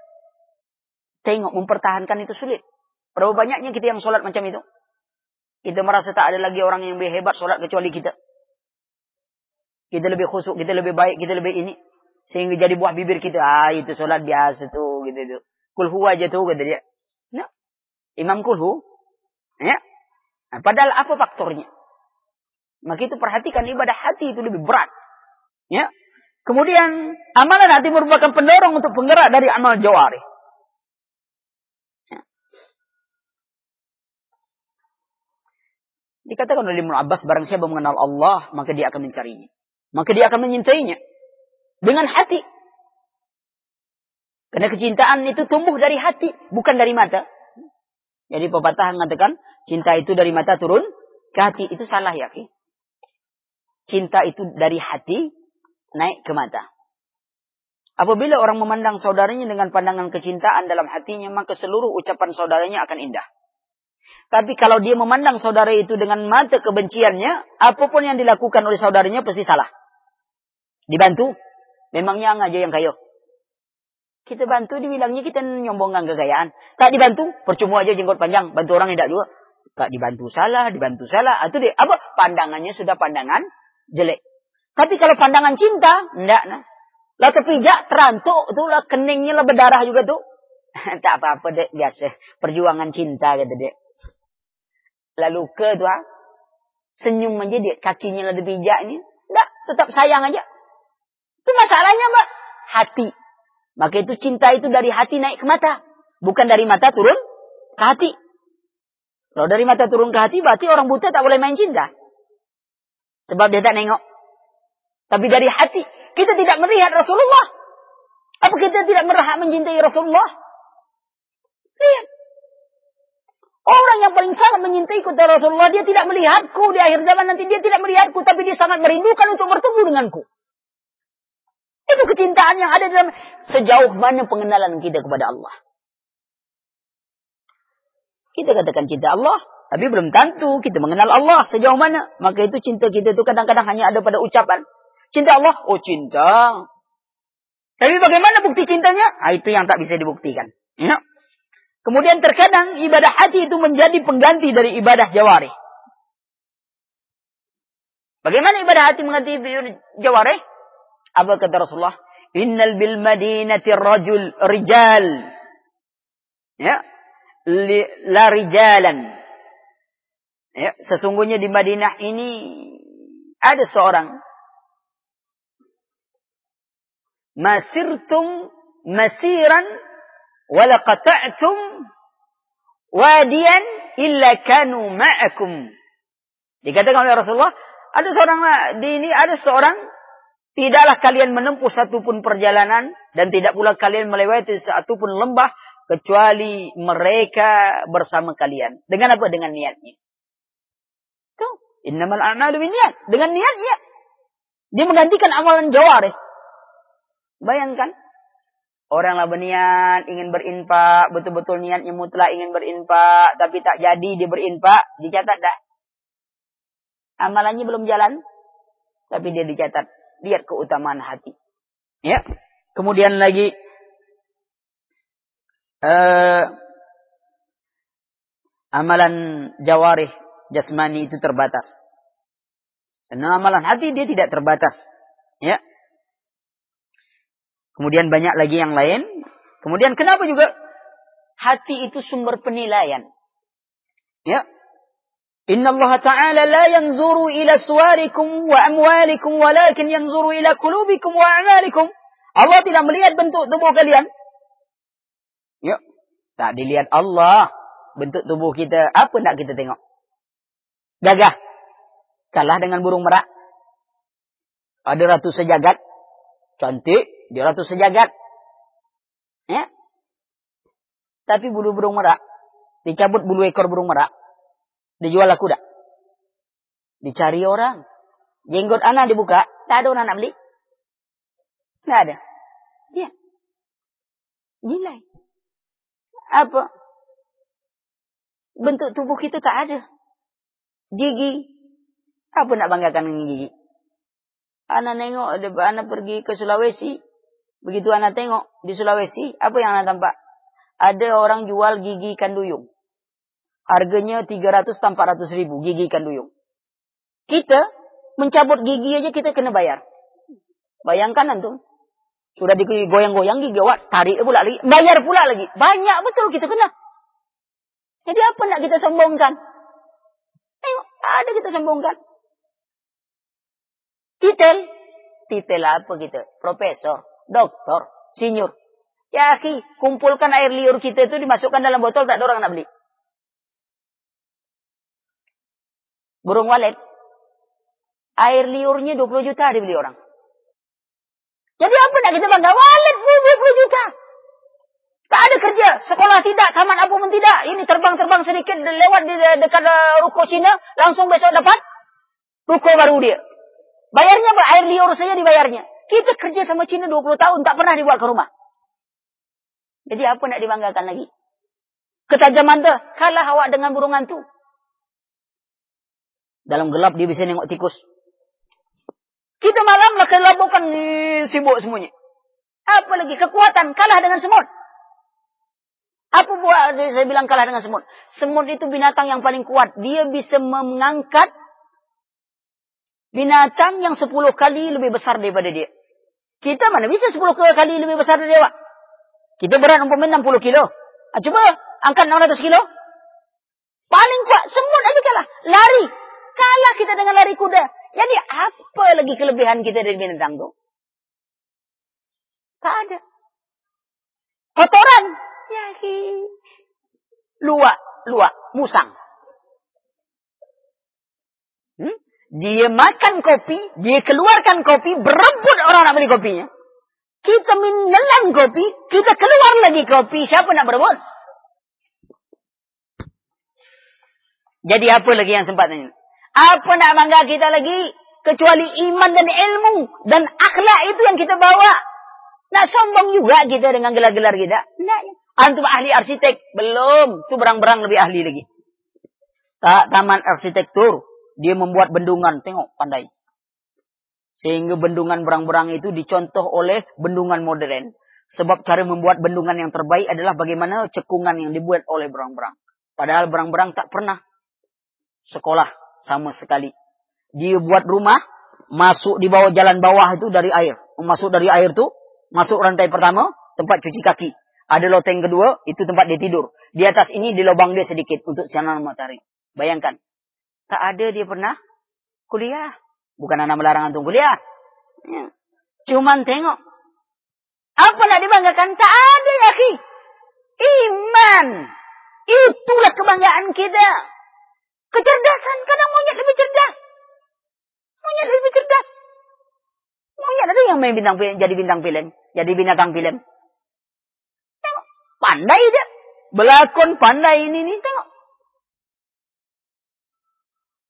Tengok mempertahankan itu sulit. Berapa banyaknya kita yang sholat macam itu. Kita merasa tak ada lagi orang yang lebih hebat sholat kecuali kita. Kita lebih khusuk, kita lebih baik, kita lebih ini. Sehingga jadi buah bibir kita. Ah itu sholat biasa tuh. Gitu, gitu. Kulhu aja tuh kata dia. Nah, Imam Kulhu. Ya. Nah, padahal apa faktornya? Maka itu perhatikan ibadah hati itu lebih berat. Ya. Kemudian amalan hati merupakan pendorong untuk penggerak dari amal jawari. Dikatakan oleh Ibn Abbas, barang siapa mengenal Allah, maka dia akan mencarinya. Maka dia akan menyintainya. Dengan hati. Karena kecintaan itu tumbuh dari hati, bukan dari mata. Jadi pepatah mengatakan, cinta itu dari mata turun ke hati. Itu salah ya. Cinta itu dari hati naik ke mata. Apabila orang memandang saudaranya dengan pandangan kecintaan dalam hatinya, maka seluruh ucapan saudaranya akan indah. Tapi kalau dia memandang saudara itu dengan mata kebenciannya, apa pun yang dilakukan oleh saudaranya pasti salah. Dibantu, memangnya aja yang kayo. Kita bantu dibilangnya kita nyombongkan kekayaan. Tak dibantu, percuma aja jenggot panjang. Bantu orang tidak juga. Tak dibantu salah, dibantu salah. Itu dia, apa? Pandangannya sudah pandangan jelek. Tapi kalau pandangan cinta, enggak. Nah. Lah kepijak, terantuk, itu lah keningnya lah berdarah juga tuh. (laughs) tak apa-apa dek, biasa. Perjuangan cinta gitu dek. Lalu ke tuh, ha? senyum aja dek, kakinya lah dipijak ini. Enggak, tetap sayang aja. Itu masalahnya mbak. Hati. Maka itu cinta itu dari hati naik ke mata. Bukan dari mata turun ke hati. Kalau dari mata turun ke hati berarti orang buta tak boleh main cinta. Sebab dia tak nengok. Tapi dari hati. Kita tidak melihat Rasulullah. Apa kita tidak merahak mencintai Rasulullah? Lihat. Orang yang paling sangat menyintai kata Rasulullah, dia tidak melihatku di akhir zaman nanti. Dia tidak melihatku, tapi dia sangat merindukan untuk bertemu denganku. Itu kecintaan yang ada dalam sejauh mana pengenalan kita kepada Allah. Kita katakan cinta Allah, tapi belum tentu kita mengenal Allah sejauh mana. Maka itu cinta kita itu kadang-kadang hanya ada pada ucapan. Cinta Allah, oh cinta. Tapi bagaimana bukti cintanya? Ah, itu yang tak bisa dibuktikan. Ya. Kemudian terkadang ibadah hati itu menjadi pengganti dari ibadah jawari. Bagaimana ibadah hati mengganti jawari? Apa kata Rasulullah? Innal bil madinati rajul rijal. Ya. Li, la rijalan. Ya, sesungguhnya di Madinah ini ada seorang masirtum masiran wala qata'tum wadiyan illa kanu ma'akum. Dikatakan oleh Rasulullah, ada seorang di ini ada seorang Tidaklah kalian menempuh satu pun perjalanan dan tidak pula kalian melewati satu pun lembah kecuali mereka bersama kalian. Dengan apa? Dengan niatnya. Tuh, innamal a'malu niat. Dengan niatnya. Dia menggantikan amalan jawarih. Bayangkan. Orang lah berniat, ingin berinfak, betul-betul niatnya mutlak ingin berinfak, tapi tak jadi dia berinfak, dicatat tak? Amalannya belum jalan, tapi dia dicatat lihat keutamaan hati. Ya. Kemudian lagi uh, amalan jawarih jasmani itu terbatas. Senang amalan hati dia tidak terbatas. Ya. Kemudian banyak lagi yang lain. Kemudian kenapa juga hati itu sumber penilaian? Ya. Inna Allah Ta'ala la yanzuru ila suwarikum wa amwalikum walakin yanzuru ila kulubikum wa amalikum. Allah tidak melihat bentuk tubuh kalian. Ya. Tak dilihat Allah. Bentuk tubuh kita. Apa nak kita tengok? Gagah. Kalah dengan burung merak. Ada ratu sejagat. Cantik. Dia ratu sejagat. Ya. Tapi bulu burung merak. Dicabut bulu ekor burung merak. Dijual laku dah. Dicari orang. Jenggot anak dibuka. Tak ada orang nak beli. Tak ada. Dia. Nilai. Apa? Bentuk tubuh kita tak ada. Gigi. Apa nak banggakan dengan gigi? Anak nengok, anak pergi ke Sulawesi. Begitu anak tengok di Sulawesi, apa yang anak tampak? Ada orang jual gigi ikan duyung. Harganya 300 tanpa 400 ribu gigi ikan duyung. Kita mencabut gigi aja kita kena bayar. Bayangkan antum. Sudah digoyang-goyang gigi awak, tarik pula lagi. Bayar pula lagi. Banyak betul kita kena. Jadi apa nak kita sombongkan? Tengok, ada kita sombongkan. Titel. Titel apa kita? Profesor, doktor, senior. Ya, kumpulkan air liur kita itu dimasukkan dalam botol, tak ada orang nak beli. Burung walet. Air liurnya 20 juta dibeli orang. Jadi apa nak kita bangga? Walet 20 juta. Tak ada kerja. Sekolah tidak, taman apa pun tidak. Ini terbang-terbang sedikit lewat di dekat uh, ruko Cina. Langsung besok dapat ruko baru dia. Bayarnya air liur saja dibayarnya. Kita kerja sama Cina 20 tahun. Tak pernah dibuat ke rumah. Jadi apa nak dibanggakan lagi? Ketajaman tu. Kalah awak dengan burung hantu. Dalam gelap dia bisa nengok tikus. Kita malam lah kelabukan sibuk semuanya. Apa lagi? Kekuatan kalah dengan semut. Apa buat saya, saya bilang kalah dengan semut? Semut itu binatang yang paling kuat. Dia bisa mengangkat binatang yang sepuluh kali lebih besar daripada dia. Kita mana bisa sepuluh kali lebih besar dari dia. Kita berat umpamanya 60 kilo. Ah, coba angkat 600 kilo. Paling kuat semut aja kalah. Lari Kalah kita dengan lari kuda. Jadi apa lagi kelebihan kita dari binatang itu? Tak ada. Kotoran. Ya, luak, luak, musang. Hmm? Dia makan kopi, dia keluarkan kopi, berebut orang nak beli kopinya. Kita menelan kopi, kita keluar lagi kopi, siapa nak berebut? Jadi apa lagi yang sempat ini? Apa nak bangga kita lagi? Kecuali iman dan ilmu dan akhlak itu yang kita bawa. Nak sombong juga kita dengan gelar-gelar kita. Nah, antum ahli arsitek belum, tu berang-berang lebih ahli lagi. Tak taman arsitektur, dia membuat bendungan, tengok pandai. Sehingga bendungan berang-berang itu dicontoh oleh bendungan modern. Sebab cara membuat bendungan yang terbaik adalah bagaimana cekungan yang dibuat oleh berang-berang. Padahal berang-berang tak pernah sekolah sama sekali. Dia buat rumah, masuk di bawah jalan bawah itu dari air. Masuk dari air itu, masuk rantai pertama, tempat cuci kaki. Ada loteng kedua, itu tempat dia tidur. Di atas ini di lubang dia sedikit untuk sinar matahari. Bayangkan. Tak ada dia pernah kuliah. Bukan anak melarang antum kuliah. Ya. Cuman tengok. Apa nak dibanggakan? Tak ada ya, Ki. Iman. Itulah kebanggaan kita. Kecerdasan. Kadang monyet lebih cerdas. Monyet lebih cerdas. Monyet ada yang main bintang jadi bintang film. Jadi binatang film. Tengok. Pandai dia. Belakon pandai ini. ini tengok.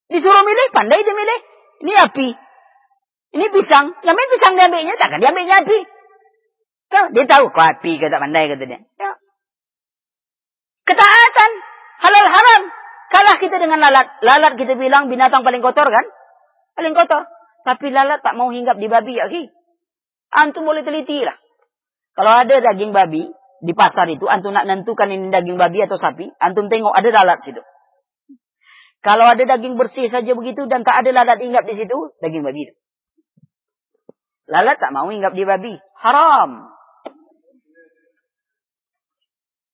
Disuruh milih. Pandai dia milih. Ini api. Ini pisang. Yang main pisang diambilnya. Takkan diambilnya api. Tengok. Dia tahu. Kau api ke tak pandai kata dia. Tengok. Ketaatan. Halal haram. Kalah kita dengan lalat. Lalat kita bilang binatang paling kotor kan? Paling kotor. Tapi lalat tak mau hinggap di babi lagi. Antum boleh teliti lah. Kalau ada daging babi di pasar itu, antum nak nentukan ini daging babi atau sapi, antum tengok ada lalat situ. Kalau ada daging bersih saja begitu dan tak ada lalat ingat di situ, daging babi. Lalat tak mau ingat di babi. Haram.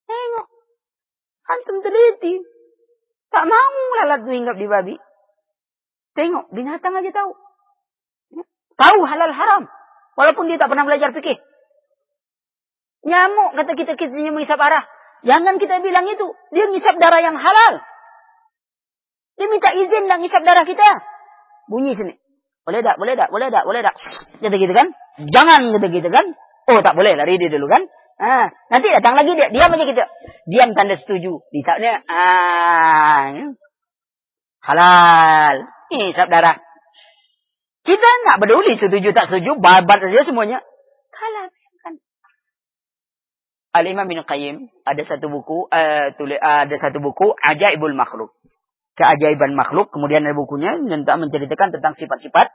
Tengok. Antum teliti. Tak mau lalat itu ingat di babi. Tengok, binatang aja tahu. Tahu halal haram. Walaupun dia tak pernah belajar fikih. Nyamuk kata kita kita ngisap arah. Jangan kita bilang itu. Dia ngisap darah yang halal. Dia minta izin dan ngisap darah kita. Bunyi sini. Boleh tak, boleh tak, boleh tak, boleh tak. Kata gitu kan. Jangan kata gitu kan. Oh tak boleh, lari dia dulu kan. Ah, nanti datang lagi dia, diam aja kita. Diam tanda setuju. Disapnya, ah, halal. Ngisap darah. Kita nggak peduli setuju tak setuju, babat saja semuanya. Halal. Kan? Al Imam bin Qayyim ada satu buku, uh, uh, ada satu buku Ajaibul Makhluk keajaiban makhluk. Kemudian ada bukunya tentang menceritakan tentang sifat-sifat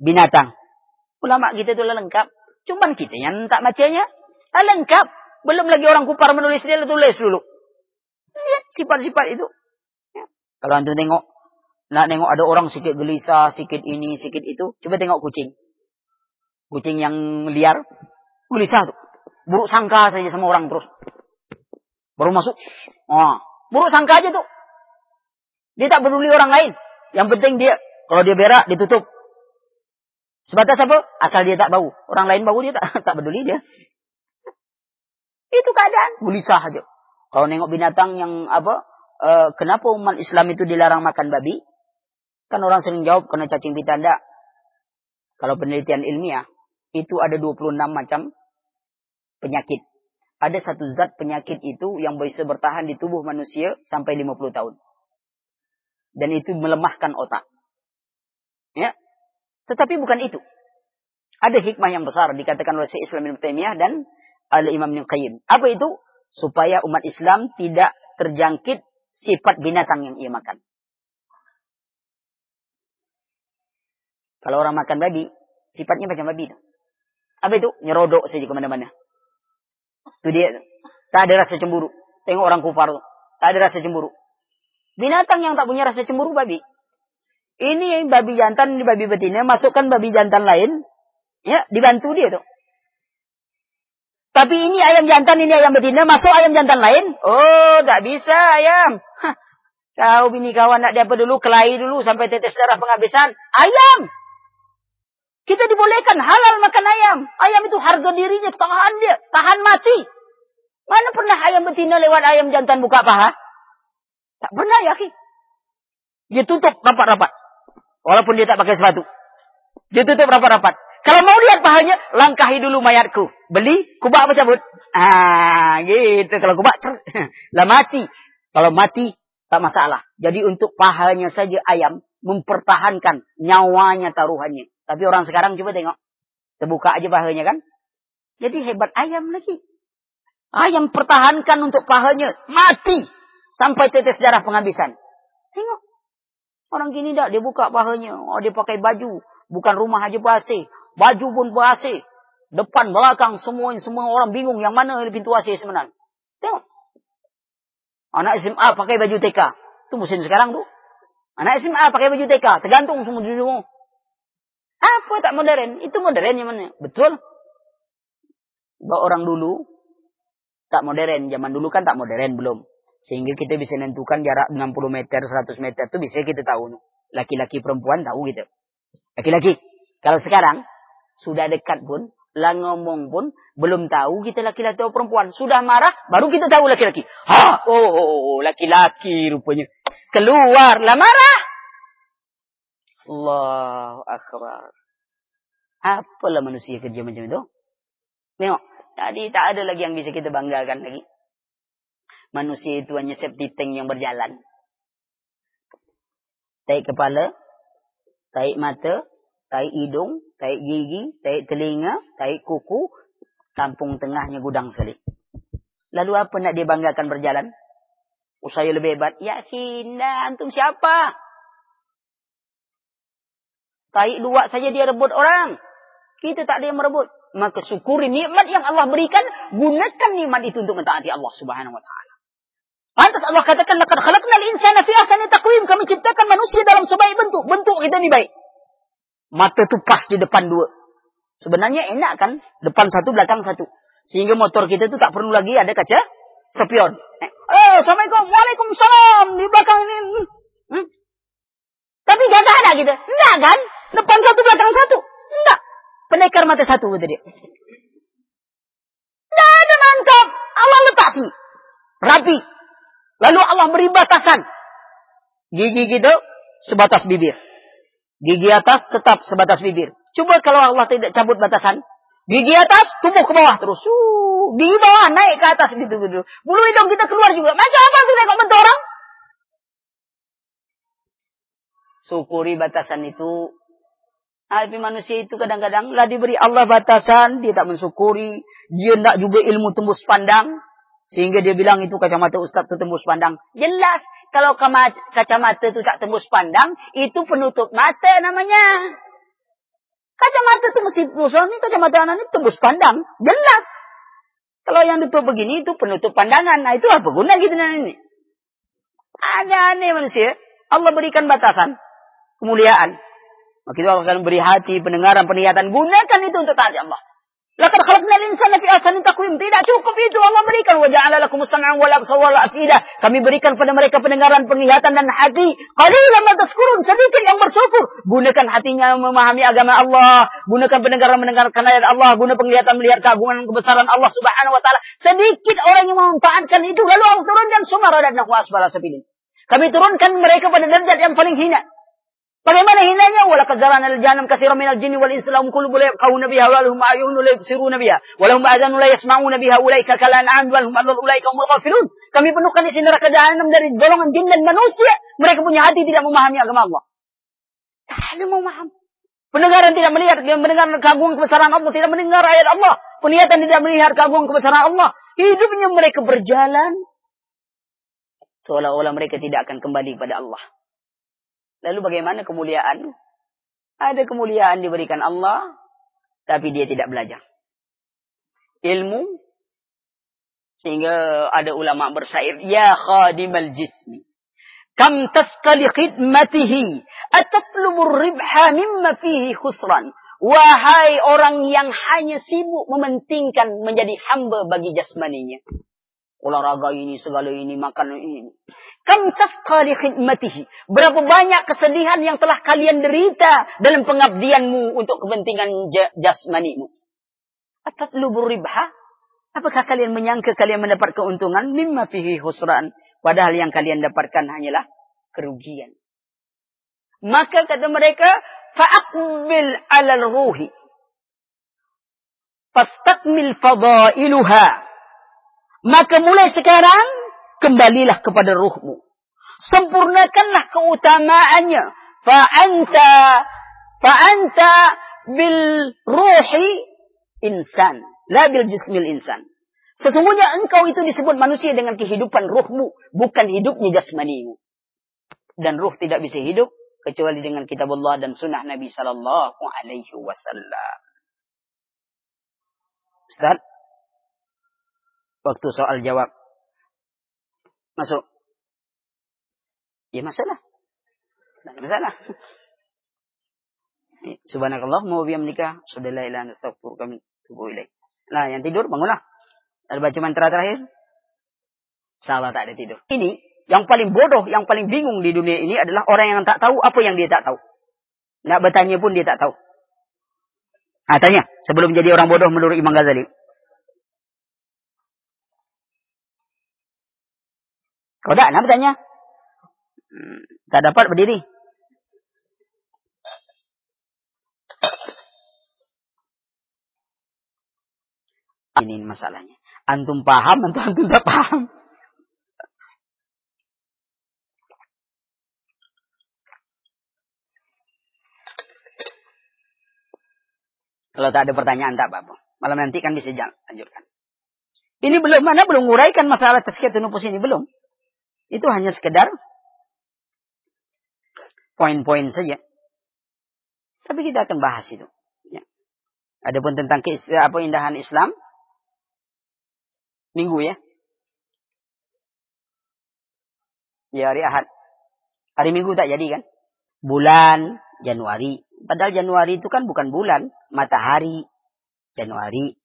binatang. Ulama kita itu lengkap. Cuman kita yang tak bacanya. lengkap. Belum lagi orang kupar menulis dia tulis dulu. Lihat sifat-sifat itu. Ya. Kalau antum tengok. Nak nengok ada orang sikit gelisah, sikit ini, sikit itu. Coba tengok kucing. Kucing yang liar. Gelisah tuh. Buruk sangka saja sama orang terus. Baru masuk. Ah, buruk sangka aja tuh. Dia tak peduli orang lain. Yang penting dia, kalau dia berak, ditutup. Sebatas apa? Asal dia tak bau. Orang lain bau dia tak, (laughs) tak peduli dia. Itu keadaan. Gelisah aja. Kalau nengok binatang yang apa? Uh, kenapa umat Islam itu dilarang makan babi? Kan orang sering jawab karena cacing pita. Kalau penelitian ilmiah, itu ada 26 macam penyakit. Ada satu zat penyakit itu yang bisa bertahan di tubuh manusia sampai 50 tahun dan itu melemahkan otak. Ya. Tetapi bukan itu. Ada hikmah yang besar dikatakan oleh Syekh Islam Ibn Taimiyah dan Al-Imam Ibn Qayyim. Apa itu? Supaya umat Islam tidak terjangkit sifat binatang yang ia makan. Kalau orang makan babi, sifatnya macam babi. Apa itu? Nyerodok saja ke mana-mana. Itu dia. Tak ada rasa cemburu. Tengok orang kufar. Tak ada rasa cemburu. Binatang yang tak punya rasa cemburu babi. Ini yang babi jantan, ini babi betina, masukkan babi jantan lain, ya dibantu dia tuh. Tapi ini ayam jantan, ini ayam betina, masuk ayam jantan lain. Oh, tak bisa ayam. Kau bini kawan nak dia apa dulu, kelahi dulu sampai tetes darah penghabisan. Ayam! Kita dibolehkan halal makan ayam. Ayam itu harga dirinya, tahan dia, tahan mati. Mana pernah ayam betina lewat ayam jantan buka paha? Tak pernah ya, Dia tutup rapat-rapat. Walaupun dia tak pakai sepatu. Dia tutup rapat-rapat. Kalau mau lihat pahanya, langkahi dulu mayatku. Beli, kubak apa cabut? Ah, gitu. Kalau kubak, (laughs) lah mati. Kalau mati, tak masalah. Jadi untuk pahanya saja ayam, mempertahankan nyawanya taruhannya. Tapi orang sekarang coba tengok. Terbuka aja pahanya kan. Jadi hebat ayam lagi. Ayam pertahankan untuk pahanya. Mati. Sampai tetes darah penghabisan. Tengok. Orang gini dah, dia buka pahanya. Oh, dia pakai baju. Bukan rumah aja AC. Baju pun AC. Depan, belakang, semua semua orang bingung yang mana pintu AC sebenarnya. Tengok. Anak SMA pakai baju TK. Itu musim sekarang tuh. Anak SMA pakai baju TK. Tergantung semua semua. Apa tak modern? Itu modern yang mana? Betul. Bahwa orang dulu tak modern. Zaman dulu kan tak modern belum. Sehingga kita bisa menentukan jarak 60 meter, 100 meter itu bisa kita tahu. Laki-laki perempuan tahu gitu. Laki-laki. Kalau sekarang, sudah dekat pun, lah ngomong pun, belum tahu kita laki-laki atau perempuan. Sudah marah, baru kita tahu laki-laki. Ha, oh, oh, oh, oh, laki-laki rupanya. Keluar, lah marah. Allah akbar. Apalah manusia kerja macam itu? Tengok. Tadi tak ada lagi yang bisa kita banggakan lagi manusia itu hanya seperti tank yang berjalan. Taik kepala, taik mata, taik hidung, taik gigi, taik telinga, taik kuku, tampung tengahnya gudang sekali. Lalu apa nak dia banggakan berjalan? Oh, saya lebih hebat. Yakin dah, antum siapa? Taik luak saja dia rebut orang. Kita tak ada yang merebut. Maka syukuri nikmat yang Allah berikan. Gunakan nikmat itu untuk mentaati Allah subhanahu wa ta'ala. Pantas Allah katakan, Laqad khalaqnal insana fi ahsani taqwim. Kami ciptakan manusia dalam sebaik bentuk. Bentuk kita ini baik. Mata itu pas di depan dua. Sebenarnya enak kan? Depan satu, belakang satu. Sehingga motor kita itu tak perlu lagi ada kaca spion. Eh, Assalamualaikum. Waalaikumsalam. Di belakang ini. Hmm? Tapi gak ada gitu. Enggak kan? Depan satu, belakang satu. Enggak. Pendekar mata satu gitu dia. Enggak ada mantap. Allah letak sini. Rapi. Lalu Allah beri batasan. Gigi gitu sebatas bibir. Gigi atas tetap sebatas bibir. Coba kalau Allah tidak cabut batasan. Gigi atas tumbuh ke bawah terus. Uh, gigi bawah naik ke atas gitu gitu. Bulu hidung kita keluar juga. Macam apa kita kok bentuk orang? Syukuri batasan itu. Tapi manusia itu kadang-kadang lah diberi Allah batasan, dia tak mensyukuri, dia tidak juga ilmu tembus pandang, sehingga dia bilang itu kacamata ustaz itu tembus pandang. Jelas kalau kacamata itu tak tembus pandang, itu penutup mata namanya. Kacamata itu mesti ini kacamata anak ini tembus pandang. Jelas. Kalau yang ditutup begini itu penutup pandangan. Nah itu apa guna gitu ini? Ada aneh manusia. Allah berikan batasan. Kemuliaan. Maka itu akan beri hati, pendengaran, penglihatan. Gunakan itu untuk taat Allah. Laqad khalaqnal insana fi ahsani taqwim. Tidak cukup itu Allah berikan wa ja'ala lakum sam'an wal absara wal. Kami berikan pada mereka pendengaran, penglihatan dan hati. Qalilan ma tashkurun. Sedikit yang bersyukur. Gunakan hatinya memahami agama Allah, gunakan pendengaran mendengarkan ayat Allah, guna penglihatan melihat keagungan kebesaran Allah Subhanahu wa taala. Sedikit orang yang memanfaatkan itu lalu Allah turunkan summa radadnahu asfala sabilin. Kami turunkan mereka pada derajat yang paling hina. Bagaimana hinanya? Wala kadzarana al-jahannam katsiran minal jinni wal insi lahum qulubun la yafqahuna biha wa lahum a'yunun la yubsiruna biha wa lahum adhanun la yasma'una biha ulaika kal an'am wa hum adall ulaika humul ghafilun. Kami penuhkan di sini neraka dari golongan jin dan manusia. Mereka punya hati tidak memahami agama Allah. Pendengaran tidak melihat, mendengar kebesaran Allah, tidak mendengar ayat Allah. Penglihatan tidak melihat kebesaran Allah. Hidupnya mereka berjalan seolah-olah mereka tidak akan kembali kepada Allah. Lalu bagaimana kemuliaan? Ada kemuliaan diberikan Allah, tapi dia tidak belajar. Ilmu, sehingga ada ulama bersair, Ya khadimal jismi, kam taskali khidmatihi, atatlubur ribha mimma fihi khusran. Wahai orang yang hanya sibuk mementingkan menjadi hamba bagi jasmaninya olahraga ini, segala ini, makan ini. Kam tasqali khidmatihi. Berapa banyak kesedihan yang telah kalian derita dalam pengabdianmu untuk kepentingan jasmanimu. Atatlubu ribha? Apakah kalian menyangka kalian mendapat keuntungan? Mimma fihi husran. Padahal yang kalian dapatkan hanyalah kerugian. Maka kata mereka, fa'akbil alal ruhi. Fastakmil fadailuha maka mulai sekarang kembalilah kepada ruhmu. Sempurnakanlah keutamaannya. Fa'anta fa'anta bil ruhi insan. La bil jismil insan. Sesungguhnya engkau itu disebut manusia dengan kehidupan ruhmu. Bukan hidupnya jasmanimu. Dan ruh tidak bisa hidup kecuali dengan kitab Allah dan sunnah Nabi Wasallam. Ustaz, waktu soal jawab. Masuk. Ya masalah. Tidak ada masalah. Subhanakallah mau biar menikah. Sudah la ilaha kami tubuh ilaih. Nah yang tidur bangunlah. Ada baca mantra terakhir. Salah tak ada tidur. Ini yang paling bodoh, yang paling bingung di dunia ini adalah orang yang tak tahu apa yang dia tak tahu. Nak bertanya pun dia tak tahu. Nah, tanya. Sebelum jadi orang bodoh menurut Imam Ghazali. Kau tak nak bertanya? Tak dapat berdiri. Ini masalahnya. Antum paham atau antum tak paham? Kalau tak ada pertanyaan tak apa-apa. Malam nanti kan bisa lanjutkan. Ini belum mana belum nguraikan masalah tazkiyatun nufus ini belum. Itu hanya sekedar poin-poin saja. Tapi kita akan bahas itu. Ya. Adapun tentang apa indahan Islam, minggu ya. Ya hari Ahad. Hari Minggu tak jadi kan? Bulan Januari. Padahal Januari itu kan bukan bulan. Matahari. Januari.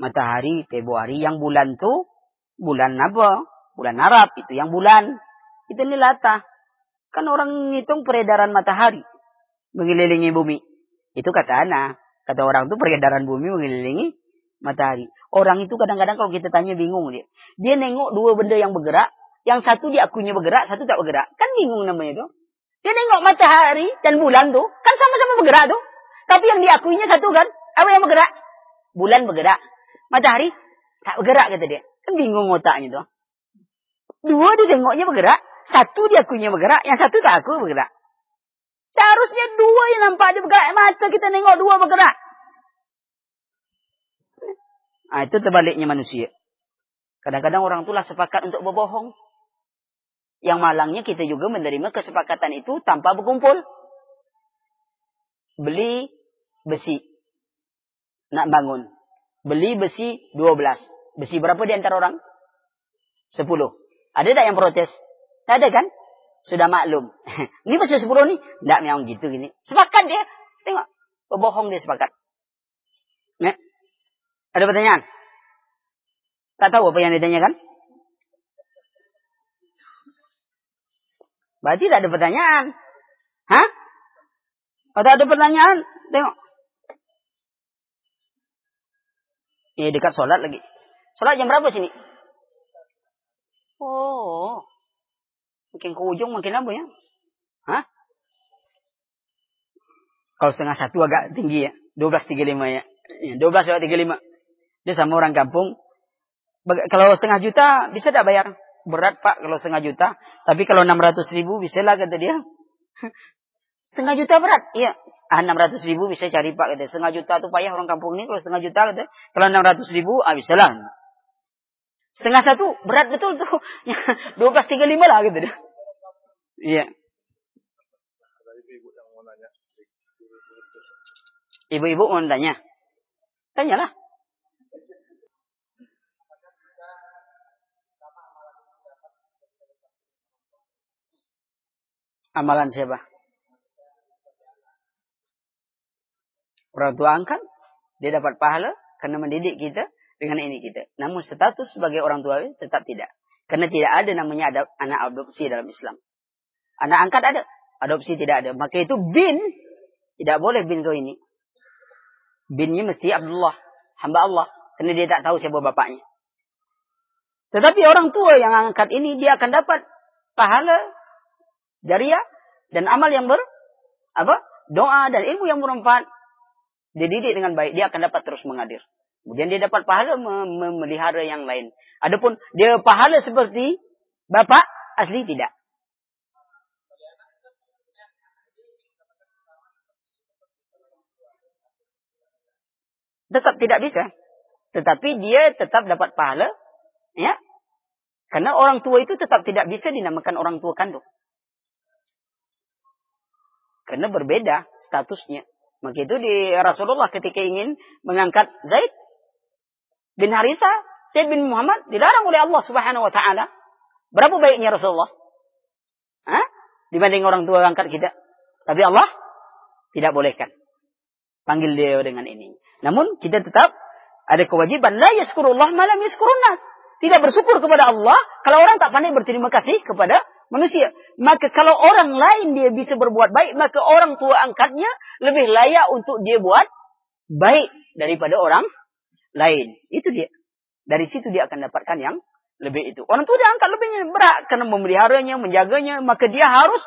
Matahari, Februari. Yang bulan tuh bulan apa? Bulan Arab. Itu yang bulan. Itu nilata. Kan orang ngitung peredaran matahari. Mengelilingi bumi. Itu kata anak. Kata orang tuh peredaran bumi mengelilingi matahari. Orang itu kadang-kadang kalau kita tanya bingung dia. Dia nengok dua benda yang bergerak, yang satu diakunya bergerak, satu tak bergerak. Kan bingung namanya tuh. Dia nengok matahari dan bulan tuh, kan sama-sama bergerak tuh. Tapi yang diakuinya satu kan, apa yang bergerak? Bulan bergerak. Matahari tak bergerak kata dia. Kan bingung otaknya tuh. Dua dia tengoknya bergerak, satu diakuinya bergerak, yang satu tak aku bergerak. Seharusnya dua yang nampak dia bergerak. Mata kita nengok dua bergerak. Nah, itu terbaliknya manusia. Kadang-kadang orang itulah sepakat untuk berbohong. Yang malangnya kita juga menerima kesepakatan itu tanpa berkumpul. Beli besi. Nak bangun. Beli besi 12. Besi berapa di antara orang? 10. Ada tak yang protes? Tak ada kan? Sudah maklum. (laughs) ini besi 10 nih. Tak memang gitu gini. Sepakat dia. Tengok. Berbohong dia sepakat. Nih. Ada pertanyaan? Tak tahu apa yang ditanyakan? Berarti tak ada pertanyaan. Hah? Kalau tak ada pertanyaan, tengok. Ini dekat sholat lagi. Sholat jam berapa sini? Oh. Makin ke ujung makin apa ya? Hah? Kalau setengah satu agak tinggi ya. 12.35 ya. 12 lewat 35. Dia sama orang kampung. Kalau setengah juta bisa tidak bayar? Berat pak kalau setengah juta. Tapi kalau 600 ribu bisa lah kata dia. (laughs) setengah juta berat. Iya. Ah 600 ribu bisa cari pak kata. Setengah juta tuh payah orang kampung ini. Kalau setengah juta kata. Kalau 600 ribu ah bisa lah. Setengah satu berat betul tuh. (laughs) 12.35 lah gitu dia. Iya. Ibu-ibu mau tanya. Tanyalah. Amalan siapa? Orang tua angkat, dia dapat pahala karena mendidik kita dengan ini kita. Namun status sebagai orang tua tetap tidak. Karena tidak ada namanya ada anak adopsi dalam Islam. Anak angkat ada, adopsi tidak ada. Maka itu bin, tidak boleh bin kau ini. Binnya mesti Abdullah, hamba Allah. Karena dia tak tahu siapa bapaknya. Tetapi orang tua yang angkat ini, dia akan dapat pahala jariah dan amal yang ber apa? Doa dan ilmu yang bermanfaat. Dididik dengan baik, dia akan dapat terus mengadir. Kemudian dia dapat pahala memelihara yang lain. Adapun dia pahala seperti bapak, asli tidak. Tetap tidak bisa. Tetapi dia tetap dapat pahala. Ya. Karena orang tua itu tetap tidak bisa dinamakan orang tua kandung. Karena berbeda statusnya. Maka itu di Rasulullah ketika ingin mengangkat Zaid bin Harisa, Zaid bin Muhammad dilarang oleh Allah Subhanahu wa taala. Berapa baiknya Rasulullah? Hah? Dibanding orang tua angkat kita. Tapi Allah tidak bolehkan. Panggil dia dengan ini. Namun kita tetap ada kewajiban la yaskurullah malam yaskurun nas. Tidak bersyukur kepada Allah kalau orang tak pandai berterima kasih kepada manusia. Maka kalau orang lain dia bisa berbuat baik, maka orang tua angkatnya lebih layak untuk dia buat baik daripada orang lain. Itu dia. Dari situ dia akan dapatkan yang lebih itu. Orang tua dia angkat lebih berat karena memeliharanya, menjaganya, maka dia harus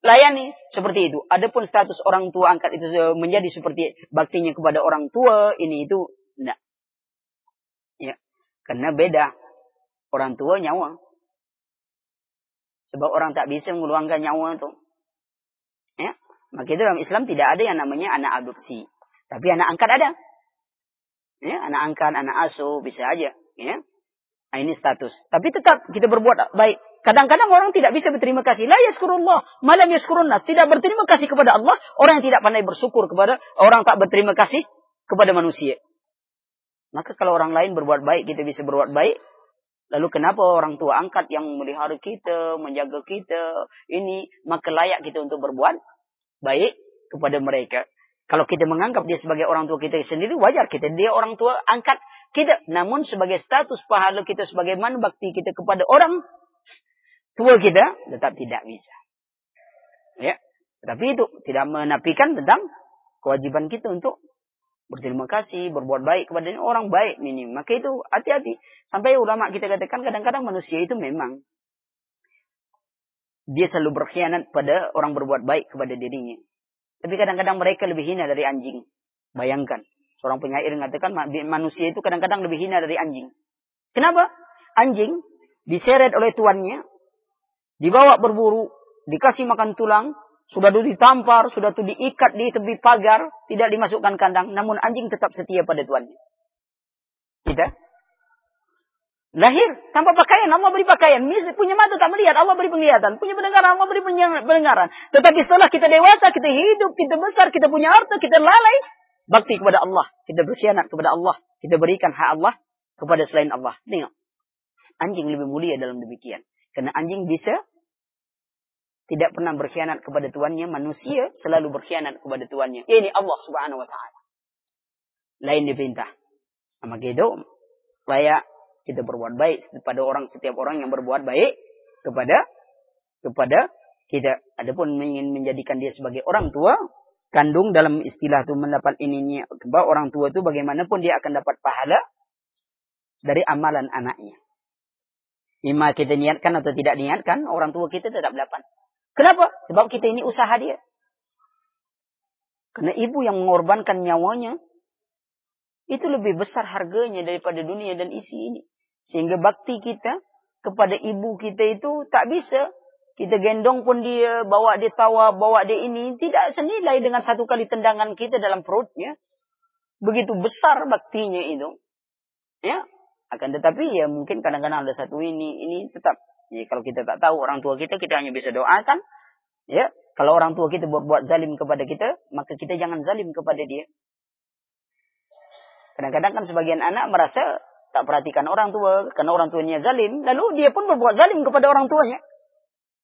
layani seperti itu. Adapun status orang tua angkat itu menjadi seperti baktinya kepada orang tua, ini itu enggak. Ya. Karena beda. Orang tua nyawa. Sebab orang tak bisa mengeluarkan nyawa itu. Ya. Maka itu dalam Islam tidak ada yang namanya anak adopsi. Tapi anak angkat ada. Ya, anak angkat, anak asuh bisa aja, ya. Nah, ini status. Tapi tetap kita berbuat baik. Kadang-kadang orang tidak bisa berterima kasih. La yaskurullah, malam yaskurun nas. Tidak berterima kasih kepada Allah, orang yang tidak pandai bersyukur kepada orang tak berterima kasih kepada manusia. Maka kalau orang lain berbuat baik, kita bisa berbuat baik. Lalu kenapa orang tua angkat yang melihara kita, menjaga kita, ini maka layak kita untuk berbuat baik kepada mereka. Kalau kita menganggap dia sebagai orang tua kita sendiri, wajar kita. Dia orang tua angkat kita. Namun sebagai status pahala kita, sebagai man bakti kita kepada orang tua kita, tetap tidak bisa. Ya. Tapi itu tidak menafikan tentang kewajiban kita untuk berterima kasih, berbuat baik kepada orang baik ini. Maka itu hati-hati. Sampai ulama kita katakan kadang-kadang manusia itu memang dia selalu berkhianat pada orang berbuat baik kepada dirinya. Tapi kadang-kadang mereka lebih hina dari anjing. Bayangkan. Seorang penyair mengatakan manusia itu kadang-kadang lebih hina dari anjing. Kenapa? Anjing diseret oleh tuannya, dibawa berburu, dikasih makan tulang, sudah itu ditampar, sudah itu diikat di tepi pagar, tidak dimasukkan kandang, namun anjing tetap setia pada tuannya. Kita lahir tanpa pakaian, Allah beri pakaian. Punya mata tak melihat, Allah beri penglihatan. Punya pendengaran, Allah beri pendengaran. Tetapi setelah kita dewasa, kita hidup, kita besar, kita punya harta, kita lalai, bakti kepada Allah. Kita berkhianat kepada Allah. Kita berikan hak Allah kepada selain Allah. Tengok. Anjing lebih mulia dalam demikian. Karena anjing bisa tidak pernah berkhianat kepada tuannya, manusia selalu berkhianat kepada tuannya. Ini Allah Subhanahu wa taala. Lain diperintah. Maka itu layak kita berbuat baik kepada orang setiap orang yang berbuat baik kepada kepada kita. Adapun ingin menjadikan dia sebagai orang tua, kandung dalam istilah itu mendapat ininya bahwa orang tua itu bagaimanapun dia akan dapat pahala dari amalan anaknya. Ima kita niatkan atau tidak niatkan, orang tua kita tetap dapat. Kenapa? Sebab kita ini usaha dia. Karena ibu yang mengorbankan nyawanya, itu lebih besar harganya daripada dunia dan isi ini. Sehingga bakti kita kepada ibu kita itu tak bisa. Kita gendong pun dia, bawa dia tawa, bawa dia ini. Tidak senilai dengan satu kali tendangan kita dalam perutnya. Begitu besar baktinya itu. Ya, akan tetapi ya mungkin kadang-kadang ada satu ini, ini tetap Ya, kalau kita tak tahu orang tua kita, kita hanya bisa doakan. Ya, kalau orang tua kita berbuat zalim kepada kita, maka kita jangan zalim kepada dia. Kadang-kadang kan sebagian anak merasa tak perhatikan orang tua, karena orang tuanya zalim, lalu dia pun berbuat zalim kepada orang tuanya.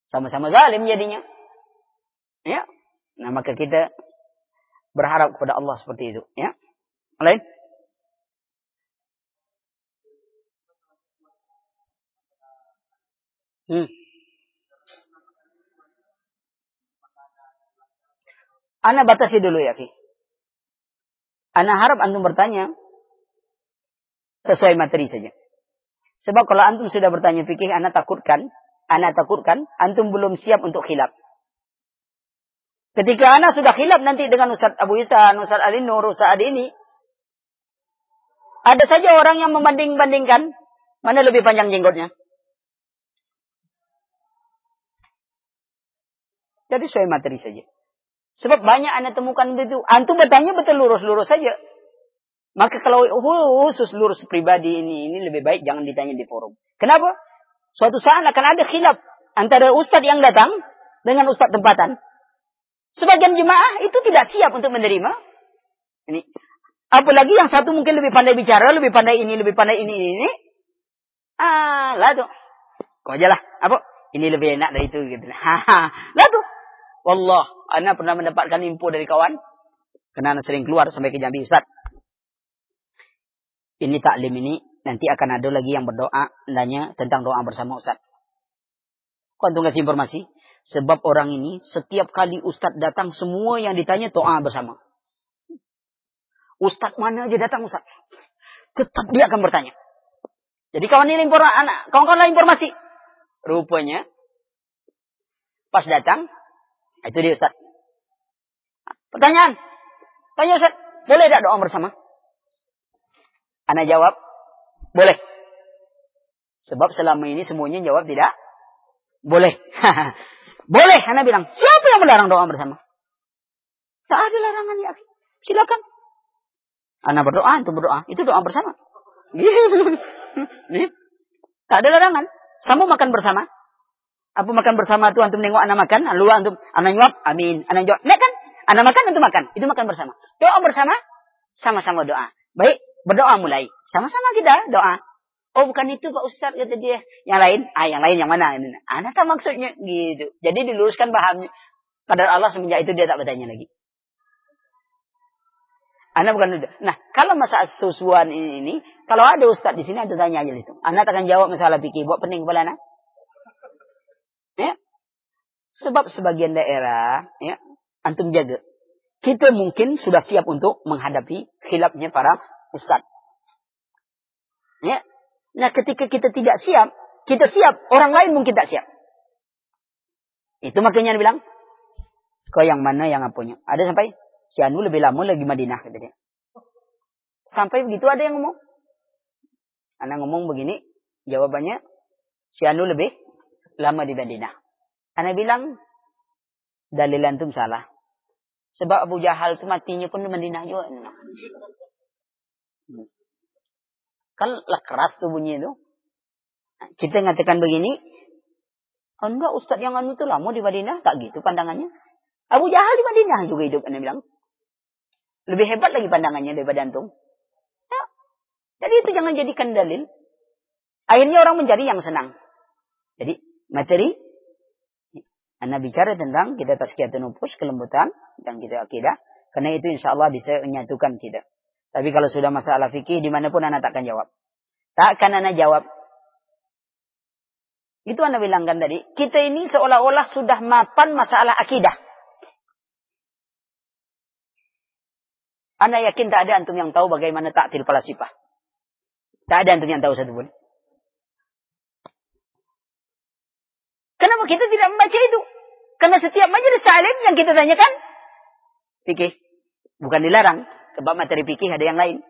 Sama-sama zalim jadinya. Ya. Nah, maka kita berharap kepada Allah seperti itu, ya. Lain? Hmm. Ana batasi dulu ya, Ki. Ana harap antum bertanya sesuai materi saja. Sebab kalau antum sudah bertanya fikih, ana takutkan, ana takutkan antum belum siap untuk khilaf. Ketika ana sudah khilaf nanti dengan Ustaz Abu Isa, Ustaz Ali Nur, Ustaz Adi ini, ada saja orang yang membanding-bandingkan mana lebih panjang jenggotnya. Jadi sesuai materi saja. Sebab banyak anda temukan begitu. Antum bertanya betul lurus-lurus saja. Maka kalau khusus lurus pribadi ini, ini lebih baik jangan ditanya di forum. Kenapa? Suatu saat akan ada khilaf antara ustadz yang datang dengan ustadz tempatan. Sebagian jemaah itu tidak siap untuk menerima. Ini. Apalagi yang satu mungkin lebih pandai bicara, lebih pandai ini, lebih pandai ini, ini. Ah, lah tuh. Kau aja lah. Apa? Ini lebih enak dari itu. Gitu. (laughs) lah tuh. Wallah, Anda pernah mendapatkan info dari kawan. Karena sering keluar sampai ke Jambi Ustaz. Ini taklim ini nanti akan ada lagi yang berdoa nanya tentang doa bersama Ustaz. Kau kasih informasi? Sebab orang ini setiap kali Ustaz datang semua yang ditanya doa bersama. Ustaz mana aja datang Ustaz. Tetap dia akan bertanya. Jadi kawan ini informasi, anak, kawan-kawan informasi. Rupanya pas datang itu dia Ustaz. Pertanyaan. Tanya Ustaz. Boleh tidak doa bersama? Anda jawab. Boleh. Sebab selama ini semuanya jawab tidak. Boleh. (laughs) boleh. Anda bilang. Siapa yang melarang doa bersama? Tak ada larangan ya. Silakan. Anda berdoa, itu berdoa. Itu doa bersama. (laughs) tak ada larangan. Sama makan bersama. Apa makan bersama tuh antum nengok anak makan, lalu antum anak nyuap, amin. Anak jawab, nek kan? Anak makan antum makan. Itu makan bersama. Doa bersama, sama-sama doa. Baik, berdoa mulai. Sama-sama kita doa. Oh bukan itu Pak Ustaz kata dia. Yang lain, ah yang lain yang mana? Anak tak maksudnya gitu. Jadi diluruskan pahamnya. Pada Allah semenjak itu dia tak bertanya lagi. Anak bukan itu. Nah, kalau masalah susuan ini, ini kalau ada ustaz di sini, ada tanya aja itu. Anak akan jawab masalah fikih. Buat pening kepala anak. Ya. Sebab sebagian daerah, ya, antum jaga. Kita mungkin sudah siap untuk menghadapi khilafnya para ustaz. Ya. Nah, ketika kita tidak siap, kita siap, orang lain mungkin tak siap. Itu makanya dia bilang, kau yang mana yang apunya? Ada sampai Si Anu lebih lama lagi Madinah kata dia. Sampai begitu ada yang ngomong. Anak ngomong begini, jawabannya si Anu lebih lama di Madinah. Anak bilang dalil antum salah. Sebab Abu Jahal itu matinya pun di Madinah juga. Kan keras tuh bunyi itu. Kita ngatakan begini, enggak Ustadz yang anu itu lama di Madinah, tak gitu pandangannya. Abu Jahal di Madinah juga hidup, anda bilang. Lebih hebat lagi pandangannya daripada antum. Ya. Jadi itu jangan jadikan dalil. Akhirnya orang mencari yang senang. Jadi materi Anda bicara tentang kita tazkiyatun nufus, kelembutan dan kita akidah. Karena itu insya Allah bisa menyatukan kita. Tapi kalau sudah masalah fikih di mana pun anak takkan jawab. Takkan anak jawab. Itu anda bilangkan tadi. Kita ini seolah-olah sudah mapan masalah akidah. Anda yakin tak ada antum yang tahu bagaimana taktil falasifah? Tak ada antum yang tahu satu pun. Kenapa kita tidak membaca itu? Karena setiap majelis salim yang kita tanyakan, fikih. Bukan dilarang. Sebab materi fikih ada yang lain.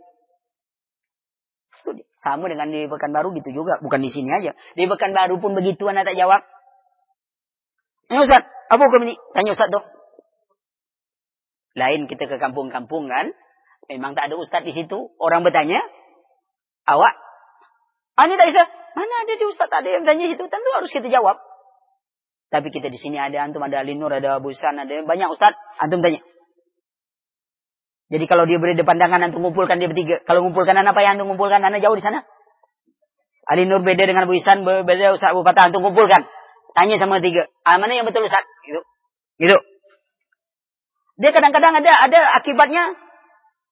Itu sama dengan di Pekanbaru gitu juga. Bukan di sini aja. Di Pekanbaru pun begitu anak tak jawab. Ini Ustaz, apa hukum ini? Tanya Ustaz tuh. Lain kita ke kampung-kampung kan. Memang tak ada ustaz di situ. Orang bertanya. Awak. Ah, tak bisa. Mana ada di ustaz ada yang bertanya situ. Tentu harus kita jawab. Tapi kita di sini ada antum, ada Alinur, ada Busan, ada banyak ustaz. Antum tanya. Jadi kalau dia beri depan tangan antum dia bertiga. Kalau ngumpulkan apa yang antum ngumpulkan anak jauh di sana. Alinur beda dengan Busan, beda Ustaz Abu Fatah antum kumpulkan. Tanya sama tiga. Ah, mana yang betul Ustaz? Gitu. Gitu. Dia kadang-kadang ada ada akibatnya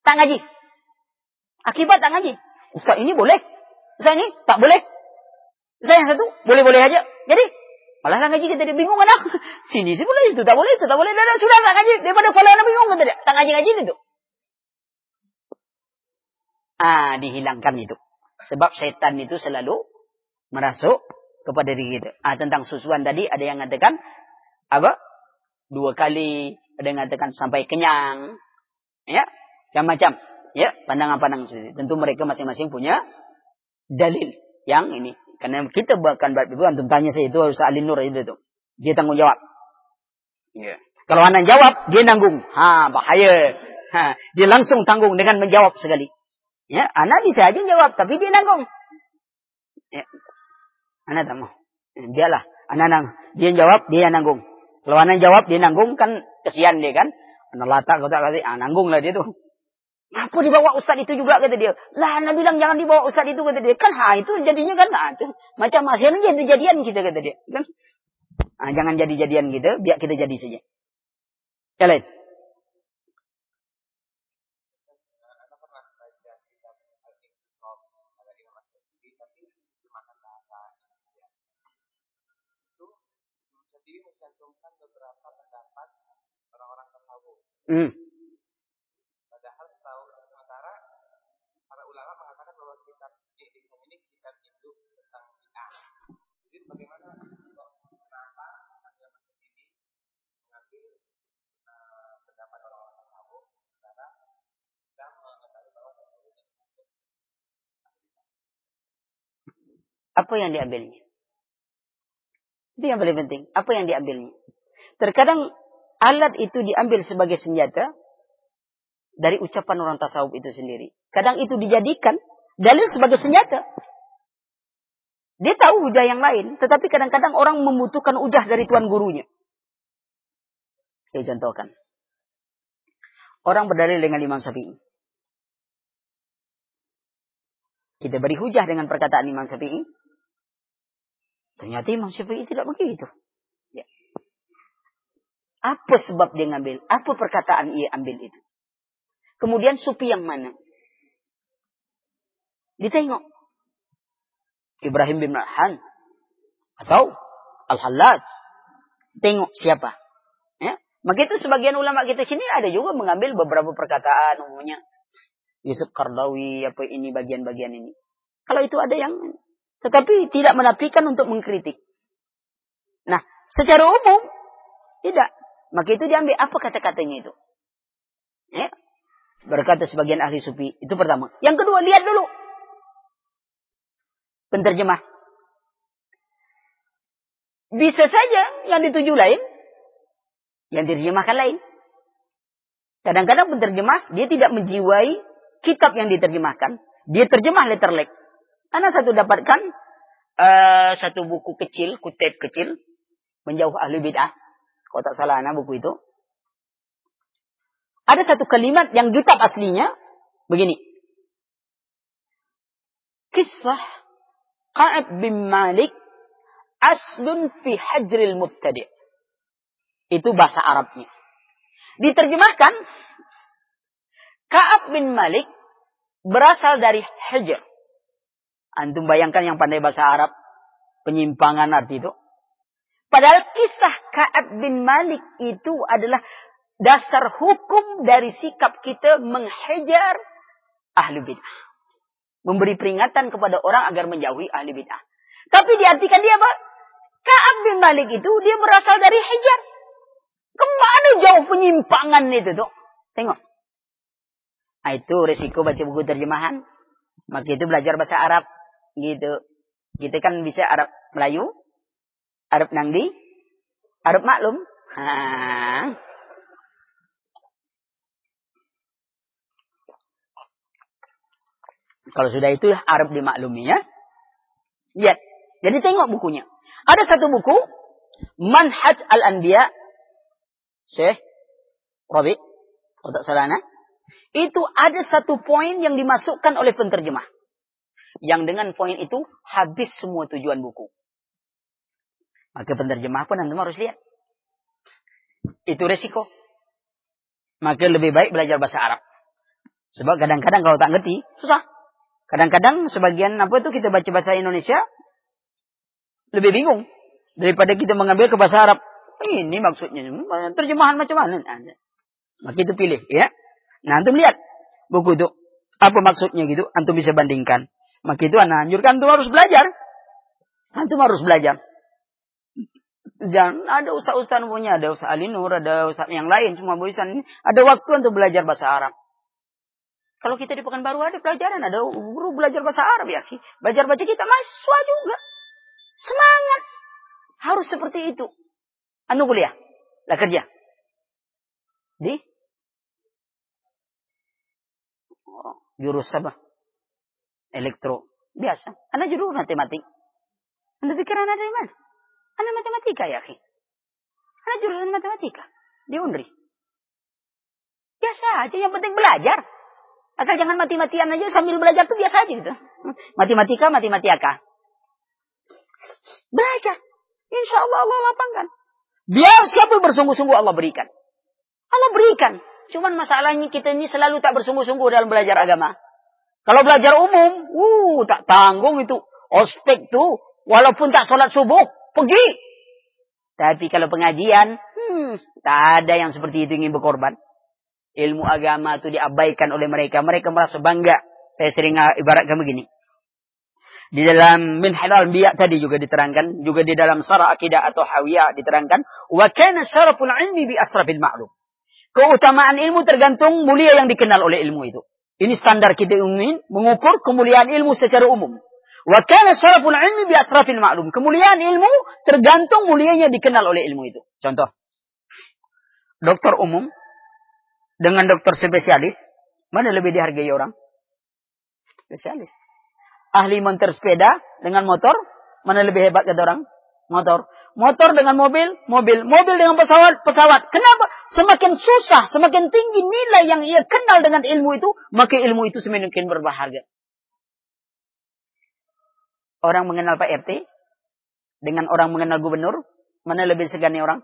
tak ngaji. Akibat tak ngaji. Ustaz ini boleh. Ustaz ini tak boleh. Ustaz yang satu boleh-boleh aja. Jadi malah tak ngaji kita bingung anak. (laughs) Sini sih boleh itu tak boleh itu tak boleh. Dan sudah tak ngaji daripada kepala anak bingung kata dia. Tak ngaji-ngaji itu. Ah dihilangkan itu. Sebab setan itu selalu merasuk kepada diri kita. Ah tentang susuan tadi ada yang mengatakan apa? Dua kali ada yang mengatakan sampai kenyang. Ya, macam-macam. Ya, pandangan-pandangan seperti Tentu mereka masing-masing punya dalil yang ini. Karena kita bahkan bab itu antum tanya saya itu harus alin nur itu tuh. Dia tanggung jawab. Ya. Kalau anak jawab, dia nanggung. Ha, bahaya. Ha, dia langsung tanggung dengan menjawab sekali. Ya, anak bisa aja jawab, tapi dia nanggung. Ya. Anak tak mau. Dialah. Anak nang. Dia jawab, dia nanggung. Kalau anak jawab, dia nanggung kan Kesian dia kan. Anak latak kau tak kasih. Ah, nanggung lah dia tuh. Apa dibawa ustaz itu juga kata dia. Lah anak bilang jangan dibawa ustaz itu kata dia. Kan ha itu jadinya kan ha, itu. macam hasilnya jadi jadian kita kata dia. Kan? Ah, jangan jadi jadian kita, biar kita jadi saja. Yang lain. Hmm. Padahal tahu sementara para ulama mengatakan bahwa kitab Ikhtisam ini kitab induk tentang bid'ah. Jadi bagaimana kenapa ada masjid ini mengambil uh, pendapat orang-orang tasawuf sementara kita mengetahui bahwa apa yang diambilnya? Itu yang paling penting. Apa yang diambilnya? Terkadang alat itu diambil sebagai senjata dari ucapan orang tasawuf itu sendiri. Kadang itu dijadikan dalil sebagai senjata. Dia tahu ujah yang lain, tetapi kadang-kadang orang membutuhkan ujah dari tuan gurunya. Saya contohkan. Orang berdalil dengan Imam Syafi'i. Kita beri hujah dengan perkataan Imam Syafi'i. Ternyata Imam Syafi'i tidak begitu. Apa sebab dia ngambil? Apa perkataan ia ambil itu? Kemudian supi yang mana? Ditengok. Ibrahim bin Ma'han. Atau Al-Hallaj. Tengok siapa. Ya. Maka itu sebagian ulama kita sini ada juga mengambil beberapa perkataan umumnya. Yusuf Kardawi, apa ini bagian-bagian ini. Kalau itu ada yang tetapi tidak menafikan untuk mengkritik. Nah, secara umum tidak. Maka itu diambil apa kata-katanya itu. Ya. Berkata sebagian ahli sufi. Itu pertama. Yang kedua, lihat dulu. Penterjemah. Bisa saja yang dituju lain. Yang diterjemahkan lain. Kadang-kadang penterjemah, dia tidak menjiwai kitab yang diterjemahkan. Dia terjemah letterlek. Karena satu dapatkan uh, satu buku kecil, kutip kecil, menjauh ahli bid'ah. Kalau tak salah anak buku itu. Ada satu kalimat yang kitab aslinya begini. Kisah Ka'ab bin Malik aslun fi hajril mubtadi'. Itu bahasa Arabnya. Diterjemahkan Ka'ab bin Malik berasal dari hijr. Antum bayangkan yang pandai bahasa Arab. Penyimpangan arti itu. Padahal kisah Ka'ab bin Malik itu adalah dasar hukum dari sikap kita menghajar ahli bid'ah. Memberi peringatan kepada orang agar menjauhi ahli bid'ah. Tapi diartikan dia apa? Ka'ab bin Malik itu dia berasal dari hijar. Ke mana jauh penyimpangan itu tuh? Tengok. Nah, itu resiko baca buku terjemahan. Maka itu belajar bahasa Arab. Gitu. Kita kan bisa Arab Melayu, Arab Nangdi, Arab maklum. Ha. Kalau sudah itu Arab dimaklumi ya. Lihat. Jadi tengok bukunya. Ada satu buku. Manhaj Al-Anbiya. Syekh tak salah nah. Itu ada satu poin yang dimasukkan oleh penterjemah. Yang dengan poin itu habis semua tujuan buku. Maka penerjemah pun antum harus lihat. Itu resiko. Maka lebih baik belajar bahasa Arab. Sebab kadang-kadang kalau tak ngerti, susah. Kadang-kadang sebagian apa itu kita baca bahasa Indonesia, lebih bingung. Daripada kita mengambil ke bahasa Arab. Ini maksudnya. Terjemahan macam mana? Maka itu pilih. ya. Nah, antum lihat buku itu. Apa maksudnya gitu. Antum bisa bandingkan. Maka itu anak anjurkan antum harus belajar. Antum harus belajar. Jangan ada ustaz-ustaz punya, ada ustaz Alinur, ada ustaz yang lain, semua bosan. Ada waktu untuk belajar bahasa Arab. Kalau kita di Pekanbaru ada pelajaran, ada guru belajar bahasa Arab ya. Belajar baca kita mahasiswa juga. Semangat. Harus seperti itu. Anu kuliah. Lah kerja. Di? Oh, jurus apa? elektro. Biasa. Anda judul matematik. Anda pikir Anda dari mana? Anda matematika ya, Ki. Anda jurusan matematika. Di Unri. Biasa aja, yang penting belajar. Asal jangan mati-matian aja sambil belajar tuh biasa aja gitu. Matematika, matematika. Belajar. Insya Allah Allah lapangkan. Biar siapa bersungguh-sungguh Allah berikan. Allah berikan. Cuman masalahnya kita ini selalu tak bersungguh-sungguh dalam belajar agama. Kalau belajar umum, uh, tak tanggung itu. Ospek tuh, walaupun tak sholat subuh, pergi. Tapi kalau pengajian, hmm, tak ada yang seperti itu ingin berkorban. Ilmu agama itu diabaikan oleh mereka. Mereka merasa bangga. Saya sering ibaratkan begini. Di dalam min halal biya tadi juga diterangkan. Juga di dalam sarah akidah atau hawiyah diterangkan. Wa kana syaraful ilmi bi asrafil ma'lum. Keutamaan ilmu tergantung mulia yang dikenal oleh ilmu itu. Ini standar kita ingin mengukur kemuliaan ilmu secara umum. Wa kana syaraful ilmi bi asrafil ma'lum. Kemuliaan ilmu tergantung mulianya dikenal oleh ilmu itu. Contoh. Dokter umum dengan dokter spesialis, mana lebih dihargai orang? Spesialis. Ahli monter sepeda dengan motor, mana lebih hebat kata orang? Motor. Motor dengan mobil, mobil. Mobil dengan pesawat, pesawat. Kenapa? Semakin susah, semakin tinggi nilai yang ia kenal dengan ilmu itu, maka ilmu itu semakin berbahagia. Orang mengenal Pak RT dengan orang mengenal gubernur, mana lebih segani orang?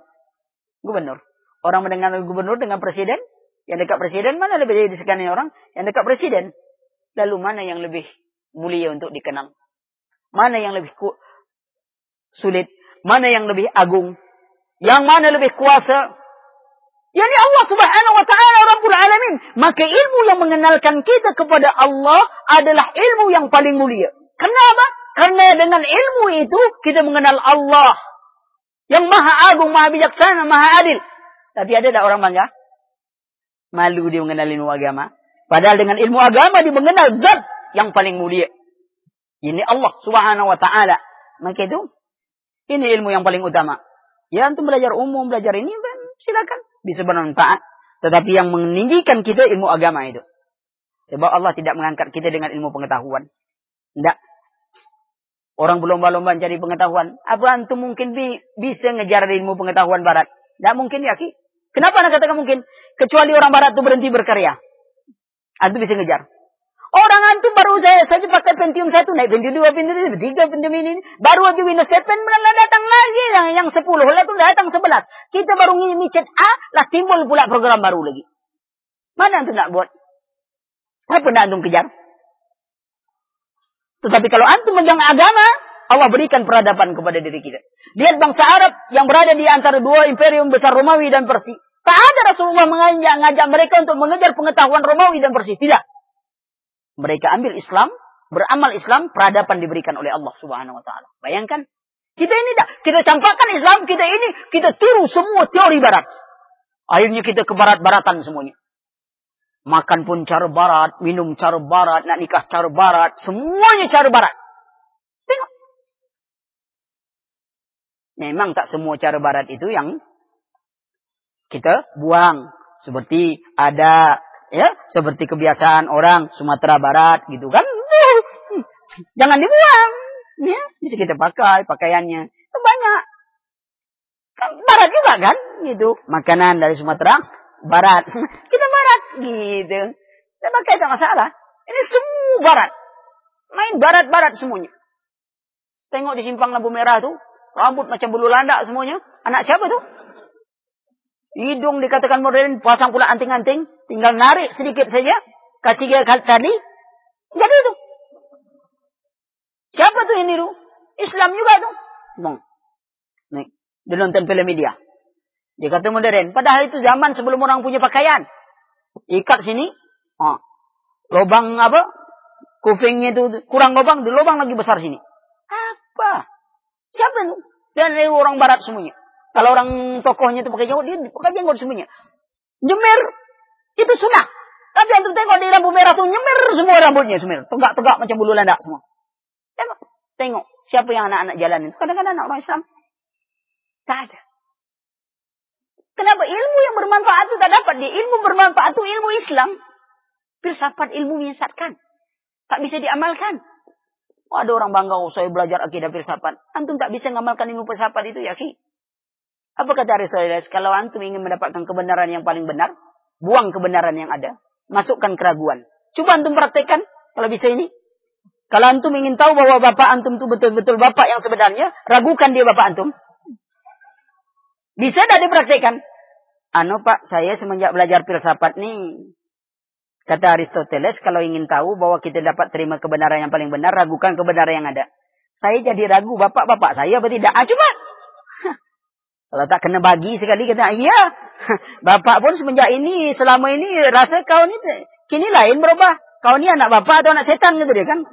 Gubernur. Orang mengenal gubernur dengan presiden, yang dekat presiden mana lebih disegani orang? Yang dekat presiden. Lalu mana yang lebih mulia untuk dikenal? Mana yang lebih sulit? Mana yang lebih agung? Yang mana lebih kuasa? Yani Allah subhanahu wa ta'ala Rabbul Alamin. Maka ilmu yang mengenalkan kita kepada Allah adalah ilmu yang paling mulia. Kenapa? Karena dengan ilmu itu kita mengenal Allah. Yang maha agung, maha bijaksana, maha adil. Tapi ada tak orang bangga? Malu dia mengenal ilmu agama. Padahal dengan ilmu agama dia mengenal zat yang paling mulia. Ini Allah subhanahu wa ta'ala. Maka itu, ini ilmu yang paling utama. Ya, untuk belajar umum, belajar ini, silakan. Bisa bermanfaat. Tetapi yang meninggikan kita ilmu agama itu. Sebab Allah tidak mengangkat kita dengan ilmu pengetahuan. Tidak. Orang berlomba-lomba mencari pengetahuan. Apa antum mungkin bi bisa ngejar ilmu pengetahuan barat? Tidak mungkin ya, Ki. Kenapa anda katakan mungkin? Kecuali orang barat itu berhenti berkarya. Antum bisa ngejar. Orang antum baru saya saja pakai Pentium satu naik Pentium dua, Pentium tiga, Pentium ini. Baru aja Windows 7 malah datang lagi yang yang 10, lah itu datang 11. Kita baru ngimicet A, lah timbul pula program baru lagi. Mana antum nak buat? Apa nak antum kejar? Tetapi kalau antum megang agama, Allah berikan peradaban kepada diri kita. Lihat bangsa Arab yang berada di antara dua imperium besar Romawi dan Persia. Tak ada Rasulullah mengajak, mengajak mereka untuk mengejar pengetahuan Romawi dan Persia. Tidak. Mereka ambil Islam, beramal Islam, peradaban diberikan oleh Allah Subhanahu wa taala. Bayangkan, kita ini tak, kita campakkan Islam, kita ini kita tiru semua teori barat. Akhirnya kita ke barat-baratan semuanya. Makan pun cara barat, minum cara barat, nak nikah cara barat, semuanya cara barat. Tengok. Memang tak semua cara barat itu yang kita buang. Seperti ada ya seperti kebiasaan orang Sumatera Barat gitu kan. (laughs) Jangan dibuang ya. Bisa kita pakai pakaiannya. Itu banyak. Kan Barat juga kan gitu. Makanan dari Sumatera Barat. (laughs) Kita Barat gitu kita pakai tidak masalah ini semua Barat main Barat-Barat semuanya tengok di simpang lampu merah tuh rambut macam bulu landak semuanya anak siapa tuh Hidung dikatakan modern, pasang pula anting-anting, tinggal narik sedikit saja, kasih dia tali, jadi itu. Siapa tuh ini tuh? Islam juga tuh. Bang. Nih, dia nonton film media. Dia kata modern. Padahal itu zaman sebelum orang punya pakaian. Ikat sini. Oh. Lobang apa? Kupingnya itu kurang lobang. Di lobang lagi besar sini. Apa? Siapa itu? Dan dari orang barat semuanya. Kalau orang tokohnya itu pakai jenggot, dia pakai jenggot semuanya. Nyemir itu sunnah. Tapi antum tengok di lampu merah tuh nyemir semua rambutnya semir. Tegak-tegak macam bulu landak semua. Tengok, tengok siapa yang anak-anak jalan itu. Kadang-kadang anak orang Islam. Tak ada. Kenapa ilmu yang bermanfaat itu tak dapat? Di ilmu bermanfaat itu ilmu Islam. Filsafat ilmu menyesatkan. Tak bisa diamalkan. Oh, ada orang bangga, oh, saya belajar akidah filsafat. Antum tak bisa ngamalkan ilmu filsafat itu ya, Ki. Apa kata Aristoteles? Kalau antum ingin mendapatkan kebenaran yang paling benar, buang kebenaran yang ada. Masukkan keraguan. Coba antum praktekkan kalau bisa ini. Kalau antum ingin tahu bahwa bapak antum itu betul-betul bapak yang sebenarnya, ragukan dia bapak antum. Bisa tidak dipraktekkan? Anu pak, saya semenjak belajar filsafat nih. Kata Aristoteles, kalau ingin tahu bahwa kita dapat terima kebenaran yang paling benar, ragukan kebenaran yang ada. Saya jadi ragu bapak-bapak saya apa tidak? Ah, coba (laughs) kalau tak kena bagi sekali kata, iya. (laughs) Bapak pun semenjak ini, selama ini rasa kau ni kini lain berubah. Kau ni anak bapak atau anak setan gitu dia kan.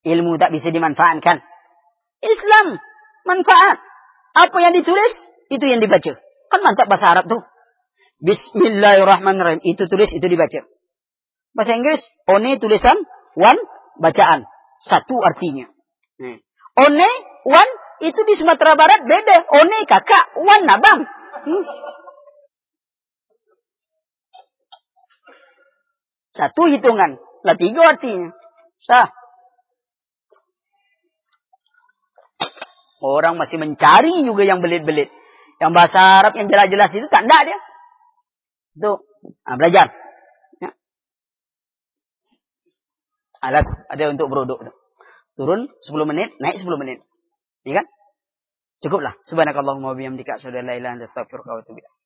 Ilmu tak bisa dimanfaatkan. Islam manfaat. Apa yang ditulis, itu yang dibaca. Kan mantap bahasa Arab tuh. Bismillahirrahmanirrahim. Itu tulis, itu dibaca. Bahasa Inggris, one tulisan, one bacaan. Satu artinya. One, one itu di Sumatera Barat beda. One kakak, wan abang. Hmm. Satu hitungan. Lah tiga artinya. Sah. Orang masih mencari juga yang belit-belit. Yang bahasa Arab yang jelas-jelas itu tak ada dia. Itu. Nah, belajar. Ya. alat ada untuk beruduk. Turun 10 menit, naik 10 menit. Iya kan? Cukuplah. Subhanakallahumma wa bihamdika asyhadu an la ilaha illa anta astaghfiruka wa atubu ilaik.